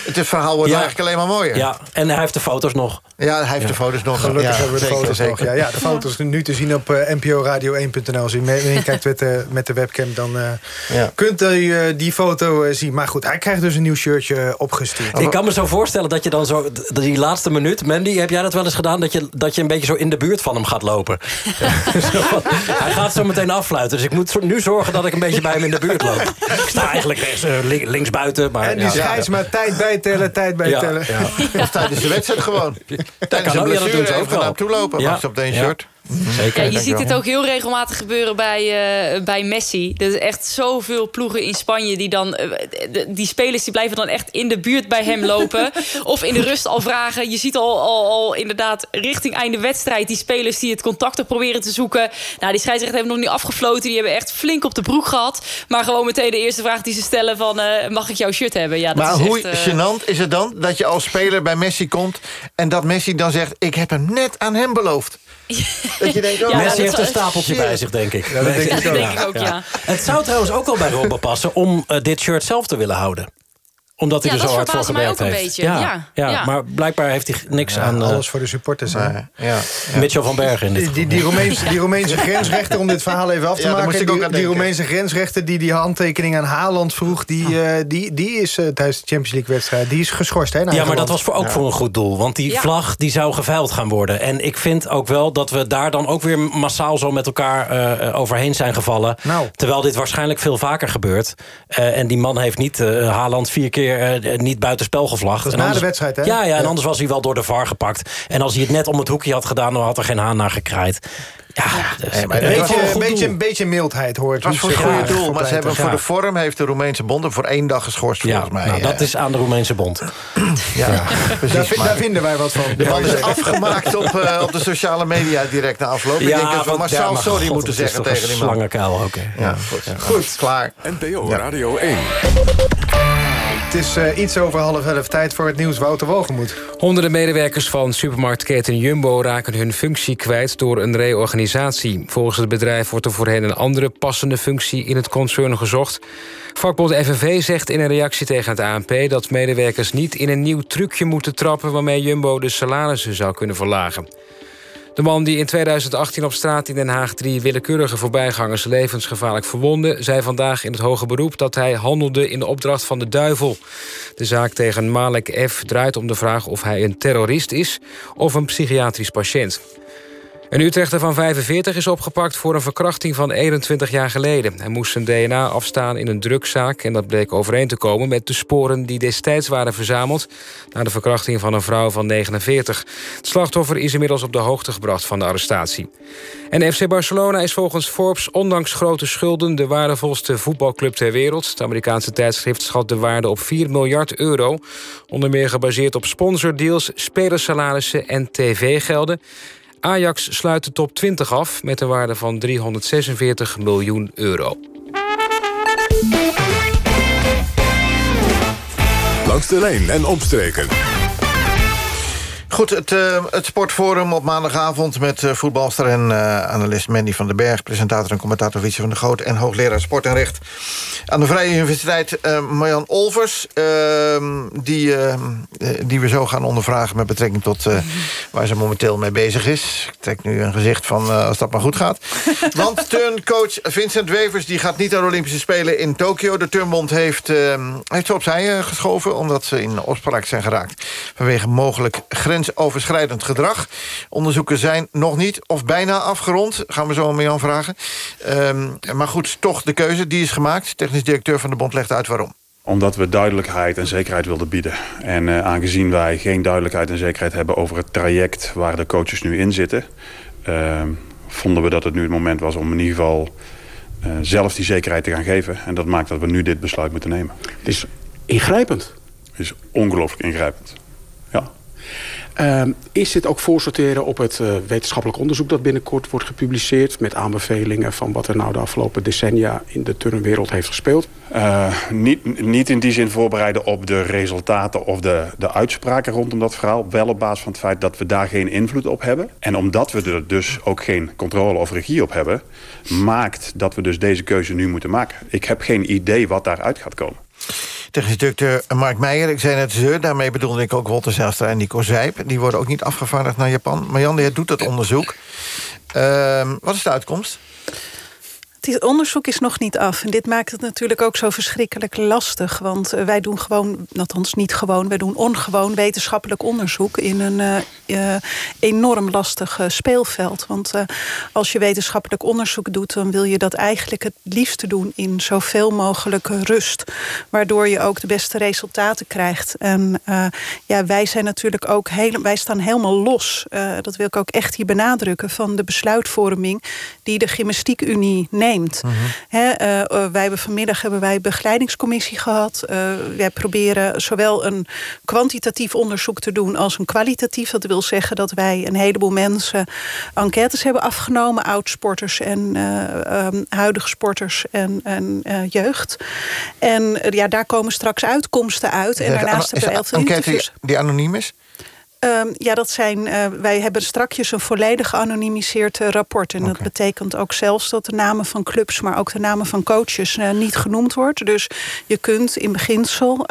Het verhaal wordt Ja. eigenlijk alleen maar mooier. Ja, en hij heeft de foto's nog. Ja, hij heeft de foto's nog. Gelukkig ja, hebben we de zeker, foto's zeker. nog. Ja, ja, de foto's nu te zien op eh nporadio1.nl. Als u mee mee kijkt met de, met de webcam, dan eh, Ja. kunt u eh, die foto eh, zien. Maar goed, hij krijgt dus een nieuw shirtje opgestuurd. Ik kan me zo voorstellen dat je dan zo... Die laatste minuut, Mandy, heb jij dat wel eens gedaan? Dat je, dat je een beetje zo in de buurt van hem gaat lopen. Zo hij gaat zo meteen affluiten. Dus ik moet nu zorgen dat ik een beetje bij hem in de buurt loop. Ik sta eigenlijk rechts, links buiten. Maar, En die ja. Tijd bijtellen, tijd bijtellen. Ja, ja. Of tijdens de wedstrijd gewoon. Tijdens een blessure even naar toe lopen. Ja. Wacht op één Ja. shirt. Zeker. Ja, je ziet het ook heel regelmatig gebeuren bij, eh, bij Messi. Er is echt zoveel ploegen in Spanje die dan... eh, die spelers die blijven dan echt in de buurt bij hem lopen. of in de rust al vragen. Je ziet al, al, al inderdaad richting einde wedstrijd... die spelers die het contact er proberen te zoeken. Nou, die scheidsrechter hebben nog niet afgefloten. Die hebben echt flink op de broek gehad. Maar gewoon meteen de eerste vraag die ze stellen van... eh, mag ik jouw shirt hebben? Ja, dat Maar is hoe echt, gênant is het dan dat je als speler bij Messi komt... en dat Messi dan zegt, ik heb hem net aan hem beloofd. Dat je denkt, oh, Ja, Messi dat heeft een stapeltje bij zich, denk ik. Ja, dat denk ik dat ook. denk ik ook, ja. Het zou trouwens ook wel bij Robben passen om eh, dit shirt zelf te willen houden. Omdat hij Ja, er zo hard voor gewerkt ook een heeft. beetje, Ja, ja, ja, ja. maar blijkbaar heeft hij niks Ja, aan eh, alles voor de supporters. ja. Mitchell van Bergen in dit Die, die, die, Roemeense, die Roemeense grensrechter, om dit verhaal even af te maken... Die, die. Roemeense grensrechter die die handtekening aan Haaland vroeg... die, eh, die, die is eh, tijdens de Champions League-wedstrijd die is geschorst. Hè, Ja, maar dat was voor, ook voor een goed doel. Want die Ja. vlag die zou geveild gaan worden. En ik vind ook wel dat we daar dan ook weer massaal zo met elkaar overheen zijn gevallen. Nou. Terwijl dit waarschijnlijk veel vaker gebeurt. Eh, en die man heeft niet eh, Haaland vier keer eh, niet buitenspel gevlacht. Dat is En na anders- de wedstrijd, hè? Ja, ja, en Ja. anders was hij wel door de VAR gepakt. En als hij het net om het hoekje had gedaan... dan had er geen haan naar gekraaid. Ja, dus, Nee, maar wel Beetje, een een beetje, een beetje mildheid hoort. Het was voor het goede doel, maar ze hebben voor Ja. de vorm... heeft de Roemeense bond hem voor één dag geschorst, Ja, volgens mij. nou, dat is aan de Roemeense bond. Ja, Daar, precies. vinden wij wat van. de man is afgemaakt op, eh, op de sociale media direct na afloop. ik denk dat we massaal ja, maar sorry god, moeten zeggen tegen een die man. Slangenkuil, oké. Ja, goed. goed, klaar. NPO Radio 1. Het is eh, iets over half elf tijd voor het nieuws. Wouter Wogemoed. Honderden medewerkers van supermarktketen Jumbo raken hun functie kwijt door een reorganisatie. Volgens het bedrijf wordt er voor hen een andere passende functie in het concern gezocht. Vakbond FNV zegt in een reactie tegen het ANP dat medewerkers niet in een nieuw trucje moeten trappen waarmee Jumbo de salarissen zou kunnen verlagen. De man die in 2018 op straat in Den Haag drie willekeurige voorbijgangers levensgevaarlijk verwonde, zei vandaag in het hoge beroep dat hij handelde in de opdracht van de duivel. De zaak tegen Malek F. draait om de vraag of hij een terrorist is of een psychiatrisch patiënt. Een Utrechter van 45 is opgepakt voor een verkrachting van 21 jaar geleden. Hij moest zijn DNA afstaan in een drugszaak... en dat bleek overeen te komen met de sporen die destijds waren verzameld... na de verkrachting van een vrouw van 49. Het slachtoffer is inmiddels op de hoogte gebracht van de arrestatie. En FC Barcelona is volgens Forbes ondanks grote schulden... de waardevolste voetbalclub ter wereld. Het Amerikaanse tijdschrift schat de waarde op 4 miljard euro. Onder meer gebaseerd op sponsordeals, spelersalarissen en tv-gelden... Ajax sluit de top 20 af met een waarde van 346 miljoen euro. Langs de lijn en omstreken. Goed, het, eh, het sportforum op maandagavond... met eh, voetbalster en eh, analist Mandy van den Berg... presentator en commentator Wietse van der Goot... en hoogleraar sport en recht aan de Vrije Universiteit Marjan Olvers... eh, die, die we zo gaan ondervragen met betrekking tot waar ze momenteel mee bezig is. Ik trek nu een gezicht van als dat maar goed gaat. Want turncoach Vincent Wevers die gaat niet naar de Olympische Spelen in Tokio. De turnbond heeft, eh, heeft ze opzij geschoven... omdat ze in opspraak zijn geraakt vanwege mogelijk grensoverschrijdend gedrag. Onderzoeken zijn nog niet of bijna afgerond. Gaan we zo aan Marjan vragen. Ehm, maar goed, toch de keuze, die is gemaakt. Technisch directeur van de bond legt uit waarom. Omdat we duidelijkheid en zekerheid wilden bieden. En eh, aangezien wij geen duidelijkheid en zekerheid hebben over het traject waar de coaches nu in zitten... eh, vonden we dat het nu het moment was om in ieder geval uh, zelf die zekerheid te gaan geven. En dat maakt dat we nu dit besluit moeten nemen. Het is ingrijpend. Het is ongelooflijk ingrijpend. Uh, is dit ook voorsorteren op het uh, wetenschappelijk onderzoek dat binnenkort wordt gepubliceerd... met aanbevelingen van wat er nou de afgelopen decennia in de turnwereld heeft gespeeld? Uh, niet, niet in die zin voorbereiden op de resultaten of de, de uitspraken rondom dat verhaal. Wel op basis van het feit dat we daar geen invloed op hebben. En omdat we er dus ook geen controle of regie op hebben... maakt dat we dus deze keuze nu moeten maken. Ik heb geen idee wat daaruit gaat komen. Technisch directeur Mark Meijer, ik zei net ze, daarmee bedoelde ik ook Walter Zijlstra en Nico Zijp. Die worden ook niet afgevaardigd naar Japan. Marjan, jij doet dat onderzoek. Uh, wat is de uitkomst? Het onderzoek is nog niet af. En dit maakt het natuurlijk ook zo verschrikkelijk lastig. Want uh, wij doen gewoon, althans niet gewoon... wij doen ongewoon wetenschappelijk onderzoek... in een uh, uh, enorm lastig speelveld. Want als je wetenschappelijk onderzoek doet... dan wil je dat eigenlijk het liefste doen in zoveel mogelijk rust. Waardoor je ook de beste resultaten krijgt. En ja, wij zijn natuurlijk ook heel, wij staan helemaal los. dat wil ik ook echt hier benadrukken... van de besluitvorming die de Gymnastiekunie neemt neemt. Mhm. uh, wij hebben vanmiddag hebben wij een begeleidingscommissie gehad. Uh, wij proberen zowel een kwantitatief onderzoek te doen als een kwalitatief. Dat wil zeggen dat wij een heleboel mensen enquêtes hebben afgenomen. Oud-sporters en um, huidige sporters en, en jeugd. En ja, daar komen straks uitkomsten uit. En daarnaast hebben we interviews. Die anoniem is? Um, ja, dat zijn. Uh, wij hebben strakjes een volledig geanonimiseerd uh, rapport. En okay. dat betekent ook zelfs dat de namen van clubs, maar ook de namen van coaches uh, niet genoemd wordt. Dus je kunt in beginsel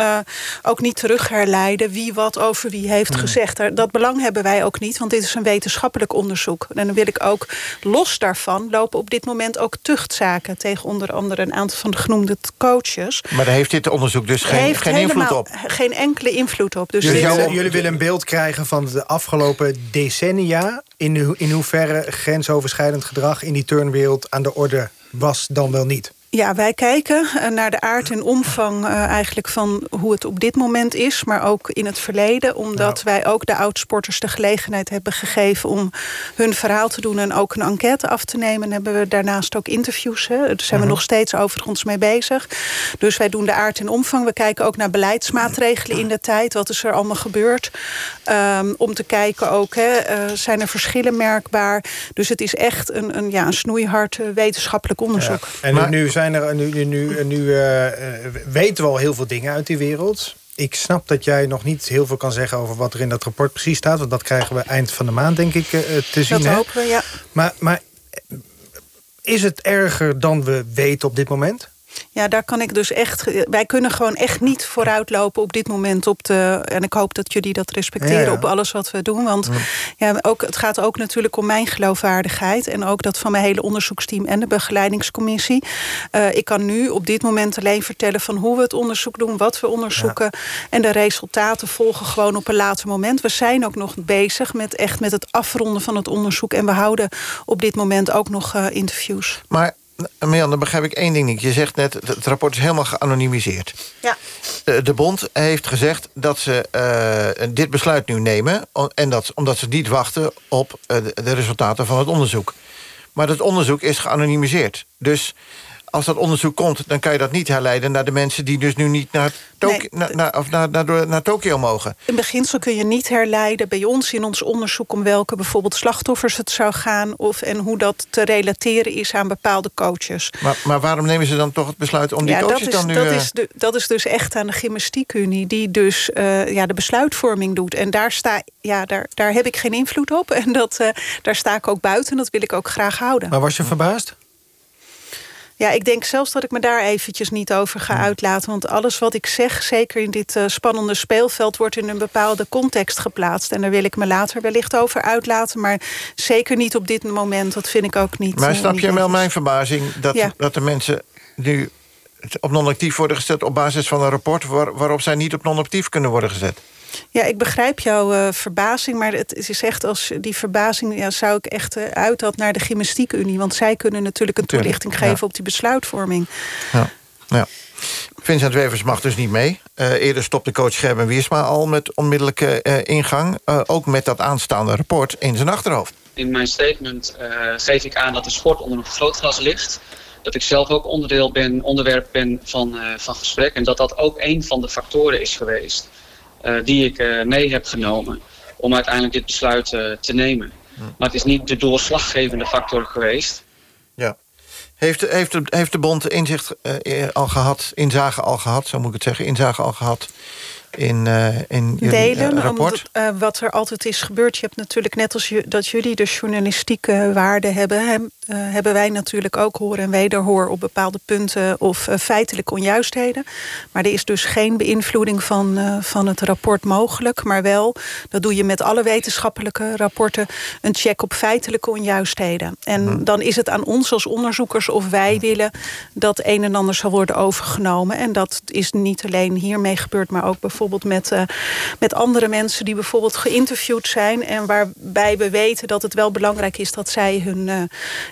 ook niet terugherleiden wie wat over wie heeft mm. gezegd. Dat belang hebben wij ook niet, want dit is een wetenschappelijk onderzoek. En dan wil ik ook los daarvan lopen op dit moment ook tuchtzaken tegen onder andere een aantal van de genoemde coaches. Maar daar heeft dit onderzoek dus geen, geen invloed op? Geen enkele invloed op. Dus jullie, dit, jullie willen een beeld krijgen van de afgelopen decennia... in, in hoeverre grensoverschrijdend gedrag in die turnwereld aan de orde was dan wel niet? Ja, wij kijken eh, naar de aard en omvang uh, eigenlijk van hoe het op dit moment is, maar ook in het verleden, omdat nou. wij ook de oudsporters de gelegenheid hebben gegeven om hun verhaal te doen en ook een enquête af te nemen. En hebben we daarnaast ook interviews. Hè. Daar zijn uh -huh. we Mhm. nog steeds overigens mee bezig. Dus wij doen de aard en omvang. We kijken ook naar beleidsmaatregelen in de tijd. Wat is er allemaal gebeurd? Um, om te kijken ook, hè, uh, zijn er verschillen merkbaar? Dus het is echt een, een, ja, een snoeihard wetenschappelijk onderzoek. Ja. En maar, nu zijn er nu, nu, nu uh, weten we al heel veel dingen uit die wereld. Ik snap dat jij nog niet heel veel kan zeggen over wat er in dat rapport precies staat. Want dat krijgen we eind van de maand, denk ik, uh, te zien. Dat hè? hopen we, ja. Maar, maar is het erger dan we weten op dit moment? Ja, daar kan ik dus echt. Wij kunnen gewoon echt niet vooruitlopen op dit moment op de. En ik hoop dat jullie dat respecteren ja, ja. op alles wat we doen. Want ja. ook, het gaat ook natuurlijk om mijn geloofwaardigheid. En ook dat van mijn hele onderzoeksteam en de begeleidingscommissie. Uh, ik kan nu op dit moment alleen vertellen van hoe we het onderzoek doen, wat we onderzoeken. En de resultaten volgen gewoon op een later moment. We zijn ook nog bezig met echt met het afronden van het onderzoek. En we houden op dit moment ook nog uh, interviews. Maar Marjan, dan begrijp ik één ding niet. Je zegt net, het rapport is helemaal geanonimiseerd. Ja. De, de bond heeft gezegd dat ze uh, dit besluit nu nemen... En dat, omdat ze niet wachten op de, de resultaten van het onderzoek. Maar dat onderzoek is geanonimiseerd. Dus als dat onderzoek komt, dan kan je dat niet herleiden... naar de mensen die dus nu niet naar, nee, naar, of naar, naar, naar Tokio mogen. In beginsel kun je niet herleiden bij ons in ons onderzoek... om welke bijvoorbeeld slachtoffers het zou gaan... Of, en hoe dat te relateren is aan bepaalde coaches. Maar, maar waarom nemen ze dan toch het besluit om die ja, coaches dat is, dan nu... Dat, uh... is de, dat is dus echt aan de gymnastiekunie... die dus uh, ja, de besluitvorming doet. En daar, sta, ja, daar, daar heb ik geen invloed op. En dat, uh, daar sta ik ook buiten. Dat wil ik ook graag houden. Maar was je verbaasd? Ja, ik denk zelfs dat ik me daar eventjes niet over ga uitlaten. Want alles wat ik zeg, zeker in dit uh, spannende speelveld... wordt in een bepaalde context geplaatst. En daar wil ik me later wellicht over uitlaten. Maar zeker niet op dit moment. Dat vind ik ook niet. Maar snap uh, je wel mijn verbazing... dat, ja. dat de mensen nu op non-actief worden gezet... op basis van een rapport waar, waarop zij niet op non-actief kunnen worden gezet? Ja, ik begrijp jouw uh, verbazing, maar het is echt als die verbazing ja, zou ik echt uh, uit had naar de gymnastiekunie, want zij kunnen natuurlijk een toelichting geven ja. op die besluitvorming. Ja. ja. Vincent Wevers mag dus niet mee. Uh, eerder stopte coach Gerben Wiersma al met onmiddellijke ingang, ook met dat aanstaande rapport in zijn achterhoofd. in mijn statement eh, geef ik aan dat de sport onder een vergrootglas ligt. Dat ik zelf ook onderdeel ben, onderwerp ben van, eh, van gesprek. En dat dat ook een van de factoren is geweest eh, die ik eh, mee heb genomen om uiteindelijk dit besluit eh, te nemen. Maar het is niet de doorslaggevende factor geweest. Ja. Heeft, heeft, de, heeft de bond inzicht eh, al gehad, inzage al gehad, zo moet ik het zeggen, inzage al gehad in, eh, in jullie eh, delen. rapport? Eh, wat er altijd is gebeurd. Je hebt natuurlijk net als je, dat jullie de journalistieke waarde hebben... eh, hebben wij natuurlijk ook hoor en wederhoor op bepaalde punten... of eh, feitelijke onjuistheden. Maar er is dus geen beïnvloeding van, eh, van het rapport mogelijk. Maar wel, dat doe je met alle wetenschappelijke rapporten... een check op feitelijke onjuistheden. En dan is het aan ons als onderzoekers of wij willen... dat een en ander zal worden overgenomen. En dat is niet alleen hiermee gebeurd... maar ook bijvoorbeeld met, met andere mensen... die bijvoorbeeld geïnterviewd zijn... en waarbij we weten dat het wel belangrijk is... dat zij hun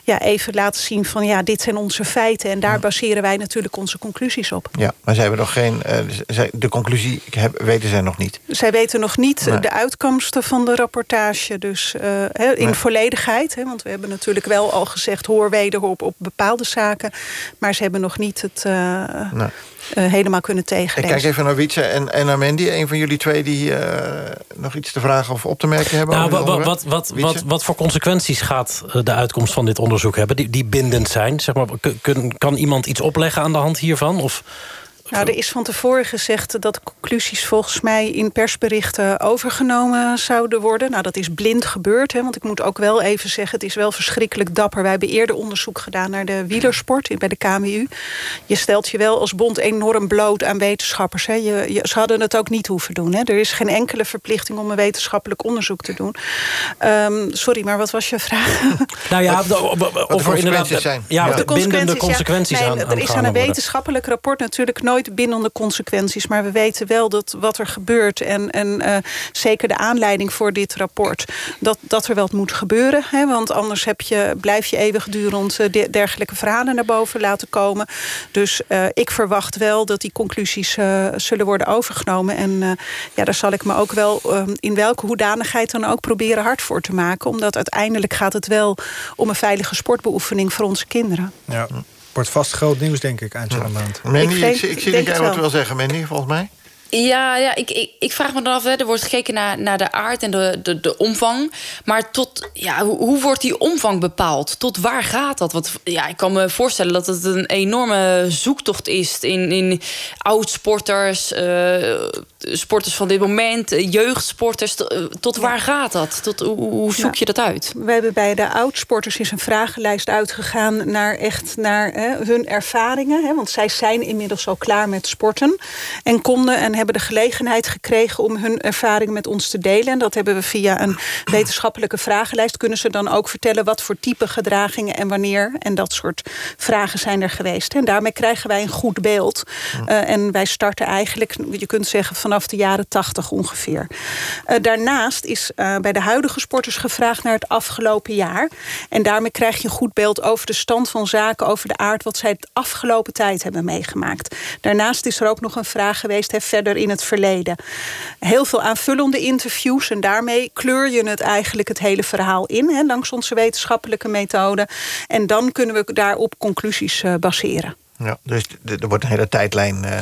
ja, even laten zien van... ja, dit zijn onze feiten... en daar baseren wij natuurlijk onze conclusies op. Ja, maar ze hebben nog geen. zij- de conclusie weten zij nog niet. Zij weten nog niet Nee. de uitkomsten van de rapportage. Dus eh, in Nee. volledigheid. Hè, want we hebben natuurlijk wel al gezegd... hoor wederhoor op, op bepaalde zaken. Maar ze hebben nog niet het eh, Nee. Eh, helemaal kunnen Ik tegenlezen. kijk even naar Wietse en, en naar Mandy. Een van jullie twee die eh, nog iets te vragen of op te merken hebben. Nou, over wat, dit wat, wat, wat, wat, voor consequenties gaat eh, de uitkomst van dit onderzoek hebben... die, die bindend zijn? Zeg maar, kun- kan iemand iets opleggen aan de hand hiervan? Of, Nou, er is van tevoren gezegd dat de conclusies volgens mij in persberichten overgenomen zouden worden. Nou, dat is blind gebeurd. Hè, want ik moet ook wel even zeggen, het is wel verschrikkelijk dapper. Wij hebben eerder onderzoek gedaan naar de wielersport in- bij de KMU. Je stelt je wel als bond enorm bloot aan wetenschappers. Hè. Je, je- ze hadden het ook niet hoeven doen. Hè. Er is geen enkele verplichting om een wetenschappelijk onderzoek te doen. Ehm, sorry, maar wat was je vraag? nou ja, de- of er inderdaad consequenties zijn. Ja, Ja. de bindende consequenties ja. Nee, aan Er is aan een wetenschappelijk rapport natuurlijk nooit bindende consequenties. Maar we weten wel dat wat er gebeurt... en, en eh, zeker de aanleiding voor dit rapport... dat, dat er wel moet gebeuren. Hè, want anders heb je, blijf je eeuwigdurend eh, de- dergelijke verhalen naar boven laten komen. Dus eh, ik verwacht wel dat die conclusies eh, zullen worden overgenomen. En eh, ja, daar zal ik me ook wel eh, in welke hoedanigheid dan ook proberen hard voor te maken. Omdat uiteindelijk gaat het wel om een veilige sportbeoefening voor onze kinderen. Ja. Wordt vast groot nieuws, denk ik, eind van de maand. Mandy, ik, Ik zie- ik ik zie denk dat jij wat wel. wil zeggen, Mandy, volgens mij. Ja, ja ik, ik, ik vraag me dan af, hè, er wordt gekeken naar, naar de aard en de, de, de omvang. Maar tot, ja, hoe, hoe wordt die omvang bepaald? Tot waar gaat dat? Want ja, ik kan me voorstellen dat het een enorme zoektocht is in, in oud-sporters, eh, sporters van dit moment, jeugdsporters. Tot, eh, tot waar gaat dat? Tot, hoe, hoe zoek je dat uit? We hebben bij de oudsporters is een vragenlijst uitgegaan naar echt naar hè, hun ervaringen. Hè, want zij zijn inmiddels al klaar met sporten. En konden en hebben de gelegenheid gekregen om hun ervaringen met ons te delen. En dat hebben we via een wetenschappelijke vragenlijst. Kunnen ze dan ook vertellen wat voor type gedragingen en wanneer. En dat soort vragen zijn er geweest. En daarmee krijgen wij een goed beeld. Eh, en wij starten eigenlijk, je kunt zeggen, vanaf de jaren tachtig ongeveer. Eh, daarnaast is eh, bij de huidige sporters gevraagd naar het afgelopen jaar. En daarmee krijg je een goed beeld over de stand van zaken, over de aard wat zij het afgelopen tijd hebben meegemaakt. Daarnaast is er ook nog een vraag geweest, hè, verder in het verleden. Heel veel aanvullende interviews en daarmee kleur je het eigenlijk het hele verhaal in, hè, langs onze wetenschappelijke methode. En dan kunnen we daarop conclusies eh, baseren. Ja, dus er wordt een hele tijdlijn eh,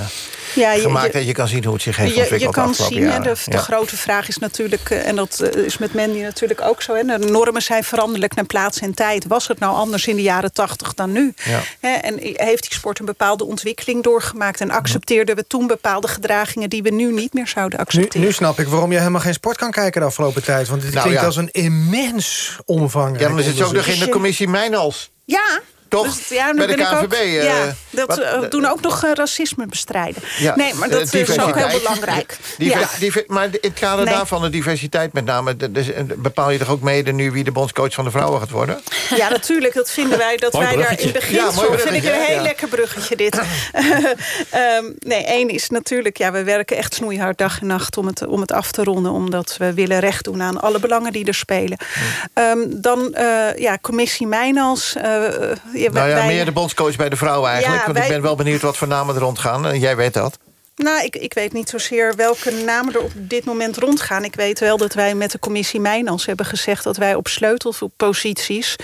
Ja, je- gemaakt... je- dat je kan zien hoe het zich heeft Je, je ontwikkeld de kan afgelopen zien, hè, de, de Ja. grote vraag is natuurlijk, eh, en dat eh, is met Mandy natuurlijk ook zo... Hè, de normen zijn veranderlijk naar plaats en tijd. Was het nou anders in de jaren tachtig dan nu? Ja. Hè, en heeft die sport een bepaalde ontwikkeling doorgemaakt... en accepteerden we toen bepaalde gedragingen... die we nu niet meer zouden accepteren? nu snap ik waarom jij helemaal geen sport kan kijken de afgelopen tijd. Want dit Nou, klinkt ja. als een immens omvangrijk Ja, maar dan zit je ook nog in de commissie Mijnals. Ja. Toch? Dus, ja, Bij de ik ook- eh, ja, dat wat- eh, doen ook nog eh, racisme bestrijden. Ja, nee, maar eh, dat is ook heel belangrijk. Diver- ja. diver- maar in het kader Nee. daarvan, de diversiteit met name... de- bepaal je toch ook mede nu wie de bondscoach van de vrouwen gaat worden? Ja, natuurlijk. Dat vinden wij dat Mooi wij daar in beginsel... Ja, mooi vind ik bruggetje, een heel Ja. lekker bruggetje dit. Ehm, nee, één is natuurlijk... Ja, we werken echt snoeihard dag en nacht om het, om het af te ronden. Omdat we willen recht doen aan alle belangen die er spelen. Ehm, dan, eh, ja, commissie Mijnals. Nou ja, meer de bondscoach bij de vrouwen eigenlijk. Ja, want ik ben wel benieuwd wat voor namen er rondgaan. En jij weet dat. Nou, ik, ik weet niet zozeer welke namen er op dit moment rondgaan. Ik weet wel dat wij met de commissie Mijnans hebben gezegd... dat wij op sleutelposities,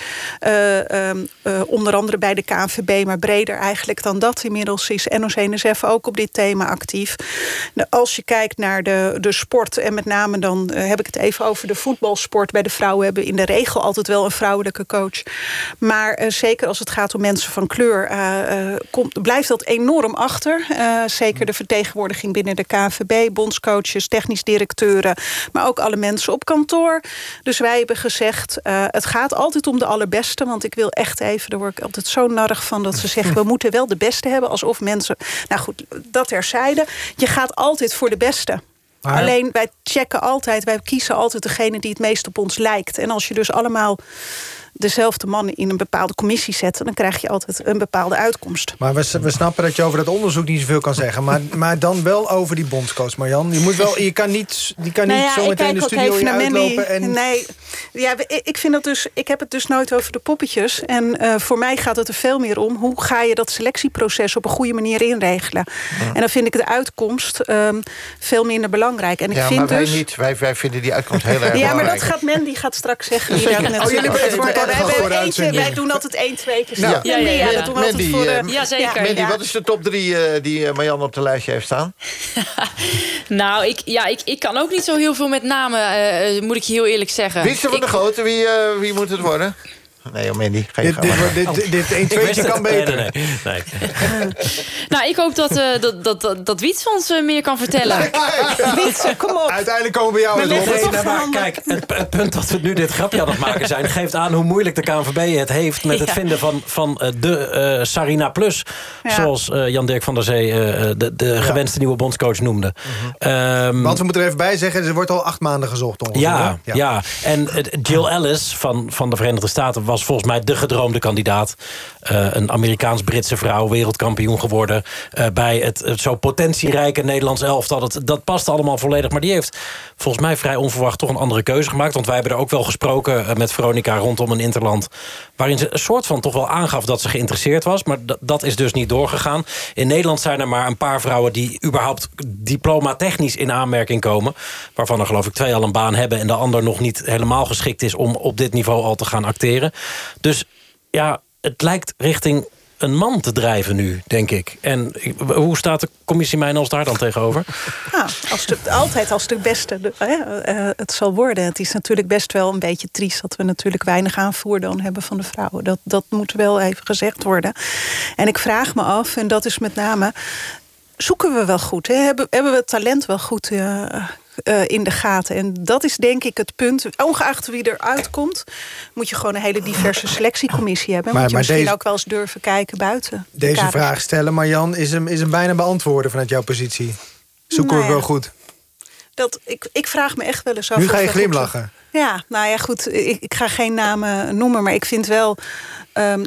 uh, uh, onder andere bij de KNVB... maar breder eigenlijk dan dat inmiddels is NOC-NSF ook op dit thema actief. Als je kijkt naar de, de sport en met name dan heb ik het even over de voetbalsport... bij de vrouwen hebben in de regel altijd wel een vrouwelijke coach. Maar zeker als het gaat om mensen van kleur... blijft dat enorm achter. zeker de vertegenwoordiging vertegenwoordiging binnen de KVB, bondscoaches, technisch directeuren, maar ook alle mensen op kantoor. Dus wij hebben gezegd, uh, het gaat altijd om de allerbeste, want ik wil echt even, daar word ik altijd zo narrig van dat ze zeggen, we moeten wel de beste hebben, alsof mensen, nou goed, dat terzijde. Je gaat altijd voor de beste. Maar... Alleen wij checken altijd, wij kiezen altijd degene die het meest op ons lijkt. En als je dus allemaal dezelfde mannen in een bepaalde commissie zetten... dan krijg je altijd een bepaalde uitkomst. Maar we, we snappen dat je over dat onderzoek niet zoveel kan zeggen. Maar, maar dan wel over die bondscoach, Marjan. Je, moet wel, je kan niet, die kan nou niet zo meteen de studio in uitlopen. En... Nee, ja, ik, vind dat dus, ik heb het dus nooit over de poppetjes. En uh, voor mij gaat het er veel meer om... hoe ga je dat selectieproces op een goede manier inregelen. Ja. En dan vind ik de uitkomst um, veel minder belangrijk. En ik ja, vind maar wij dus... niet. Wij, wij vinden die uitkomst heel erg ja, belangrijk. maar dat gaat Mandy gaat straks zeggen. Die daar net oh, jullie wij, eentje, wij doen altijd één, twee keer. Ja, ja, ja, ja, dat doen we altijd voor... Uh, ja, zeker. Mandy, wat is de top drie uh, die uh, Marjan op de lijstje heeft staan? nou, ik, ja, ik, ik kan ook niet zo heel veel met namen, moet ik je heel eerlijk zeggen. Wie is er van ik, de grote? Wie, wie moet het worden? Nee, Mandy, ga je dit, dit, dit, dit 1 2 kan beter. Nee, nee, nee. nou, ik hoop dat, uh, dat, dat, dat, dat Wiets ons uh, meer kan vertellen. Wiets, kom op. Uiteindelijk komen we jou nee, nee, maar Kijk, het, het, punt dat we nu dit grapje aan het maken zijn... geeft aan hoe moeilijk de KNVB het heeft... met het vinden van, van de uh, Sarina Plus. Ja. Zoals Jan-Dirk van der Zee de, de ja. gewenste nieuwe bondscoach noemde. Mm -hmm. um, Want we moeten er even bij zeggen... er wordt al acht maanden gezocht. Ongeveer. Ja, ja, ja. En Jill Ellis van, van de Verenigde Staten was volgens mij de gedroomde kandidaat. Uh, een Amerikaans-Britse vrouw, wereldkampioen geworden... Uh, bij het, het zo potentierijke Nederlands elftal. Dat, dat past allemaal volledig. Maar die heeft volgens mij vrij onverwacht toch een andere keuze gemaakt. Want wij hebben er ook wel gesproken uh, met Veronica rondom een interland... waarin ze een soort van toch wel aangaf dat ze geïnteresseerd was. Maar dat is dus niet doorgegaan. In Nederland zijn er maar een paar vrouwen... die überhaupt diploma technisch in aanmerking komen. Waarvan er geloof ik twee al een baan hebben... en de ander nog niet helemaal geschikt is om op dit niveau al te gaan acteren. Dus ja, het lijkt richting een man te drijven nu, denk ik. En hoe staat de commissie Mijnals daar dan tegenover? Ja, als altijd als het beste uh, het zal worden. Het is natuurlijk best wel een beetje triest... dat we natuurlijk weinig aanvoer dan hebben van de vrouwen. Dat, dat moet wel even gezegd worden. En ik vraag me af, en dat is met name... zoeken we wel goed? Hè? Hebben, hebben we het talent wel goed uh, uh, in de gaten. En dat is denk ik het punt. Ongeacht wie eruit komt... moet je gewoon een hele diverse selectiecommissie hebben. Maar, moet je maar misschien deze, ook wel eens durven kijken buiten. De deze vraag stellen, Marjan, is hem, is hem bijna beantwoorden vanuit jouw positie. Zoeken nou ja, we wel goed. Dat, ik, ik vraag me echt wel eens af... Nu ga je glimlachen. Ja, nou ja, goed. Ik, ik, ga geen namen noemen, maar ik vind wel... Um,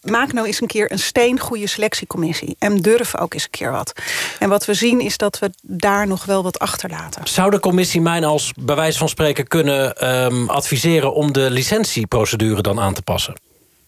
maak nou eens een keer een steengoede selectiecommissie. En durf ook eens een keer wat. En wat we zien is dat we daar nog wel wat achterlaten. Zou de commissie mij als bij wijze van spreken kunnen um, adviseren... om de licentieprocedure dan aan te passen?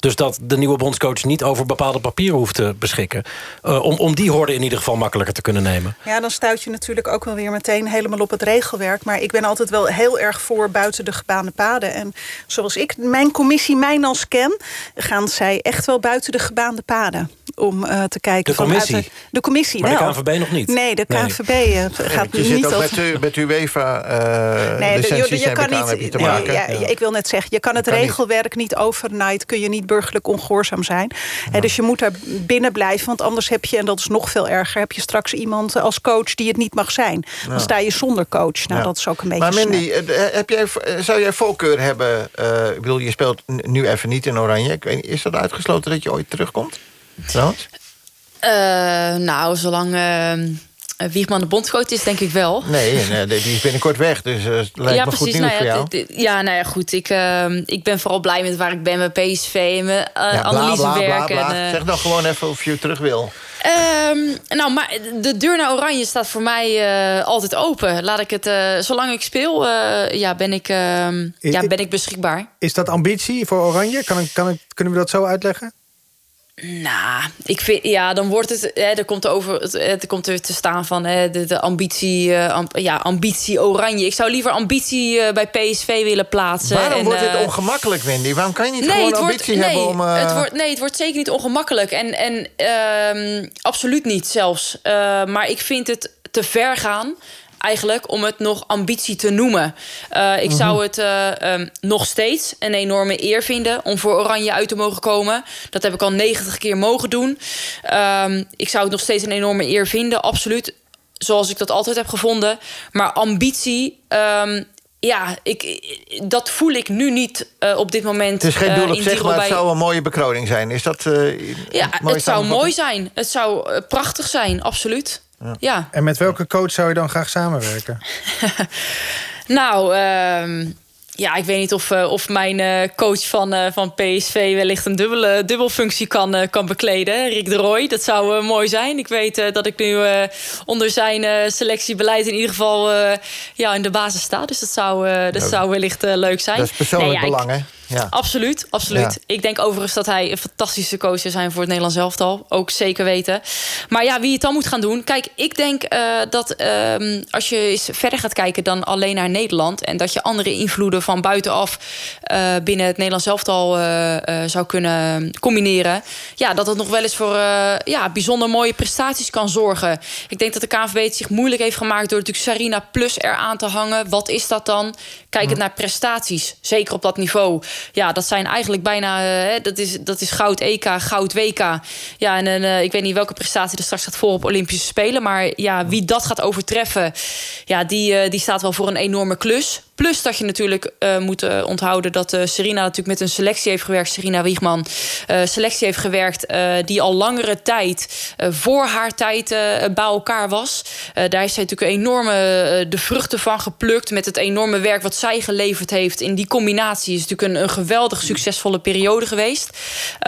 Dus dat de nieuwe bondscoach niet over bepaalde papieren hoeft te beschikken. Uh, om, om die horde in ieder geval makkelijker te kunnen nemen. Ja, dan stuit je natuurlijk ook wel weer meteen helemaal op het regelwerk. Maar ik ben altijd wel heel erg voor buiten de gebaande paden. En zoals ik mijn commissie Mijnals ken... gaan zij echt wel buiten de gebaande paden. Om uh, te kijken... De commissie? Vanuit de, de commissie maar wel. de KNVB nog niet? Nee, de KNVB nee. Uh, gaat je niet... zit ook als... met, UEFA uh, nee, licenties je, je kan niet, te nee, maken. Ja, ja. Ik wil net zeggen, je kan het kan regelwerk niet. niet overnight... kun je niet burgerlijk ongehoorzaam zijn. Ja. Dus je moet daar binnen blijven, want anders heb je... en dat is nog veel erger, heb je straks iemand als coach... die het niet mag zijn. Dan ja. sta je zonder coach. Nou, dat is ook een beetje Maar Mandy, heb jij, zou jij voorkeur hebben... Uh, ik bedoel, je speelt nu even niet in Oranje. Ik weet, is dat uitgesloten dat je ooit terugkomt? Trouwens? Uh, nou, zolang... Uh... Wiegman de bondcoach is, denk ik wel. Nee, nee die is binnenkort weg. Dus uh, het lijkt ja, me precies, goed nieuws nou ja, voor jou. d- d- Ja, nou ja, goed. Ik, uh, ik ben vooral blij met waar ik ben met PSV en mijn uh, ja, analysewerk. Bla, bla, bla. En, zeg dan gewoon even of je terug wil. Um, nou, maar de deur naar Oranje staat voor mij uh, altijd open. Laat ik het, uh, zolang ik speel, uh, ja, ben ik, ja, ben ik beschikbaar. Is dat ambitie voor Oranje? Kan ik, kan ik, kunnen we dat zo uitleggen? Nou, ik vind, ja, dan wordt het, hè, er komt er over, het, er komt er te staan van hè, de, de ambitie, uh, amb, ja, ambitie oranje. Ik zou liever ambitie uh, bij PSV willen plaatsen. Waarom en, wordt uh, dit ongemakkelijk, Wendy? Waarom kan je niet nee, gewoon ambitie wordt, hebben nee, om... Het wordt, nee, het wordt zeker niet ongemakkelijk. En, en uh, absoluut niet zelfs. maar ik vind het te ver gaan eigenlijk om het nog ambitie te noemen. Uh, ik zou het uh, um, nog steeds een enorme eer vinden om voor Oranje uit te mogen komen. Dat heb ik al 90 keer mogen doen. Um, ik zou het nog steeds een enorme eer vinden, absoluut. Zoals ik dat altijd heb gevonden. Maar ambitie. Um, ja, ik, dat voel ik nu niet uh, op dit moment. Het is geen doel op uh, zich, maar het zou een mooie bekroning zijn. Is dat uh, Ja, het zou mooi zijn. Het zou prachtig zijn, absoluut. Ja. ja. En met welke coach zou je dan graag samenwerken? nou, uh, ja, ik weet niet of, uh, of mijn uh, coach van, uh, van PSV wellicht een dubbele dubbelfunctie kan, kan bekleden. Rick de Roy, dat zou mooi zijn. Ik weet dat ik nu onder zijn selectiebeleid in ieder geval ja, in de basis sta. Dus dat zou, dat zou wellicht leuk zijn. Dat is persoonlijk nee, ja, belang, hè? Ja. Absoluut, absoluut. Ja. Ik denk overigens dat hij een fantastische coach zou zijn voor het Nederlands elftal. Ook zeker weten. Maar ja, wie het dan moet gaan doen. Kijk, ik denk uh, dat uh, als je eens verder gaat kijken dan alleen naar Nederland... en dat je andere invloeden van buitenaf uh, binnen het Nederlands elftal uh, zou kunnen combineren... ja, dat het nog wel eens voor ja, bijzonder mooie prestaties kan zorgen. Ik denk dat de KNVB het zich moeilijk heeft gemaakt... door natuurlijk Sarina Plus eraan te hangen. Wat is dat dan? Kijk het naar prestaties, zeker op dat niveau ja, dat zijn eigenlijk bijna. Uh, dat, is, dat is goud EK, goud WK. Ja, en uh, ik weet niet welke prestatie er straks gaat voor op Olympische Spelen. Maar ja, wie dat gaat overtreffen, ja, die, uh, die staat wel voor een enorme klus. Plus dat je natuurlijk uh, moet uh, onthouden dat uh, Serena natuurlijk met een selectie heeft gewerkt. Serena Wiegman. selectie heeft gewerkt die al langere tijd voor haar tijd bij elkaar was. daar heeft zij natuurlijk enorme de vruchten van geplukt. Met het enorme werk wat zij geleverd heeft. In die combinatie is natuurlijk een, een geweldig succesvolle periode geweest.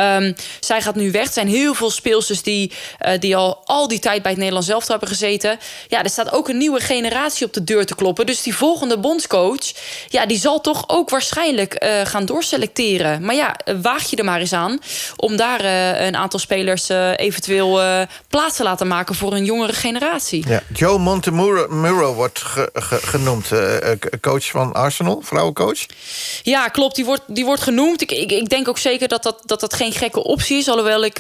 Um, zij gaat nu weg. Er zijn heel veel speelsters die, die al al die tijd bij het Nederlands zelf hebben gezeten. Ja, er staat ook een nieuwe generatie op de deur te kloppen. Dus die volgende bondscoach ja, die zal toch ook waarschijnlijk uh, gaan doorselecteren. Maar ja, waag je er maar eens aan om daar uh, een aantal spelers eventueel plaats te laten maken voor een jongere generatie. Ja. Joe Montemuro wordt ge ge genoemd, coach van Arsenal, vrouwencoach. Ja, klopt, die wordt, die wordt genoemd. Ik, ik, ik denk ook zeker dat dat, dat dat geen gekke optie is. Alhoewel ik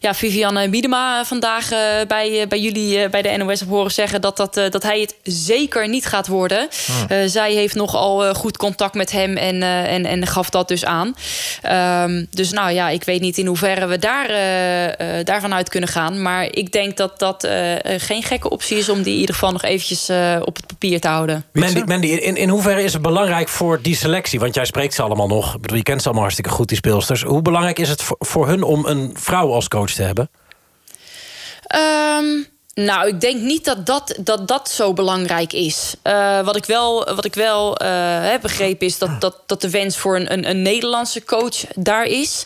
ja, Viviane Biedema vandaag bij, bij jullie bij de NOS heb horen zeggen dat, dat, dat hij het zeker niet gaat worden. Hmm. zij heeft nogal uh, goed contact met hem en, uh, en, en gaf dat dus aan. Um, dus nou ja, ik weet niet in hoeverre we daar, uh, daarvan uit kunnen gaan. Maar ik denk dat dat geen gekke optie is om die in ieder geval nog eventjes op het papier te houden. Mandy, Mandy in, in hoeverre is het belangrijk voor die selectie? Want jij spreekt ze allemaal nog. Ik bedoel, je kent ze allemaal hartstikke goed, die speelsters. Hoe belangrijk is het voor, voor hun om een vrouw als coach te hebben? Um, nou, ik denk niet dat dat, dat, dat zo belangrijk is. Uh, wat ik wel, wat ik wel uh, heb begrepen is dat, dat, dat de wens voor een, een, een Nederlandse coach daar is.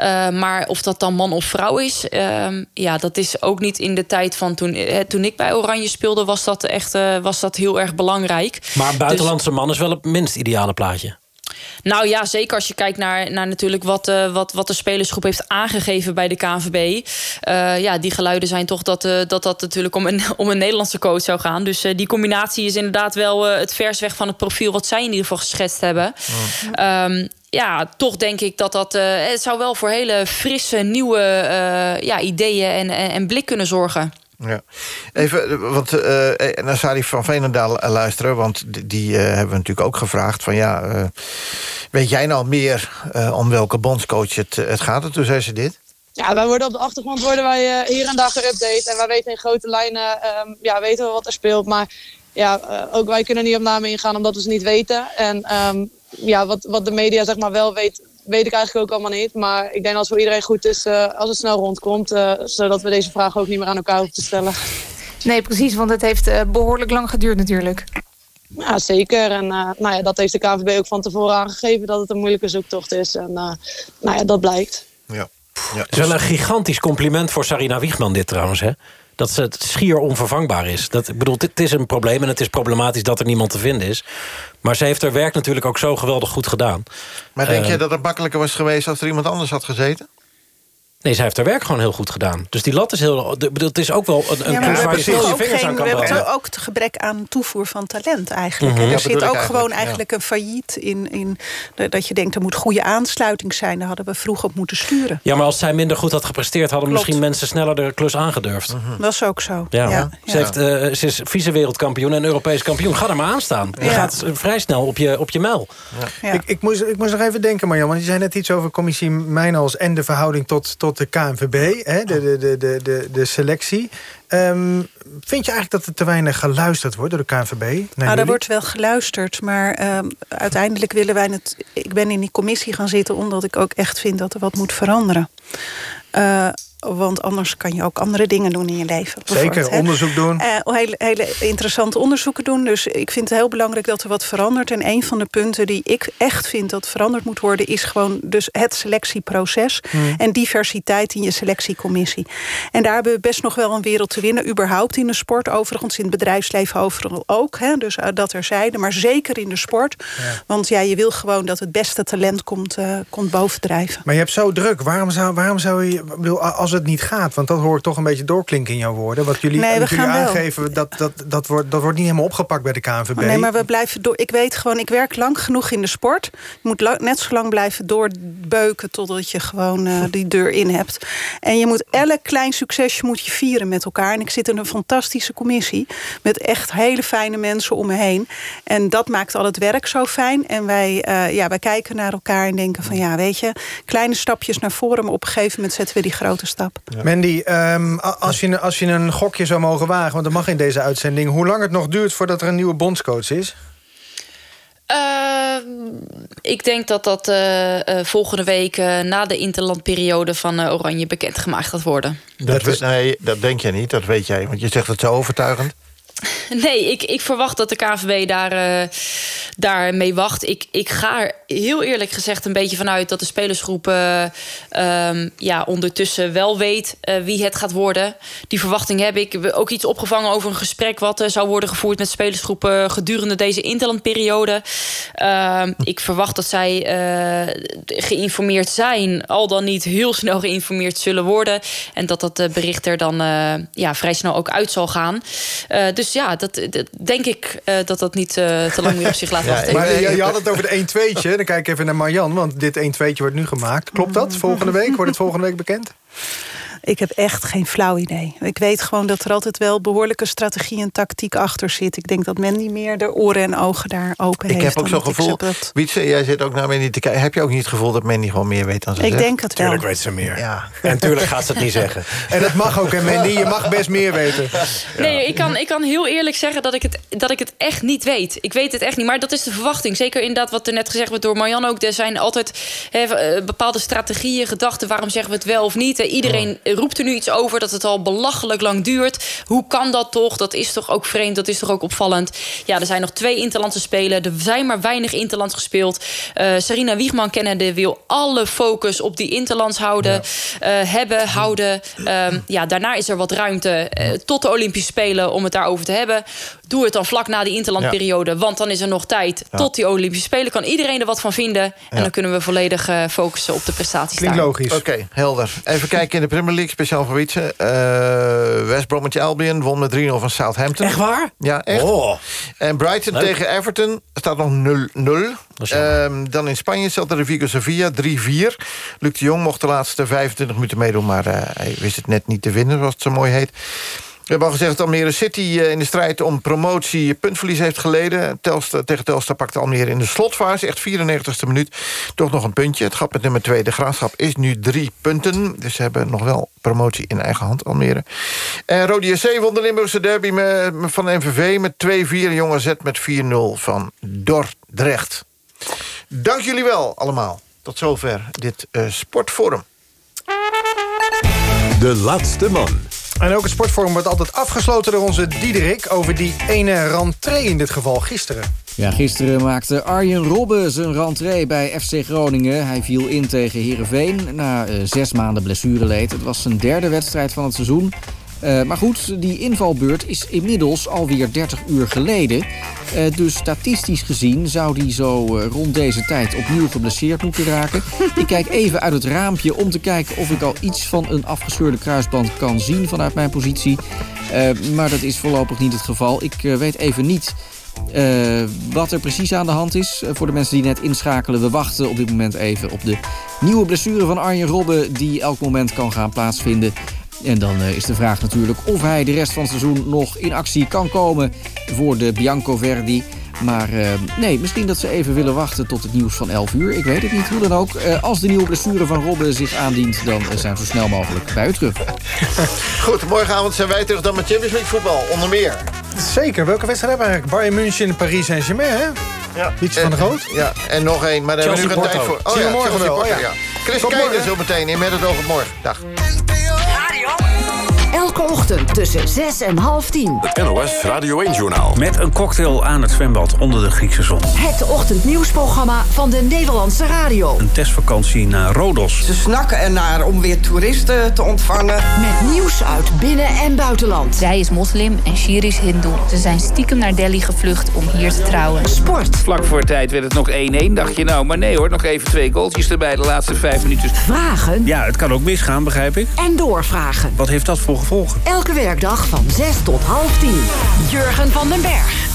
Uh, maar of dat dan man of vrouw is, ehm, ja, dat is ook niet in de tijd van toen, toen ik bij Oranje speelde, was dat echt was dat heel erg belangrijk. Maar een buitenlandse dus, man is wel het minst ideale plaatje. Nou ja, zeker als je kijkt naar, naar natuurlijk wat, uh, wat, wat de spelersgroep heeft aangegeven bij de KNVB. Uh, ja, die geluiden zijn toch dat uh, dat, dat natuurlijk om een, om een Nederlandse coach zou gaan. Dus die combinatie is inderdaad wel het vers weg van het profiel wat zij in ieder geval geschetst hebben. Oh. Um, ja, toch denk ik dat dat. het zou wel voor hele frisse, nieuwe ja, ideeën en, en, en blik kunnen zorgen. Ja. Even, want uh, naar Sari van Veenendaal luisteren... want die, hebben we natuurlijk ook gevraagd van... ja, weet jij nou meer om welke bondscoach het, het gaat? En toen zei ze dit. Ja, wij worden op de achtergrond worden wij hier en daar geüpdate... en wij weten in grote lijnen, um, ja, weten we wat er speelt. Maar ja, ook wij kunnen niet op namen ingaan omdat we het niet weten. En um, ja, wat, wat de media zeg maar wel weet weet ik eigenlijk ook allemaal niet. Maar ik denk dat het voor iedereen goed is uh, als het snel rondkomt. Uh, zodat we deze vraag ook niet meer aan elkaar hoeven te stellen. Nee, precies. Want het heeft uh, behoorlijk lang geduurd natuurlijk. Ja, zeker. En nou ja, dat heeft de KVB ook van tevoren aangegeven... dat het een moeilijke zoektocht is. En nou ja, dat blijkt. Ja. Ja, het is wel een gigantisch compliment voor Sarina Wiegman dit trouwens, hè? Dat ze het schier onvervangbaar is. Dat, ik bedoel, het is een probleem en het is problematisch dat er niemand te vinden is. Maar ze heeft haar werk natuurlijk ook zo geweldig goed gedaan. Maar denk uh, je dat het makkelijker was geweest als er iemand anders had gezeten? Nee, zij heeft haar werk gewoon heel goed gedaan. Dus die lat is heel... Het is ook wel een, een Ja, we waar je hebben je ook, vingers aan geen, kan we hebben branden. ook het gebrek aan toevoer van talent eigenlijk. Mhm. En Ja, er zit ook gewoon eigenlijk, een failliet in, in... Dat je denkt, er moet goede aansluiting zijn. Daar hadden we vroeg op moeten sturen. Ja, maar als zij minder goed had gepresteerd... hadden Klopt. misschien mensen sneller de klus aangedurfd. Dat is ook zo. Ja. Ja, Ze, heeft, eh, ze is vice-wereldkampioen en Europees kampioen. Ga er maar aan staan. Je gaat eh, vrij snel op je, op je mijl. Ik, ik, moest, ik moest nog even denken, Marjan, want je zei net iets over commissie Mijnals en de verhouding tot, tot de KNVB, hè, de, de, de, de, de, selectie. Ehm, vind je eigenlijk dat er te weinig geluisterd wordt door de KNVB? Nou, daar jullie? wordt wel geluisterd, maar ehm, uiteindelijk willen wij het. Ik ben in die commissie gaan zitten omdat ik ook echt vind dat er wat moet veranderen. Eh, want anders kan je ook andere dingen doen in je leven. Zeker, onderzoek doen. Eh, hele, hele interessante onderzoeken doen. Dus ik vind het heel belangrijk dat er wat verandert. En een van de punten die ik echt vind dat veranderd moet worden... is gewoon dus het selectieproces Hmm. en diversiteit in je selectiecommissie. En daar hebben we best nog wel een wereld te winnen. Überhaupt in de sport, overigens in het bedrijfsleven overal ook. Hè, dus uh, dat er zeiden, maar zeker in de sport. Want ja, je wil gewoon dat het beste talent komt, uh, komt bovendrijven. Maar je hebt zo druk. Waarom zou, waarom zou je... als het niet gaat, want dat hoor ik toch een beetje doorklinken in jouw woorden. Wat jullie, Nee, we wat jullie wel. aangeven, dat, dat, dat, wordt, dat wordt niet helemaal opgepakt bij de KNVB. Oh, nee, maar we blijven door. Ik weet gewoon, ik werk lang genoeg in de sport. Je moet net zo lang blijven doorbeuken totdat je gewoon uh, die deur in hebt. En je moet elk klein succesje moet je vieren met elkaar. En ik zit in een fantastische commissie met echt hele fijne mensen om me heen. En dat maakt al het werk zo fijn. En wij, uh, ja, wij kijken naar elkaar en denken van ja, weet je, kleine stapjes naar voren, maar op een gegeven moment zetten we die grote stap. Mandy, um, als, je, als je een gokje zou mogen wagen, want dat mag in deze uitzending, hoe lang het nog duurt voordat er een nieuwe bondscoach is? Uh, ik denk dat dat uh, uh, volgende week na de interlandperiode van Oranje bekendgemaakt gaat worden. Dat, dat, nee, dat denk jij niet, dat weet jij, want je zegt het zo overtuigend. Nee, ik, ik verwacht dat de KVB daar, uh, daar mee wacht. Ik, ik ga er heel eerlijk gezegd een beetje vanuit dat de spelersgroep uh, um, ja, ondertussen wel weet uh, wie het gaat worden. Die verwachting heb ik. Ik heb ook iets opgevangen over een gesprek wat zou worden gevoerd met spelersgroepen gedurende deze interlandperiode. Ehm, ik verwacht dat zij geïnformeerd zijn, al dan niet heel snel geïnformeerd zullen worden. En dat dat bericht er dan ja, vrij snel ook uit zal gaan. dus ja, dat, dat denk ik uh, dat dat niet uh, te lang meer op zich laat wachten. Ja, maar je, je, had het over de 1-2'tje. Dan kijk ik even naar Marjan, want dit 1-2'tje wordt nu gemaakt. Klopt dat? Volgende week? Wordt het volgende week bekend? Ik heb echt geen flauw idee. Ik weet gewoon dat er altijd wel behoorlijke strategie en tactiek achter zit. Ik denk dat Mandy meer de oren en ogen daar open ik heeft. Ik heb ook zo'n gevoel. Dat... Wietse, jij zit ook naar Mandy te kijken. Heb je ook niet het gevoel dat Mandy gewoon meer weet dan ze Ik zegt? denk het wel. Tuurlijk weet ze meer. Ja. En tuurlijk gaat ze het niet zeggen. En dat mag ook, hè Mandy? Je mag best meer weten. Nee, ik kan, ik kan heel eerlijk zeggen dat ik, het, dat ik het echt niet weet. Ik weet het echt niet, maar dat is de verwachting. Zeker inderdaad wat er net gezegd werd door Marjan ook. Er zijn altijd he, bepaalde strategieën, gedachten. Waarom zeggen we het wel of niet? Iedereen oh. Roept er nu iets over dat het al belachelijk lang duurt. Hoe kan dat toch? Dat is toch ook vreemd, dat is toch ook opvallend. Ja, er zijn nog twee Interlandse spelen. Er zijn maar weinig Interlands gespeeld. Uh, Sarina Wiegman kennende wil alle focus op die Interlands houden. Ja. Uh, hebben, houden. Um, ja, daarna is er wat ruimte uh, tot de Olympische Spelen om het daarover te hebben. Doe het dan vlak na die interlandperiode. Ja. Want dan is er nog tijd ja. tot die Olympische Spelen. Kan iedereen er wat van vinden. En dan kunnen we volledig uh, focussen op de prestaties Klinkt daar. logisch. Oké, okay, helder. Even kijken in de Premier League, speciaal voor Wietse. Uh, West Bromwich Albion won met 3-0 van Southampton. Echt waar? Ja, echt. Oh. En Brighton Leuk. tegen Everton staat nog 0-0. Um, dan in Spanje stelde de Vigo Sevilla 3-4. Luc de Jong mocht de laatste 25 minuten meedoen... maar uh, hij wist het net niet te winnen, zoals het zo mooi heet. We hebben al gezegd dat Almere City in de strijd om promotie puntverlies heeft geleden. Telstar, tegen Telstar pakte Almere in de slotfase, echt 94ste minuut, toch nog een puntje. Het gat met nummer 2, de Graafschap, is nu drie punten. Dus ze hebben nog wel promotie in eigen hand, Almere. En Rode JC won de Limburgse derby met, van de MVV met 2-4. Jonge Z met 4-0 van Dordrecht. Dank jullie wel allemaal. Tot zover dit uh, sportforum. De laatste man. En ook het sportforum wordt altijd afgesloten door onze Diederik... over die ene rentree in dit geval gisteren. Ja, gisteren maakte Arjen Robben zijn rentree bij FC Groningen. Hij viel in tegen Heerenveen na uh, zes maanden blessureleed. Het was zijn derde wedstrijd van het seizoen. Eh, maar goed, die invalbeurt is inmiddels alweer 30 uur geleden. Eh, dus statistisch gezien zou die zo eh, rond deze tijd opnieuw geblesseerd moeten raken. ik kijk even uit het raampje om te kijken of ik al iets van een afgescheurde kruisband kan zien vanuit mijn positie. Maar dat is voorlopig niet het geval. Ik weet even niet wat er precies aan de hand is. Voor de mensen die net inschakelen, we wachten op dit moment even op de nieuwe blessure van Arjen Robben... die elk moment kan gaan plaatsvinden. En dan eh, is de vraag natuurlijk of hij de rest van het seizoen nog in actie kan komen voor de Bianco Verdi. Maar eh, nee, misschien dat ze even willen wachten tot het nieuws van 11 uur. Ik weet het niet, hoe dan ook. Eh, als de nieuwe blessure van Robben zich aandient, dan zijn we zo snel mogelijk bij u terug. Goed, morgenavond zijn wij terug dan met Champions League voetbal. Onder meer. Zeker. Welke wedstrijd hebben we eigenlijk? Bayern München, Paris Saint-Germain, hè? Ja. Wietse van der Groot? Ja, en nog één, maar daar hebben we nu geen tijd voor. Zien we morgen wel. Oh, Porto, ja. Chris morgen. zo meteen in Met het oog op morgen. Dag. Toko. Ochtend tussen 6 en half 10. Het NOS Radio 1-journaal. Met een cocktail aan het zwembad onder de Griekse zon. Het ochtendnieuwsprogramma van de Nederlandse radio. Een testvakantie naar Rodos. Ze snakken ernaar om weer toeristen te ontvangen. Met nieuws uit binnen- en buitenland. Zij is moslim en Shiri is hindoe. Ze zijn stiekem naar Delhi gevlucht om hier te trouwen. Sport. Vlak voor tijd werd het nog 1-1. Dacht je nou, maar nee hoor, nog even twee goaltjes erbij de laatste vijf minuten. Vragen Ja, het kan ook misgaan, begrijp ik. en doorvragen. Wat heeft dat voor gevolgen? Elke werkdag van 6 tot half 10. Jurgen van den Berg.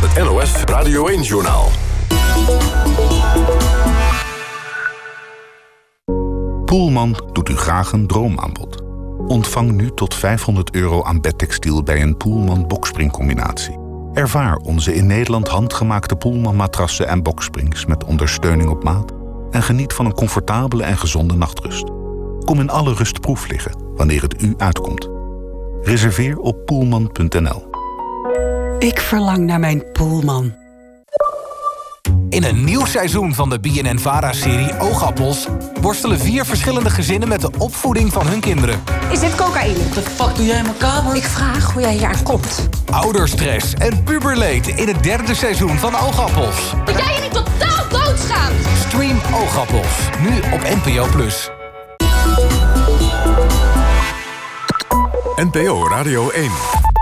Het NOS Radio 1-journaal. Poelman doet u graag een droomaanbod. Ontvang nu tot 500 euro aan bedtextiel bij een Poelman boxspringcombinatie. Ervaar onze in Nederland handgemaakte Poelman matrassen en boxsprings met ondersteuning op maat en geniet van een comfortabele en gezonde nachtrust. Kom in alle rust proef liggen wanneer het u uitkomt. Reserveer op poelman.nl. Ik verlang naar mijn Poelman. In een nieuw seizoen van de BNN-VARA-serie Oogappels... worstelen vier verschillende gezinnen met de opvoeding van hun kinderen. Is dit cocaïne? Wat de fuck doe jij in mijn kamer? Ik vraag hoe jij hier aan komt. Ouderstress en puberleed in het derde seizoen van Oogappels. Dat jij je niet totaal doodschaamt! Stream Oogappels, nu op NPO+. NPO Radio 1.